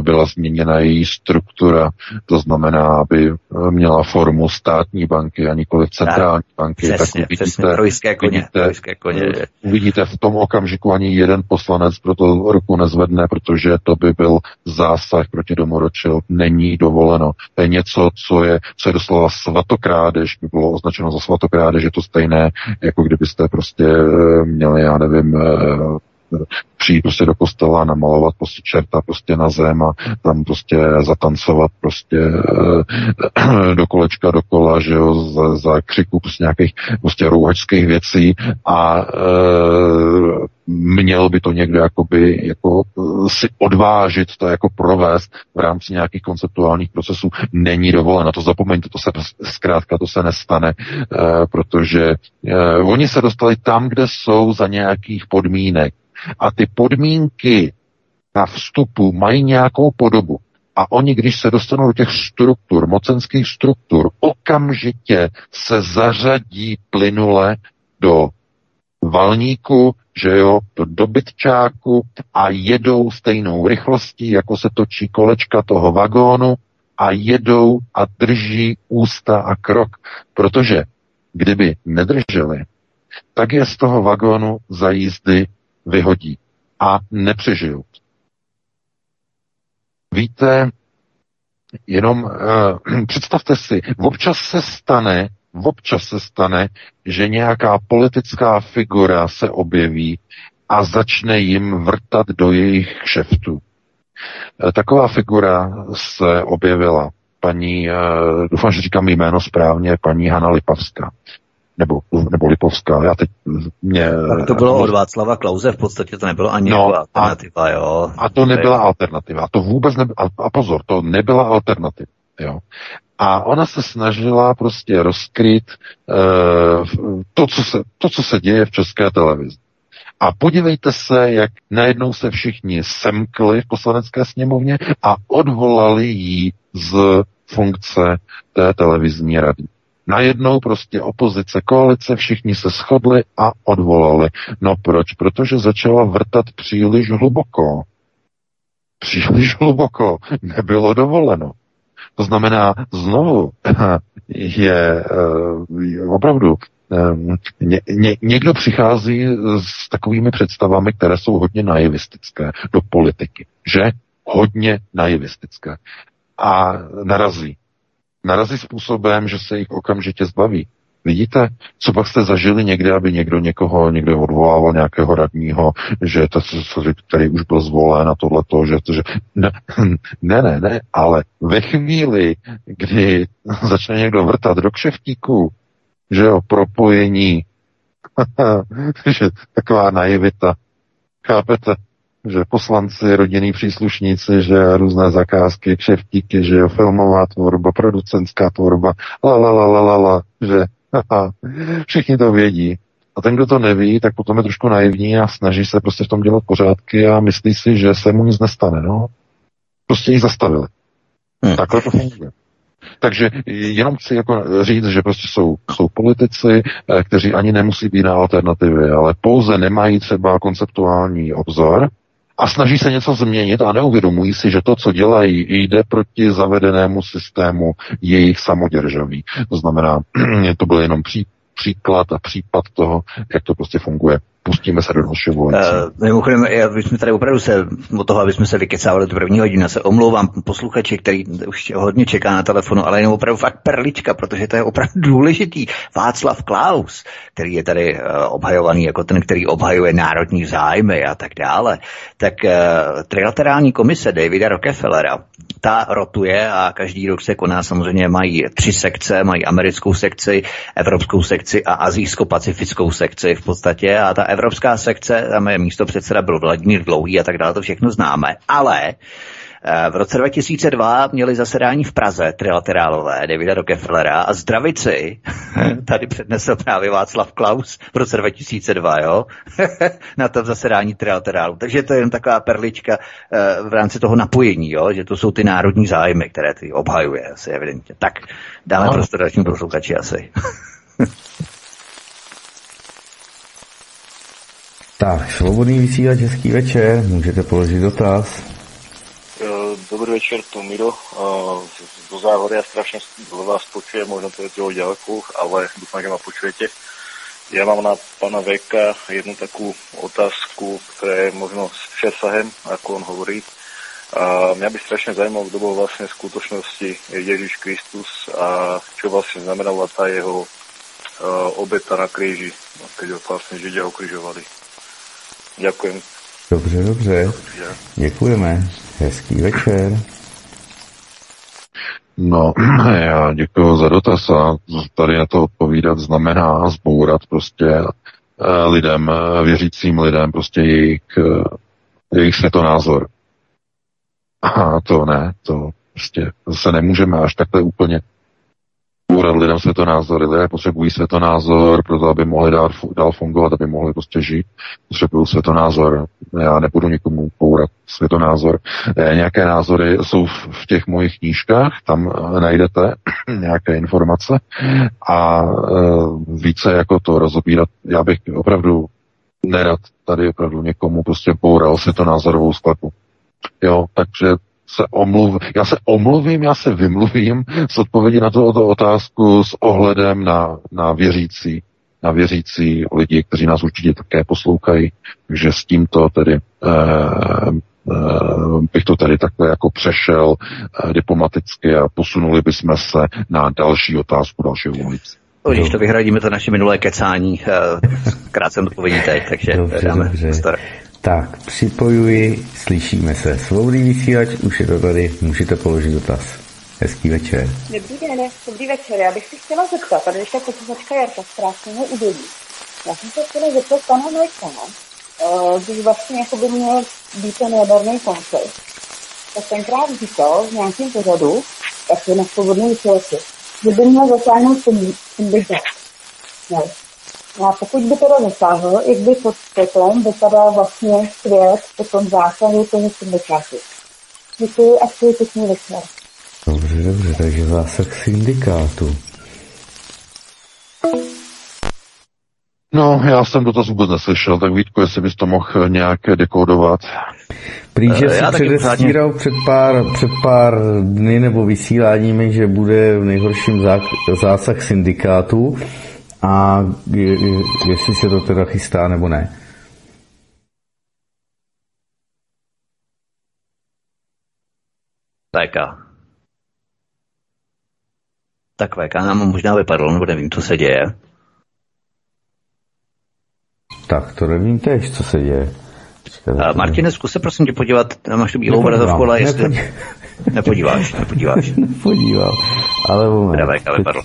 byla změněna její struktura, to znamená, aby eh, měla formu státní banky a nikoli centrální tak, banky. Přesně, tak uvidíte, přesně, koně, uvidíte, koně. Eh, uvidíte v tom okamžiku ani jeden poslanec pro to ruku nezvedne, protože to by byl zásah proti domoročil. Není dovoleno. To je něco, co je, co je doslova svatokrádež, by bylo označeno za svatokrádež, je to stejné, jako kdybyste prostě měli, já nevím, přijít prostě do kostela, namalovat prostě čerta prostě na zem a tam prostě zatancovat prostě e, do kolečka dokola, že jo, za, za křiku prostě nějakých prostě rouhačských věcí a e, měl by to někdo jakoby jako eh, si odvážit to jako provést v rámci nějakých konceptuálních procesů. Není dovoleno, to zapomeňte, to se zkrátka to se nestane, e, protože e, oni se dostali tam, kde jsou za nějakých podmínek a ty podmínky na vstupu mají nějakou podobu. A oni, když se dostanou do těch struktur, mocenských struktur, okamžitě se zařadí plynule do valníku, že jo, do dobytčáku a jedou stejnou rychlostí, jako se točí kolečka toho vagónu a jedou a drží ústa a krok. Protože kdyby nedrželi, tak je z toho vagónu za jízdy vyhodí a nepřežijou. Víte, jenom uh, představte si, občas se stane, občas se stane, že nějaká politická figura se objeví a začne jim vrtat do jejich kšeftu. Eh, taková figura se objevila paní, uh, doufám, že říkám jméno správně, paní Hanna Lipavská nebo, nebo Lipovská. Já teď mě... Tak to bylo od Václava Klauze, v podstatě to nebylo ani no, jako alternativa, a, jo. A to nebyla alternativa. To vůbec nebyla, a pozor, to nebyla alternativa, jo. A ona se snažila prostě rozkryt uh, to, co se, to, co se děje v české televizi. A podívejte se, jak najednou se všichni semkli v poslanecké sněmovně a odvolali ji z funkce té televizní rady. Najednou prostě opozice, koalice, všichni se shodli a odvolali. No proč? Protože začala vrtat příliš hluboko. Příliš hluboko. Nebylo dovoleno. To znamená, znovu je uh, opravdu um, ně, ně, někdo přichází s takovými představami, které jsou hodně naivistické do politiky. Že? Hodně naivistické. A narazí narazí způsobem, že se jich okamžitě zbaví. Vidíte, co pak jste zažili někde, aby někdo někoho někde odvolával nějakého radního, že to, který už byl zvolen a tohleto, že, že ne, ne, ne, ale ve chvíli, kdy začne někdo vrtat do kšeftíku, že jo, propojení, že taková naivita, chápete, že poslanci, rodinní příslušníci, že různé zakázky, kšeftíky, že jo, filmová tvorba, producentská tvorba, la, la, la, la, la, la že haha, všichni to vědí. A ten, kdo to neví, tak potom je trošku naivní a snaží se prostě v tom dělat pořádky a myslí si, že se mu nic nestane, no. Prostě ji zastavili. Hmm. Takhle to funguje. Takže jenom chci jako říct, že prostě jsou, jsou politici, eh, kteří ani nemusí být na alternativy, ale pouze nemají třeba konceptuální obzor, a snaží se něco změnit a neuvědomují si, že to, co dělají, jde proti zavedenému systému jejich samoděržaví. To znamená, to byl jenom pří, příklad a případ toho, jak to prostě funguje pustíme se do dalšího Uh, mimochodem, my jsme tady opravdu se od toho, aby jsme se vykecávali do první hodiny, se omlouvám posluchači, který už hodně čeká na telefonu, ale jenom opravdu fakt perlička, protože to je opravdu důležitý. Václav Klaus, který je tady uh, obhajovaný jako ten, který obhajuje národní zájmy a tak dále, tak uh, trilaterální komise Davida Rockefellera, ta rotuje a každý rok se koná, samozřejmě mají tři sekce, mají americkou sekci, evropskou sekci a azijsko-pacifickou sekci v podstatě. A ta evropská sekce, tam je místo předseda byl Vladimír Dlouhý a tak dále, to všechno známe, ale eh, v roce 2002 měli zasedání v Praze trilaterálové Davida Rockefellera a zdravici tady přednesl právě Václav Klaus v roce 2002, jo, na tom zasedání trilaterálu. Takže to je jen taková perlička eh, v rámci toho napojení, jo, že to jsou ty národní zájmy, které ty obhajuje asi evidentně. Tak dáme no. prostor dalším posluchači asi. Tak, svobodný vysílač, hezký večer, můžete položit dotaz. Dobrý večer, to Miro. Do záhory ja strašne vás počujem, možno to je o ďalku, ale dúfam, že ma počujete. Ja mám na pana Veka jednu takú otázku, ktorá je možno s přesahem, ako on hovorí. A mňa by strašne zaujímalo, kto bol vlastne v skutočnosti Ježiš Kristus a čo vlastne znamenala tá jeho obeta na kríži, keď ho vlastne Židia ukrižovali. Děkuji. Dobře, dobře. Děkujeme. Hezký večer. No, já děkuji za dotaz a tady na to odpovídat znamená zbourat prostě eh, lidem, eh, věřícím lidem, prostě jejich, eh, jejich světonázor. A to ne, to prostě se nemůžeme až takhle úplně bourat lidem světonázory. Lidé potřebují světonázor, proto aby mohli dál, dál fungovat, aby mohli prostě žít. Potřebují světonázor. Já nebudu nikomu bourat světonázor. E, nějaké názory jsou v, v těch mojich knížkách, tam e, najdete nějaké informace a e, více jako to rozobírat. Já bych opravdu nerad tady opravdu někomu prostě boural světonázorovou sklepu. Jo, takže se omluv, já se omluvím, já se vymluvím s odpovědí na tuto otázku s ohledem na, na věřící, na věřící lidi, kteří nás určitě také poslouchají, takže s tímto tedy eh, eh, bych to tady takhle jako přešel eh, diplomaticky a posunuli bychom se na další otázku dalšího volice. Když to vyhradíme to naše minulé kecání, eh, krátce odpovědí teď, takže dobře, dáme dobře. Star. Tak, připojuji, slyšíme se. Svobodný vysílač, už je to tady, můžete položit dotaz. Hezký večer. Dobrý den, dobrý večer. Já bych si chtěla zeptat, tady ještě posluchačka Jarka z krásného údolí. Já jsem se chtěla zeptat pana Mleka, eh, když vlastně jako by měl být ten jaderný konflikt, tak tenkrát říkal v nějakém pořadu, tak je na svobodný vysílači, že by měl zasáhnout ten, ten No. A pokud by teda zasáhl, jak by pod potom vypadal vlastně svět po tom zásahu toho syndikátu. Děkuji a přeji pěkný večer. Dobře, dobře, takže zásah syndikátu. No, já jsem dotaz vůbec neslyšel, tak Vítku, jestli bys to mohl nějak dekodovat. Prý, že Eh, si já taky předestíral před pár, před pár dny nebo vysíláními, že bude v nejhorším zá- zásah syndikátu a je, je, jestli se to teda chystá nebo ne. VK. Tak VK nám možná vypadlo, nebo nevím, co se děje. Tak to nevím tež, co se děje. Uh, Martine, zkus se prosím tě podívat, máš tu bílou obrazovku, ale jestli... nepodí- Nepodíváš, nepodíváš. Podíval, ale moment. VK vypadl.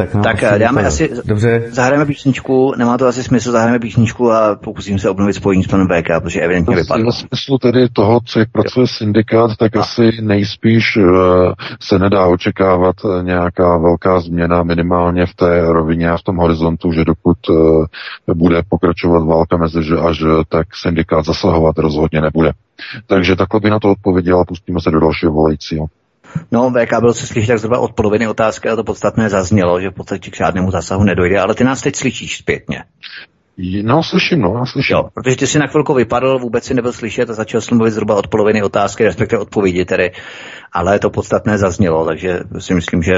Tak, nám Tak asi eh, dáme vypadlo. asi, Dobře, zahrajeme písničku, nemá to asi smysl, zahrajeme písničku a pokusím se obnovit spojení s panem VK, protože evidentně vypadl. Ve smyslu tedy toho, co jak pracuje syndikát, tak asi nejspíš eh, se nedá očekávat eh, nějaká velká změna minimálně v té rovině a v tom horizontu, že dokud eh, bude pokračovat válka mezi že a že, tak syndikát zasahovat rozhodně nebude. Takže takhle by na to odpověděl a pustíme se do dalšího volajícího. No, VK byl se slyšet tak zhruba od poloviny otázky a to podstatné zaznělo, že v podstatě k žádnému zásahu nedojde, ale ty nás teď slyšíš zpětně. No, slyším, no, já slyším. Jo, protože ty si na chvilku vypadl, vůbec si nebyl slyšet a začal jsem mluvit zhruba od poloviny otázky, respektive odpovědi tedy, ale to podstatné zaznělo, takže si myslím, že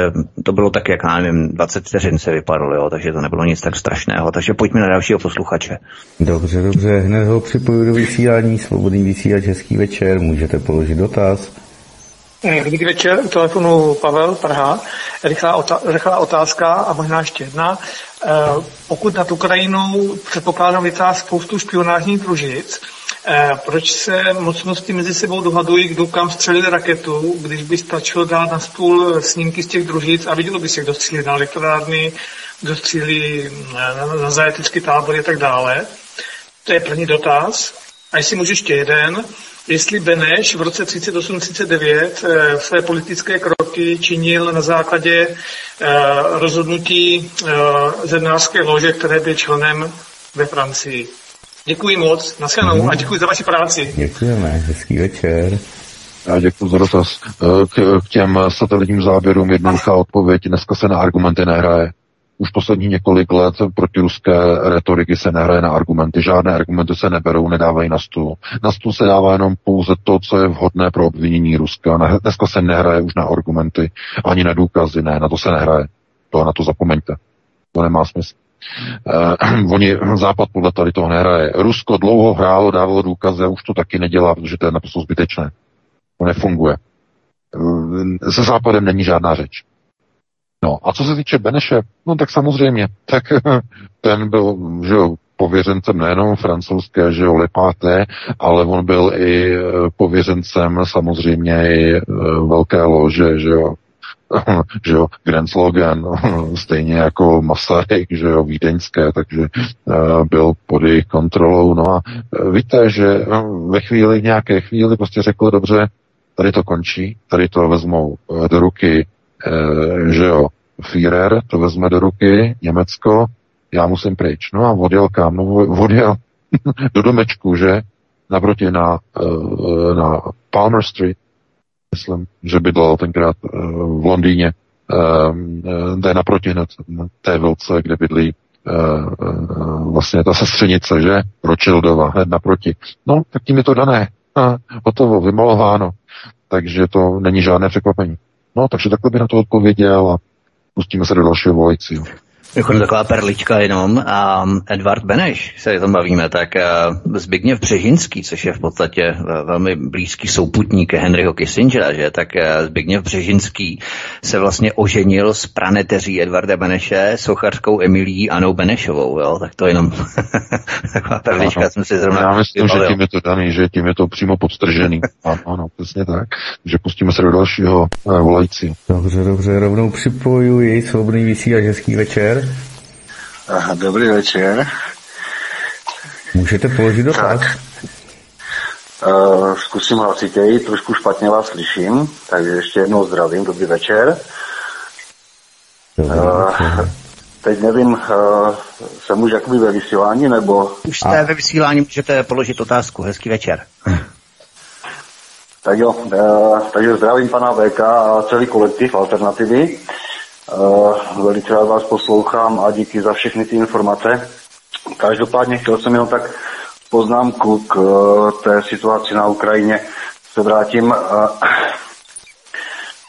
to bylo tak, jak já nevím, 20 vteřin se vypadlo, jo, takže to nebylo nic tak strašného, takže pojďme na dalšího posluchače. dobře, dobře, hned ho připoju do vysílání, svobodný vysílač, hezký večer, můžete položit dotaz. Dobrý večer, u telefonu Pavel Praha. Rychlá, ota- rychlá otázka a možná ještě jedna. Eh, Pokud nad Ukrajinou předpokládám vytá spoustu špionážních družic, eh, proč se mocnosti mezi sebou dohadují, kdo kam střelil raketu, když by stačilo dát na stůl snímky z těch družic a vidělo by se, kdo střílí na elektrárny, kdo střílí na, na, zajatecký tábory a tak dále. To je první dotaz. A jestli můžu ještě jeden, jestli Beneš v roce 38-39 eh, své politické kroky činil na základě eh, rozhodnutí eh, zednářské lože, které byl členem ve Francii. Děkuji moc, nashledanou a děkuji za vaši práci. Děkujeme, hezký večer. Já děkuji za dotaz. K, k těm satelitním záběrům jednoduchá odpověď. Dneska se na argumenty nehraje. Už poslední několik let proti ruské retoriky se nehraje na argumenty. Žádné argumenty se neberou, nedávají na stůl. Na stůl se dává jenom pouze to, co je vhodné pro obvinění Ruska. Ne- Dneska se nehraje už na argumenty, ani na důkazy, ne, na to se nehraje. To na to zapomeňte. To nemá smysl. Uh, oni, Západ podle tady toho nehraje. Rusko dlouho hrálo, dávalo důkazy a už to taky nedělá, protože to je naprosto zbytečné. To nefunguje. Eh, Se Západem není žádná řeč. No a co se týče Beneše, no tak samozřejmě, tak ten byl, že jo, pověřencem nejenom francouzské, že jo, Lepáté, ale on byl i eh, pověřencem samozřejmě i eh, velké lože, že jo, že jo, Grand Slogan, stejně jako Masaryk, že jo, vídeňské, takže uh, byl pod jejich kontrolou. No a víte, že ve chvíli, v nějaké chvíli prostě řekl, dobře, tady to končí, tady to vezmou do ruky, uh, že jo, Führer to vezme do ruky, Německo, já musím pryč. No a odjel kam? No odjel do domečku, že? Naproti na, uh, na Palmer Street, myslím, že bydlel tenkrát uh, v Londýně, to je naproti hned té vilce, kde bydlí vlastně ta sestřenice, že? Rothschildova, hned naproti. No, tak tím je to dané. Hotovo, vymalováno. Takže to není žádné překvapení. No, takže takhle by na to odpověděl a pustíme se do dalšího volajícího. Mimochodem taková perlička jenom. A Edvard Beneš, se tam bavíme, tak uh, Zbigněv Břežinský, což je v podstatě uh, velmi blízký souputník Henryho Kissingera, že? tak uh, Zbigněv Břežinský se vlastně oženil s praneteří Edvarda Beneše, sochařskou Emilí Anou Benešovou, jo? tak to jenom taková perlička, Ano. jsem si zrovna Já myslím, že tím je to daný, že tím je to přímo podstržený. Ano, ano, přesně tak. Takže pustíme se do dalšího volajícího. Dobře, dobře, rovnou připojuji svobodný vysílač, hezký večer. Aha, dobrý večer. Můžete položit dotaz. Uh, zkusím hlasitěji, trošku špatně vás slyším, takže ještě jednou zdravím, dobrý večer. Dobrý Uh, večer. teď nevím, uh, jsem už jakoby ve vysílání, nebo... Už jste ve vysílání, můžete položit otázku. Hezký večer. Tak jo, uh, takže zdravím pana VK a celý kolektiv Alternativy. Uh, velice rád vás poslouchám a díky za všechny ty informace. Každopádně chtěl jsem jenom tak poznámku k uh, té situaci na Ukrajině. Se vrátím uh,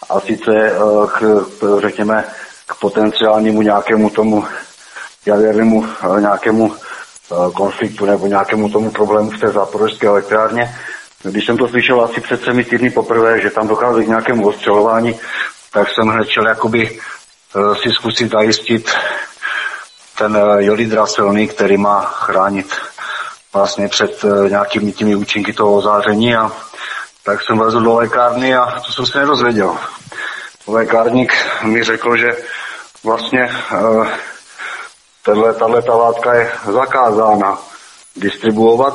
a sice k, řekněme, k potenciálnímu nějakému tomu jadernému nějakému konfliktu nebo nějakému tomu problému v té záporožské elektrárně. Když jsem to slyšel asi před třemi týdny poprvé, že tam dochází k nějakému ostřelování, tak jsem hned chtěl jakoby si zkusit zajistit ten uh, jodid draselný, který má chránit vlastně před uh, nějakými těmi účinky toho záření a tak jsem vezl do lékárny a to jsem se nedozvěděl. Lékárník mi řekl, že vlastně uh, tato látka je zakázána distribuovat,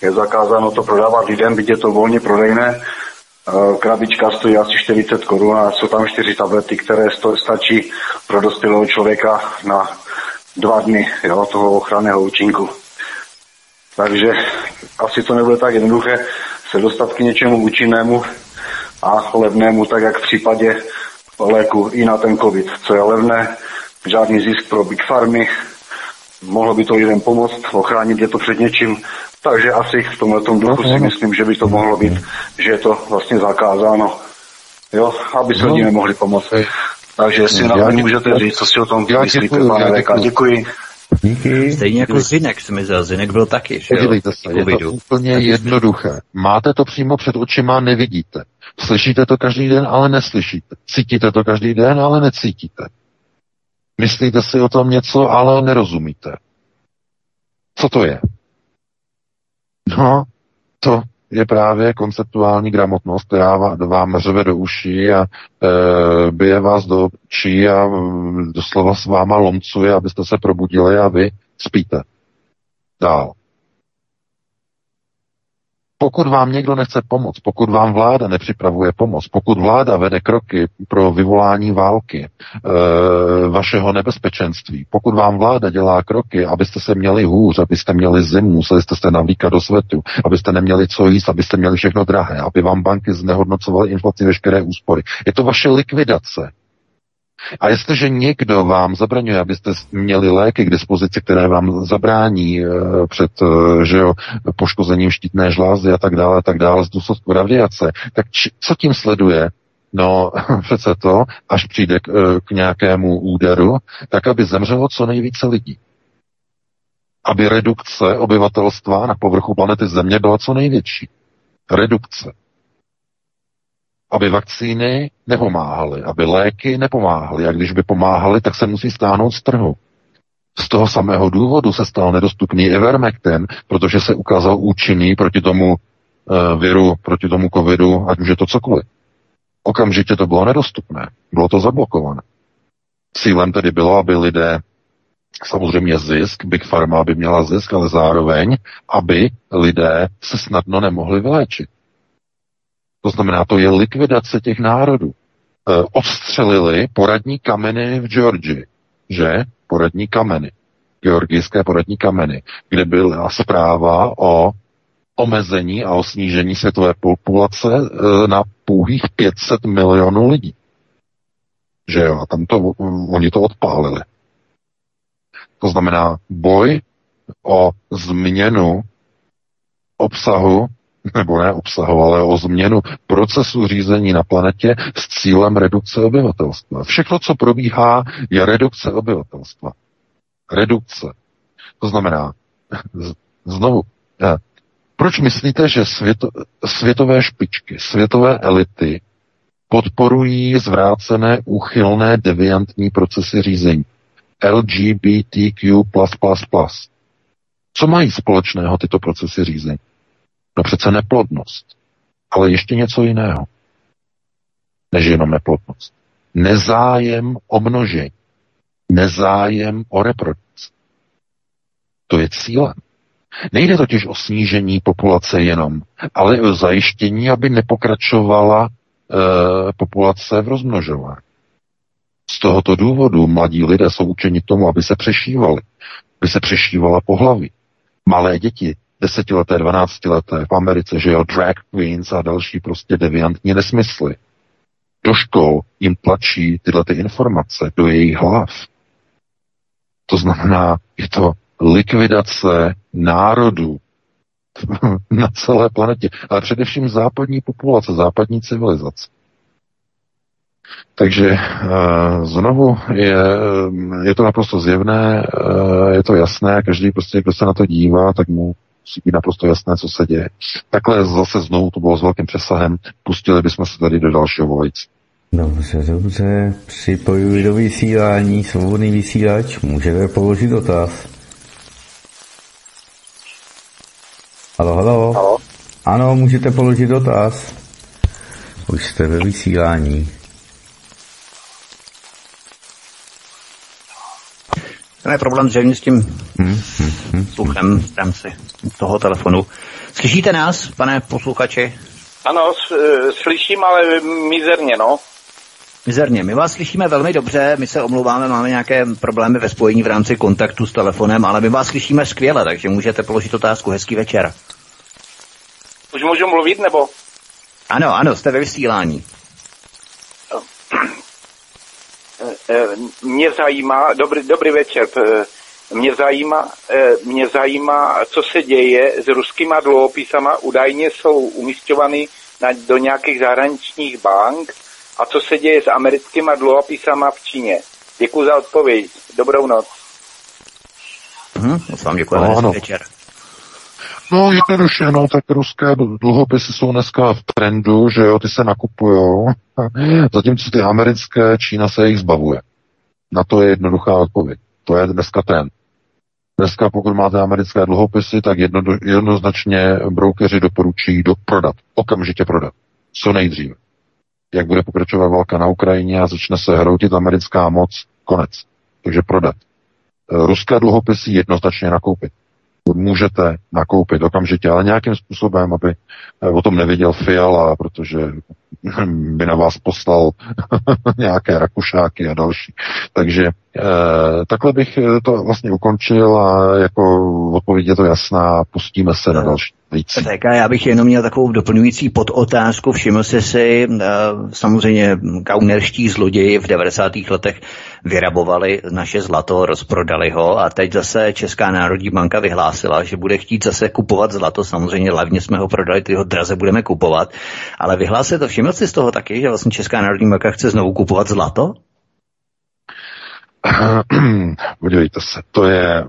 je zakázáno to prodávat lidem, byť je to volně prodejné. Uh, krabička stojí asi 40 korun a jsou tam čtyři tablety, které stačí pro dospělého člověka na dva dny jo, toho ochranného účinku. Takže asi to nebude tak jednoduché se dostat k něčemu účinnému a levnému, tak jak v případě léku i na ten covid, co je levné, žádný zisk pro big farmy, mohlo by to lidem pomoct, ochránit je to před něčím, takže asi v tomhle duchu si myslím, že by to mohlo být, že je to vlastně zakázáno, jo, aby se lidi nemohli pomoct. Takže jestli na mě můžete říct, co si o tom myslíte, pane VK. Děkuji. Díky. Stejně jako Zinek zmizel. Zinek byl taky, že? Podívejte se, je to úplně jednoduché. Máte to přímo před očima, nevidíte. Slyšíte to každý den, ale neslyšíte. Cítíte to každý den, ale necítíte. Myslíte si o tom něco, ale nerozumíte. Co to je? No, to je právě konceptuální gramotnost, která vám řve do uší a e, bije vás do očí a doslova s váma lomcuje, abyste se probudili a vy spíte. Dál. Pokud vám někdo nechce pomoct, pokud vám vláda nepřipravuje pomoc, pokud vláda vede kroky pro vyvolání války, e, vašeho nebezpečenství, pokud vám vláda dělá kroky, abyste se měli hůř, abyste měli zimu, museli jste se navlíkat do světu, abyste neměli co jíst, abyste měli všechno drahé, aby vám banky znehodnocovaly inflaci veškeré úspory. Je to vaše likvidace. A jestliže někdo vám zabraňuje, abyste měli léky k dispozici, které vám zabrání e, před e, že jo, poškozením štítné žlázy a tak dále, a tak dále z důsledku radiace, tak či, co tím sleduje? No přece to, až přijde k, e, k nějakému úderu, tak aby zemřelo co nejvíce lidí. Aby redukce obyvatelstva na povrchu planety Země byla co největší. Redukce aby vakcíny nepomáhaly, aby léky nepomáhaly. A když by pomáhaly, tak se musí stáhnout z trhu. Z toho samého důvodu se stal nedostupný Ivermectin, protože se ukázal účinný proti tomu uh, viru, proti tomu covidu, ať už je to cokoliv. Okamžitě to bylo nedostupné. Bylo to zablokované. Cílem tedy bylo, aby lidé samozřejmě zisk, Big Pharma by měla zisk, ale zároveň, aby lidé se snadno nemohli vyléčit. To znamená, to je likvidace těch národů. E, odstřelili poradní kameny v Georgii, že? Poradní kameny. Georgijské poradní kameny, kde byla zpráva o omezení a o snížení světové populace e, na pouhých 500 milionů lidí. Že jo, a tam to, oni to odpálili. To znamená boj o změnu obsahu nebo ne obsahu, ale o změnu procesu řízení na planetě s cílem redukce obyvatelstva. Všechno, co probíhá, je redukce obyvatelstva. Redukce. To znamená, znovu, eh, proč myslíte, že světo, světové špičky, světové elity podporují zvrácené, úchylné, deviantní procesy řízení? LGBTQ+++. Co mají společného tyto procesy řízení? No přece neplodnost. Ale ještě něco jiného. Než jenom neplodnost. Nezájem o množení. Nezájem o reprodukci. To je cílem. Nejde totiž o snížení populace jenom, ale o zajištění, aby nepokračovala e, populace v rozmnožování. Z tohoto důvodu mladí lidé jsou učeni tomu, aby se přešívali, aby se přešívala pohlaví. Malé děti, desetileté, dvanáctileté v Americe, že jo, drag queens a další prostě deviantní nesmysly. Do škol jim tlačí tyhle ty informace do jejich hlav. To znamená, je to likvidace národů na celé planetě, ale především západní populace, západní civilizace. Takže uh, znovu je, je to naprosto zjevné, uh, je to jasné, každý prostě, kdo se na to dívá, tak mu musí být naprosto jasné, co se děje. Takhle zase znovu to bylo s velkým přesahem, pustili bychom se tady do dalšího volající. Dobře, dobře, připojuji do vysílání, svobodný vysílač, můžete položit dotaz. Halo, halo. Halo. Ano, můžete položit dotaz. Už jste ve vysílání. To je problém zřejmě s tím sluchem v rámci toho telefonu. Slyšíte nás, pane posluchači? Ano, s- eh, slyším, ale mizerně, no. Mizerně. My vás slyšíme velmi dobře, my se omlouváme, máme nějaké problémy ve spojení v rámci kontaktu s telefonem, ale my vás slyšíme skvěle, takže můžete položit otázku. Hezký večer. Už můžu mluvit, nebo? Ano, ano, jste ve vysílání. Eh, Mě zajímá, dobrý, dobrý večer, eh, mě zajímá, eh, mě zajímá, co se děje s ruskýma dluhopisama, údajně jsou umišťovány na, do nějakých zahraničních bank a co se děje s americkýma dluhopisama v Číně. Děkuji za odpověď. Dobrou noc. Mhm, moc vám děkujeme, No, ano. večer. No jednoduše, no tak ruské dl- dluhopisy jsou dneska v trendu, že jo, ty se nakupujou, zatímco ty americké Čína se jich zbavuje. Na to je jednoduchá odpověď. To je dneska trend. Dneska pokud máte americké dluhopisy, tak jedno, jednoznačně doporučují do prodat. Okamžitě prodat. Co nejdříve. Jak bude pokračovat válka na Ukrajině a začne se hroutit americká moc, konec. Takže prodat. Ruské dluhopisy jednoznačně nakoupit můžete nakoupit okamžitě, ale nějakým způsobem, aby eh, o tom nevěděl Fiala, protože by na vás poslal nějaké rakušáky a další. Takže eh, takhle bych eh, to vlastně ukončil a jako odpověď je to jasná, pustíme se na další víc. Tak a já bych jenom měl takovou doplňující podotázku. Všiml jsi si, eh, samozřejmě kaunerští zloději v 90. letech vyrabovali naše zlato, rozprodali ho a teď zase Česká národní banka vyhlásila, že bude chtít zase kupovat zlato. Samozřejmě levně jsme ho prodali, ty ho draze budeme kupovat, ale vyhlásili to. Všiml jsi z toho taky, že vlastně Česká národní banka chce znovu kupovat zlato? Podívejte se, to je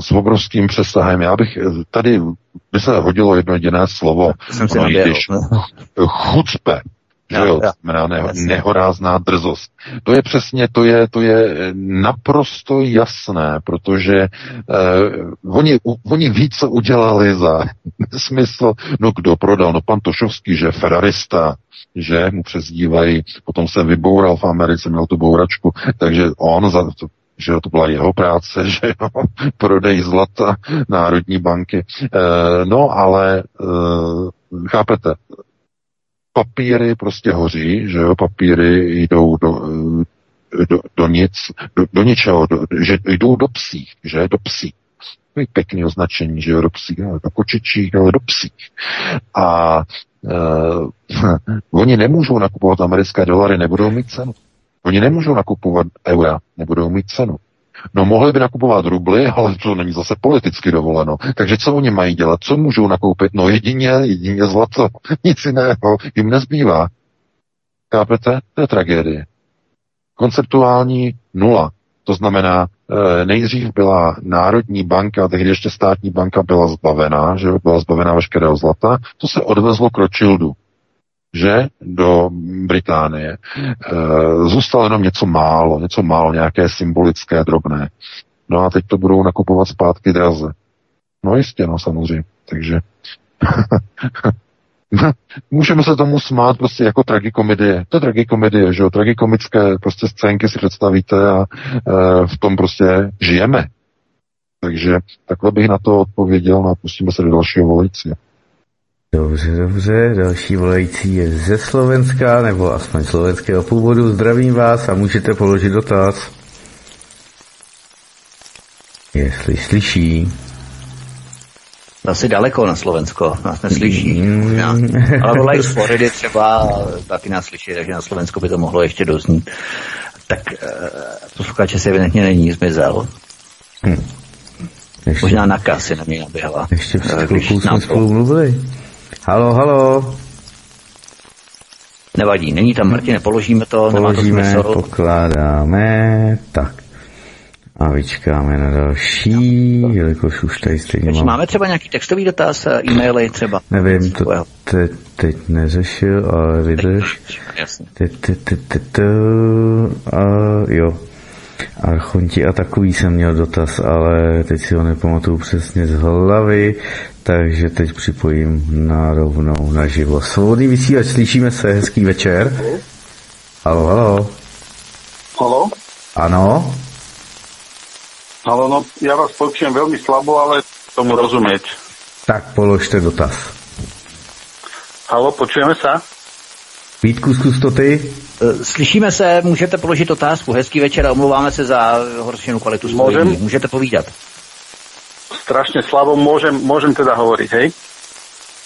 s obrovským přesahem. Já bych eh, tady, by se hodilo jedno jediné slovo. Jsem si když chucpe, že jo, znamená neho, nehorázná drzost. To je přesně, to je, to je naprosto jasné, protože eh, oni, u- oni ví, co udělali za smysl, no kdo prodal, no pan Tošovský, že ferrarista, že mu přezdívají, potom se vyboural v Americe, měl tu bouračku, takže on za to, že jo, to byla jeho práce, že jo, prodej zlata Národní banky. E, no, ale e, chápete, papíry prostě hoří, že jo, papíry jdou do, eh, do, do nic, do, do ničeho, do, že jdou do psích, že, do psích. To je pěkný označení, že jo, do psích, do kočičích, ale do psích. A uh, oni nemůžou nakupovat americké dolary, nebudou mít cenu. Oni nemůžou nakupovat eura, nebudou mít cenu. No mohli by nakupovat rubly, ale to není zase politicky dovoleno. Takže co oni mají dělat? Co můžou nakoupit? No jedině, jedině zlato. Nic jiného jim nezbývá. Chápete? To je tragédie. Konceptuální nula. To znamená, eh, nejdřív byla Národní banka, tehdy ještě státní banka byla zbavená, že byla zbavená veškerého zlata, to se odvezlo k Rothschildu, že do Británie. E, zůstalo jenom něco málo, něco málo, nějaké symbolické, drobné. No a teď to budou nakupovat zpátky draze. No jistě, no samozřejmě. Takže můžeme se tomu smát prostě jako tragikomedie. To je tragikomedie, že jo? Tragikomické prostě scénky si představíte a e, v tom prostě žijeme. Takže takhle bych na to odpověděl a pustíme se do dalšího volice. Dobře, dobře, další volající je ze Slovenska, nebo aspoň slovenského původu. Zdravím vás a můžete položit dotaz. Jestli slyší. Asi daleko na Slovensko, nás neslyší. možná. Ale volají z Floridy třeba, taky nás slyší, takže na Slovensko by to mohlo ještě doznít. Tak uh, posluchače se evidentně není, zmizel. Hm. Ještě, Možná na kasy na mě naběhla. ještě před Eh, chvilkou jsme spolu mluvili. Halo, halo. Nevadí, není tam Martine, položíme to, nemá to Položíme, smysl. pokládáme, tak. A vyčkáme na další, jelikož už tady stejně mám... máme třeba nějaký textový dotaz, e-maily třeba. Nevím, to te, teď neřešil, ale vydrž. Jasně. Te, te, te, te, te, a jo. Archonti a takový jsem měl dotaz, ale teď si ho nepamatuju přesně z hlavy, takže teď připojím na rovnou na živo. Svobodný vysílač, slyšíme se, hezký večer. Halo, halo. Halo? Ano? Halo, no ja vás počujem veľmi slabo, ale tomu rozumieť. Tak položte dotaz. Halo, počujeme sa? Vítku, zkus to ty. Eh, Slyšíme se, můžete položit otázku. Hezký večer a omlouváme se za horšinu kvalitu spojení. Můžem? Můžete povídat. Strašne slabo, môžem, môžem teda hovoriť, hej?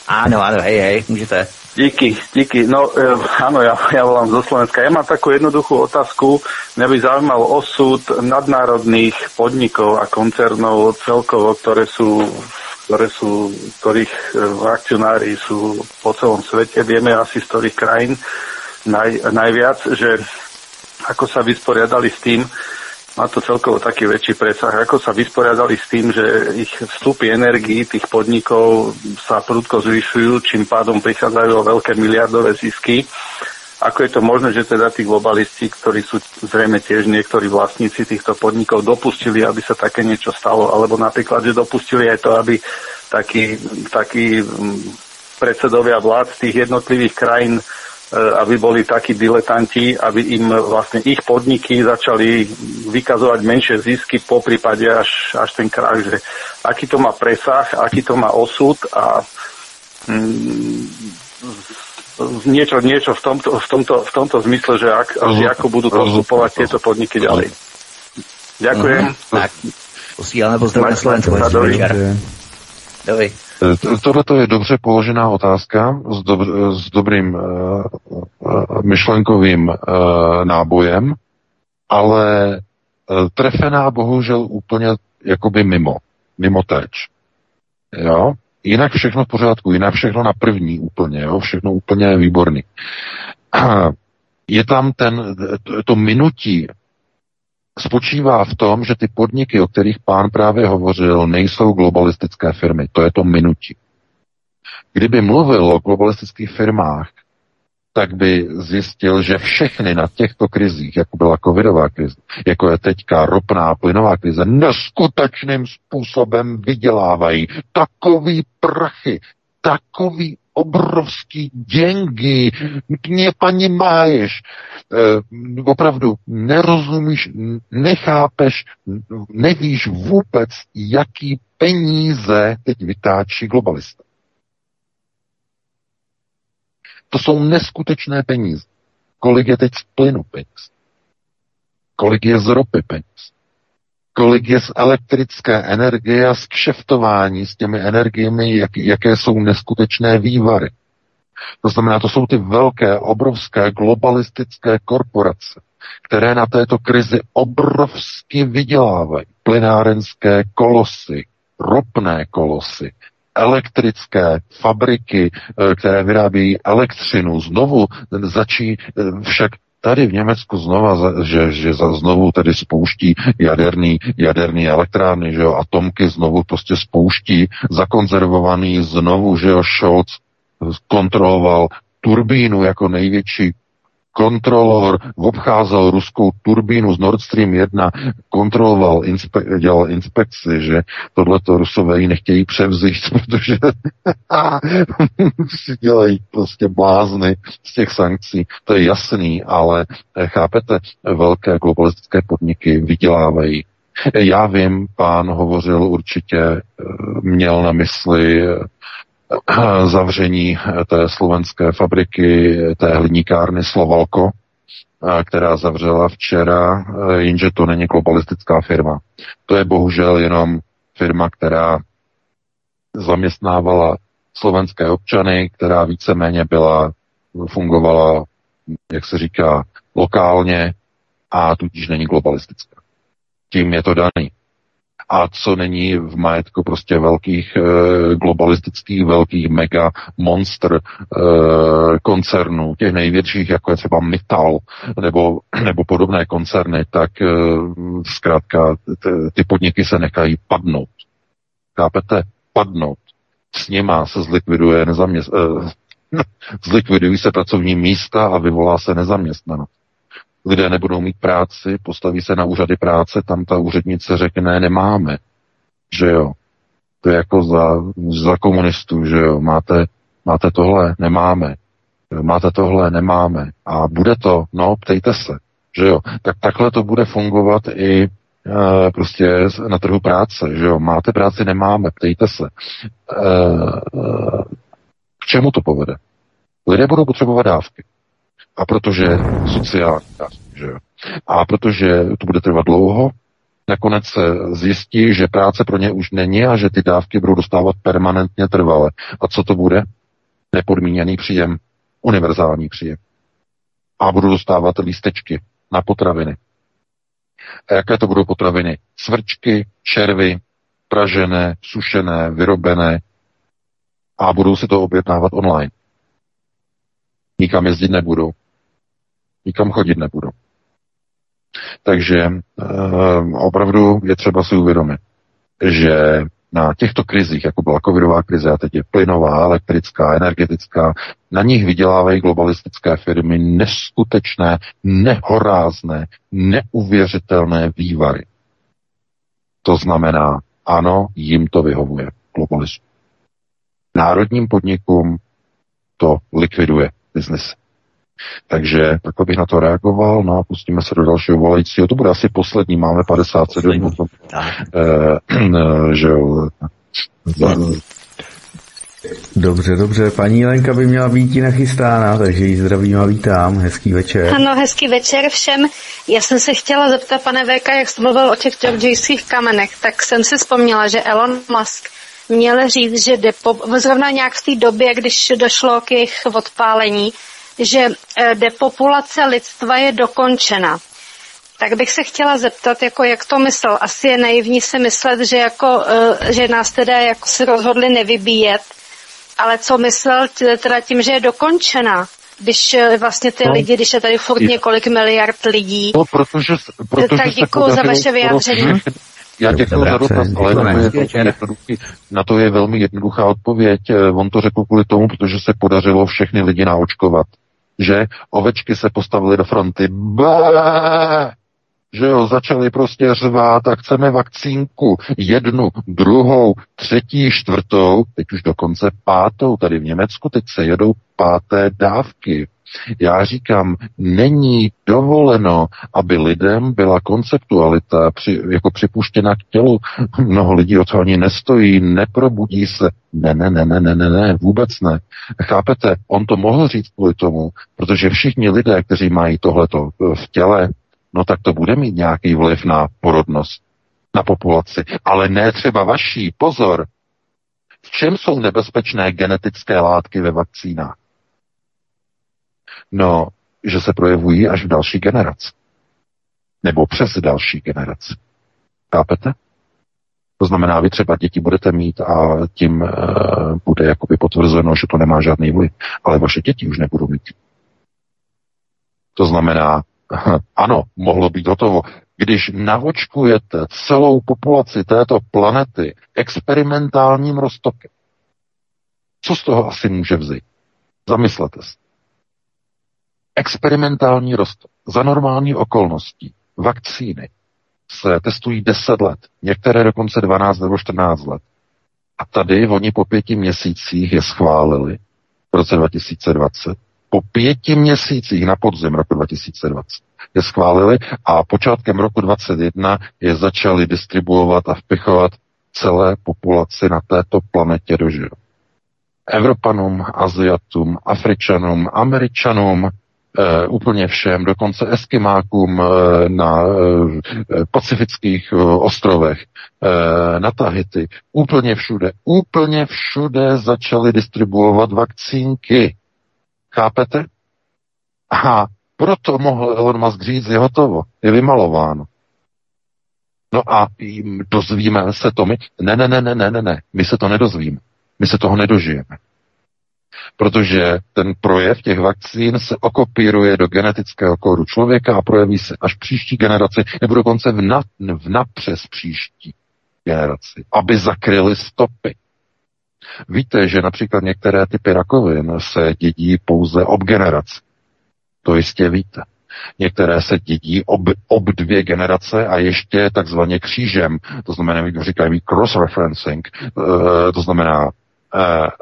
Áno, áno, hej, hej, můžete. Díky, díky. No e, áno, ja, ja volám zo Slovenska. Ja mám takú jednoduchú otázku. Mňa by zaujímal osud nadnárodných podnikov a koncernov celkovo, ktoré sú ktoré sú, ktorých e, akcionári sú po celom svete. Vieme asi z ktorých krajín naj, najviac, že ako sa vysporiadali s tým, má to celkovo taký väčší presah, ako sa vysporiadali s tým, že ich vstupy energií tých podnikov sa prudko zvyšujú, čím pádom prichádzajú o veľké miliardové zisky. Ako je to možné, že teda tí globalisti, ktorí sú zrejme tiež niektorí vlastníci týchto podnikov, dopustili, aby sa také niečo stalo, alebo napríklad, že dopustili aj to, aby takí, takí mm, predsedovia vlád tých jednotlivých krajín e, aby boli takí diletanti, aby im vlastne ich podniky začali vykazovať menšie zisky, po prípade až, až ten krach, že aký to má presah, aký to má osud a mm, niečo, niečo v, tomto, v, tomto, v tomto zmysle, že, ak, že ako budú postupovať tieto podniky ďalej. Ďakujem. Mhm, tak, posíláme pozdrav na Slovensku. dobrý. Dobrý. Tohle je dobře položená otázka s, dob, s dobrým uh, myšlenkovým uh, nábojem, ale uh, trefená bohužel úplně jakoby mimo, mimo teč. Jo? Jinak všechno v pořádku, jinak všechno na první úplně, jo? všechno úplně výborný. Je tam ten, to, to minutí spočívá v tom, že ty podniky, o kterých pán právě hovořil, nejsou globalistické firmy. To je to minutí. Kdyby mluvil o globalistických firmách, tak by zjistil, že všechny na těchto krizích, jako byla covidová krize, jako je teďka ropná plynová krize, neskutečným způsobem vydělávají takový prachy, takový obrovský děngy, mě paní máješ, e, opravdu nerozumíš, nechápeš, nevíš vůbec, jaký peníze teď vytáčí globalista. To jsou neskutečné peníze. Kolik je teď z plynu peněz? Kolik je z ropy peněz? Kolik je z elektrické energie a z kšeftování s těmi energiemi, jak, jaké jsou neskutečné vývary? To znamená, to jsou ty velké, obrovské globalistické korporace, které na této krizi obrovsky vydělávají. Plynárenské kolosy, ropné kolosy, elektrické fabriky, eh, které vyrábějí elektřinu, znovu začí eh, však tady v Německu znova, že, že za znovu tedy spouští jaderný, jaderný elektrárny, že jo, atomky znovu prostě spouští, zakonzervovaný znovu, že jo, Scholz kontroloval turbínu jako největší kontrolor, obcházel ruskou turbínu z Nord Stream 1, kontroloval, inspe- dělal inspekci, že tohleto rusové ji nechtějí převzít, protože si dělají prostě blázny z těch sankcí. To je jasný, ale eh, chápete, velké globalistické podniky vydělávají. Já vím, pán hovořil určitě, eh, měl na mysli zavření té slovenské fabriky, té hliníkárny Slovalko, která zavřela včera, jenže to není globalistická firma. To je bohužel jenom firma, která zaměstnávala slovenské občany, která víceméně byla, fungovala, jak se říká, lokálně a tudíž není globalistická. Tím je to daný a co není v majetku prostě velkých e, globalistických, velkých mega monster e, koncernů, těch největších, jako je třeba Mittal nebo, nebo podobné koncerny, tak e, zkrátka ty podniky se nechají padnout. Chápete? Padnout. S nima se zlikviduje nezaměst... E, zlikvidují se pracovní místa a vyvolá se nezaměstnanost lidé nebudou mít práci, postaví se na úřady práce, tam ta úřednice řekne, nemáme. Že jo. To je jako za, za komunistů, že jo. Máte, máte tohle, nemáme. Máte tohle, nemáme. A bude to, no, ptejte se. Že jo. Tak takhle to bude fungovat i e, prostě na trhu práce, že jo. Máte práci, nemáme, ptejte se. E, e, k čemu to povede? Lidé budou potřebovat dávky. A protože sociální že. A protože to bude trvat dlouho, nakonec se zjistí, že práce pro ně už není a že ty dávky budou dostávat permanentně trvale. A co to bude? Nepodmíněný příjem, univerzální příjem. A budou dostávat lístečky na potraviny. A jaké to budou potraviny? Svrčky, červy, pražené, sušené, vyrobené a budou si to objednávat online. Nikam jezdit nebudou nikam chodit nebudu. Takže e, opravdu je třeba si uvědomit, že na těchto krizích, jako byla covidová krize a teď je plynová, elektrická, energetická, na nich vydělávají globalistické firmy neskutečné, nehorázné, neuvěřitelné vývary. To znamená, ano, jim to vyhovuje globalismu. Národním podnikům to likviduje biznes. Takže takhle bych na to reagoval, no a pustíme se do dalšího volajícího. To bude asi poslední, máme 57 potom, eh, že jo. Dobře, dobře. Paní Lenka by měla být nachystána, takže ji zdravím a vítám. Hezký večer. Ano, hezký večer všem. Já jsem se chtěla zeptat, pane VK, jak jste mluvil o těch georgijských kamenech, tak jsem si vzpomněla, že Elon Musk měl říct, že depo, zrovna nějak v té době, když došlo k jejich odpálení, že eh, depopulace lidstva je dokončena. Tak bych se chtěla zeptat, jako jak to myslel. Asi je naivní si myslet, že, jako, eh, že nás teda jako se rozhodli nevybíjet, ale co myslel teda tím, že je dokončena? když eh, vlastně ty no, lidi, když je tady furt několik miliard lidí. No, protože, protože tak děkuji za vaše vyjádření. Já děkuji za dotaz, ale na to, je na to je velmi jednoduchá odpověď. On to řekl kvůli tomu, protože se podařilo všechny lidi naočkovat že ovečky se postavily do fronty. Bé! že jo, začali prostě řvát a chceme vakcínku, jednu, druhou, třetí, čtvrtou, teď už dokonce pátou, tady v Německu teď se jedou páté dávky. Já říkám, není dovoleno, aby lidem byla konceptualita při, jako připuštěna k tělu. Mnoho lidí o to ani nestojí, neprobudí se. Ne, ne, ne, ne, ne, ne, ne, vůbec ne. Chápete, on to mohl říct kvůli tomu, protože všichni lidé, kteří mají tohleto v těle, no tak to bude mít nějaký vliv na porodnost, na populaci. Ale ne třeba vaší. Pozor, v čem jsou nebezpečné genetické látky ve vakcínách? No, že se projevují až v další generaci. Nebo přes další generaci. Chápete? To znamená, vy třeba děti budete mít a tím uh, bude jakoby potvrzeno, že to nemá žádný vliv. Ale vaše děti už nebudou mít. To znamená, ano, mohlo být hotovo. Když navočkujete celou populaci této planety experimentálním roztokem, co z toho asi může vzít? Zamyslete se experimentální rostok za normální okolností vakcíny se testují 10 let, některé dokonce 12 nebo 14 let. A tady oni po pěti měsících je schválili v roce 2020. Po pěti měsících na podzim roku 2020 je schválili a počátkem roku 2021 je začali distribuovat a vpichovat celé populaci na této planetě do života. Evropanům, Aziatům, Afričanům, Američanům, e, úplně všem, dokonce Eskimákům e, na e, pacifických ostrovech, na Tahiti, úplně všude, úplně všude začali distribuovat vakcínky. Chápete? A proto mohl Elon Musk říct, je hotovo, je vymalováno. No a dozvíme se to my? Ne, ne, ne, ne, ne, ne, ne, my se to nedozvíme. My se toho nedožijeme. Protože ten projev těch vakcín se okopíruje do genetického kódu člověka a projeví se až příští generaci, nebo dokonce v, na, v napřes příští generaci, aby zakryly stopy. Víte, že například některé typy rakovin se dědí pouze ob generaci. To jistě víte. Některé se dědí ob, ob dvě generace a ještě takzvaně křížem. To znamená, říkají cross-referencing. E, to znamená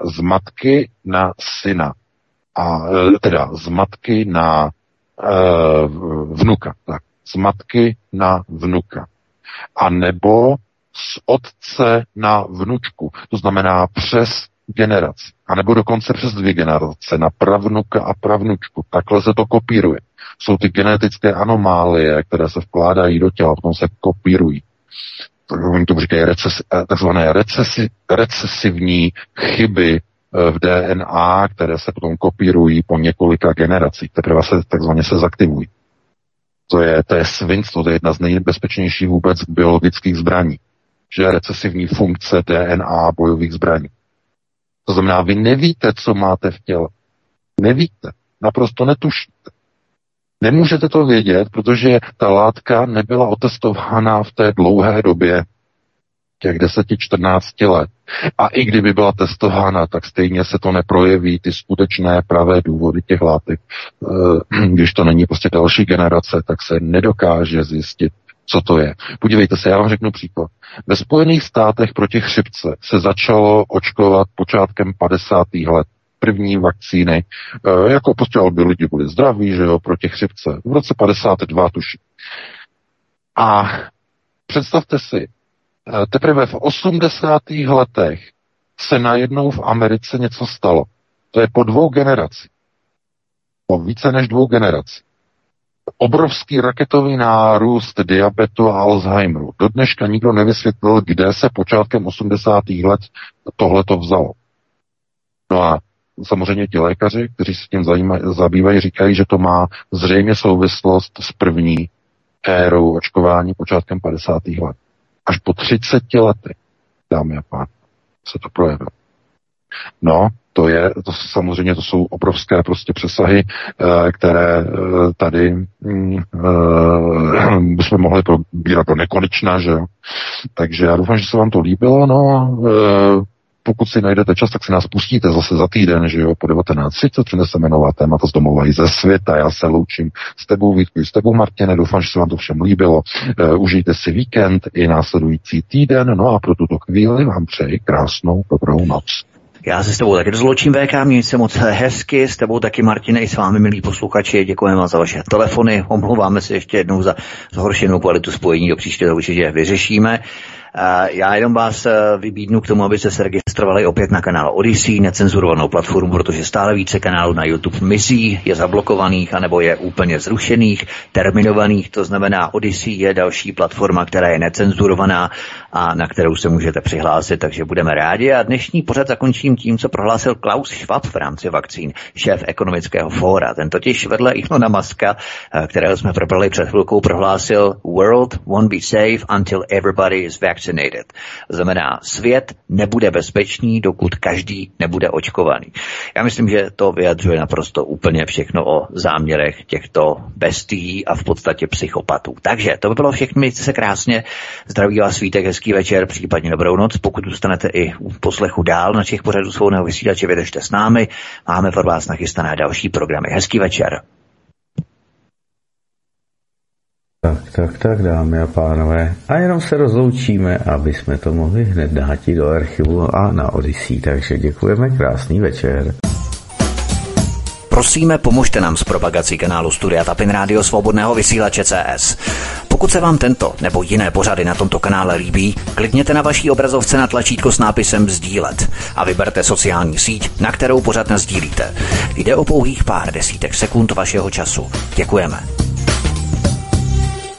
z matky na syna. A e, teda z matky na e, vnuka. Tak. Z matky na vnuka. A nebo z otce na vnučku. To znamená přes generaci. A nebo dokonce přes dvě generace, na pravnuka a pravnučku. Takhle se to kopíruje. Jsou ty genetické anomálie, které se vkládají do těla, potom se kopírují. Oni tomu říkají reces, eh, takzvané recesi, recesivní chyby eh, v DNA, které se potom kopírují po několika generacích, teprve se takzvaně se zaktivují. To je, to je svinstvo, to je jedna z nejbezpečnějších vůbec biologických zbraní. Že recesivní funkce DNA bojových zbraní. To znamená, vy nevíte, co máte v těle. Nevíte. Naprosto netušíte. Nemůžete to vědět, protože ta látka nebyla otestována v té dlouhé době, těch 10-14 let. A i kdyby byla testována, tak stejně se to neprojeví, ty skutečné pravé důvody těch látek. Eh, když to není prostě další generace, tak se nedokáže zjistit, co to je. Podívejte se, já vám řeknu příklad. Ve Spojených státech proti chřipce se začalo očkovat počátkem 50. let první vakcíny, e, jako prostě, aby lidi byli zdraví, že jo, proti chřipce. V roce 52 tuším. A představte si, e, teprve v 80. letech se najednou v Americe něco stalo. To je po dvou generacích. Po více než dvou generacích obrovský raketový nárůst diabetu a Alzheimeru. Do dneška nikdo nevysvětlil, kde se počátkem 80. let tohle to vzalo. No a samozřejmě ti lékaři, kteří se tím zajímají, zabývají, říkají, že to má zřejmě souvislost s první érou očkování počátkem 50. let. Až po 30 lety, dámy a pánové, se to projevilo. No, to je, to samozřejmě to jsou obrovské prostě přesahy, eh, které eh, tady uh, jsme mohli probírat do nekonečna, že jo. Takže já doufám, že se vám to líbilo, no pokud si najdete čas, tak si nás pustíte zase za týden, že jo, po 19.30 přineseme nová témata z domova i ze světa. Já se loučím s tebou, Vítku, s tebou, Martine. Doufám, že se vám to všem líbilo. Uh, užijte si víkend i následující týden. No a pro tuto chvíli vám přeji krásnou dobrou noc. Já se s tebou taky rozloučím VK, měj se moc hezky, s tebou taky Martine i s vámi, milí posluchači, děkujeme vám za vaše telefony, omlouváme se ještě jednou za zhoršenou kvalitu spojení, do příště to určitě vyřešíme. Já jenom vás eh, vybídnu k tomu, abyste se registrovali opět na kanál Odyssey, necenzurovanou platformu, protože stále více kanálů na YouTube mizí, je zablokovaných, anebo je úplně zrušených, terminovaných, to znamená Odyssey je další platforma, která je necenzurovaná a na kterou se můžete přihlásit, takže budeme rádi. A dnešní pořad zakončím tím, co prohlásil Klaus Schwab v rámci vakcín, šéf ekonomického fóra. Ten totiž vedle Ilona Maska, eh, kterého jsme probrali před chvilkou, prohlásil World won't be safe until everybody is vaccinated. Znamená, svět nebude bezpečný, dokud každý nebude očkovaný. Já myslím, že to vyjadřuje naprosto úplně všechno o záměrech těchto bestií a v podstatě psychopatů. Takže to by bylo všechno, mějte se krásně, zdraví vás svítek, hezký večer, případně dobrou noc. Pokud zůstanete i u poslechu dál na těch pořadů svobodného vysílače, vydržte s námi. Máme pro vás nachystané další programy. Hezký večer. Tak, tak, tak, dámy a pánové. A jenom se rozloučíme, aby jsme to mohli hned dát do archivu a na Odyssey. Takže děkujeme, krásný večer. Prosíme, pomožte nám s propagací kanálu Studia Tapin Rádio Svobodného vysílače CS. Pokud se vám tento nebo jiné pořady na tomto kanále líbí, klikněte na vaší obrazovce na tlačítko s nápisem Sdílet a vyberte sociální síť, na kterou pořad sdílíte. Jde o pouhých pár desítek sekund vašeho času. Děkujeme.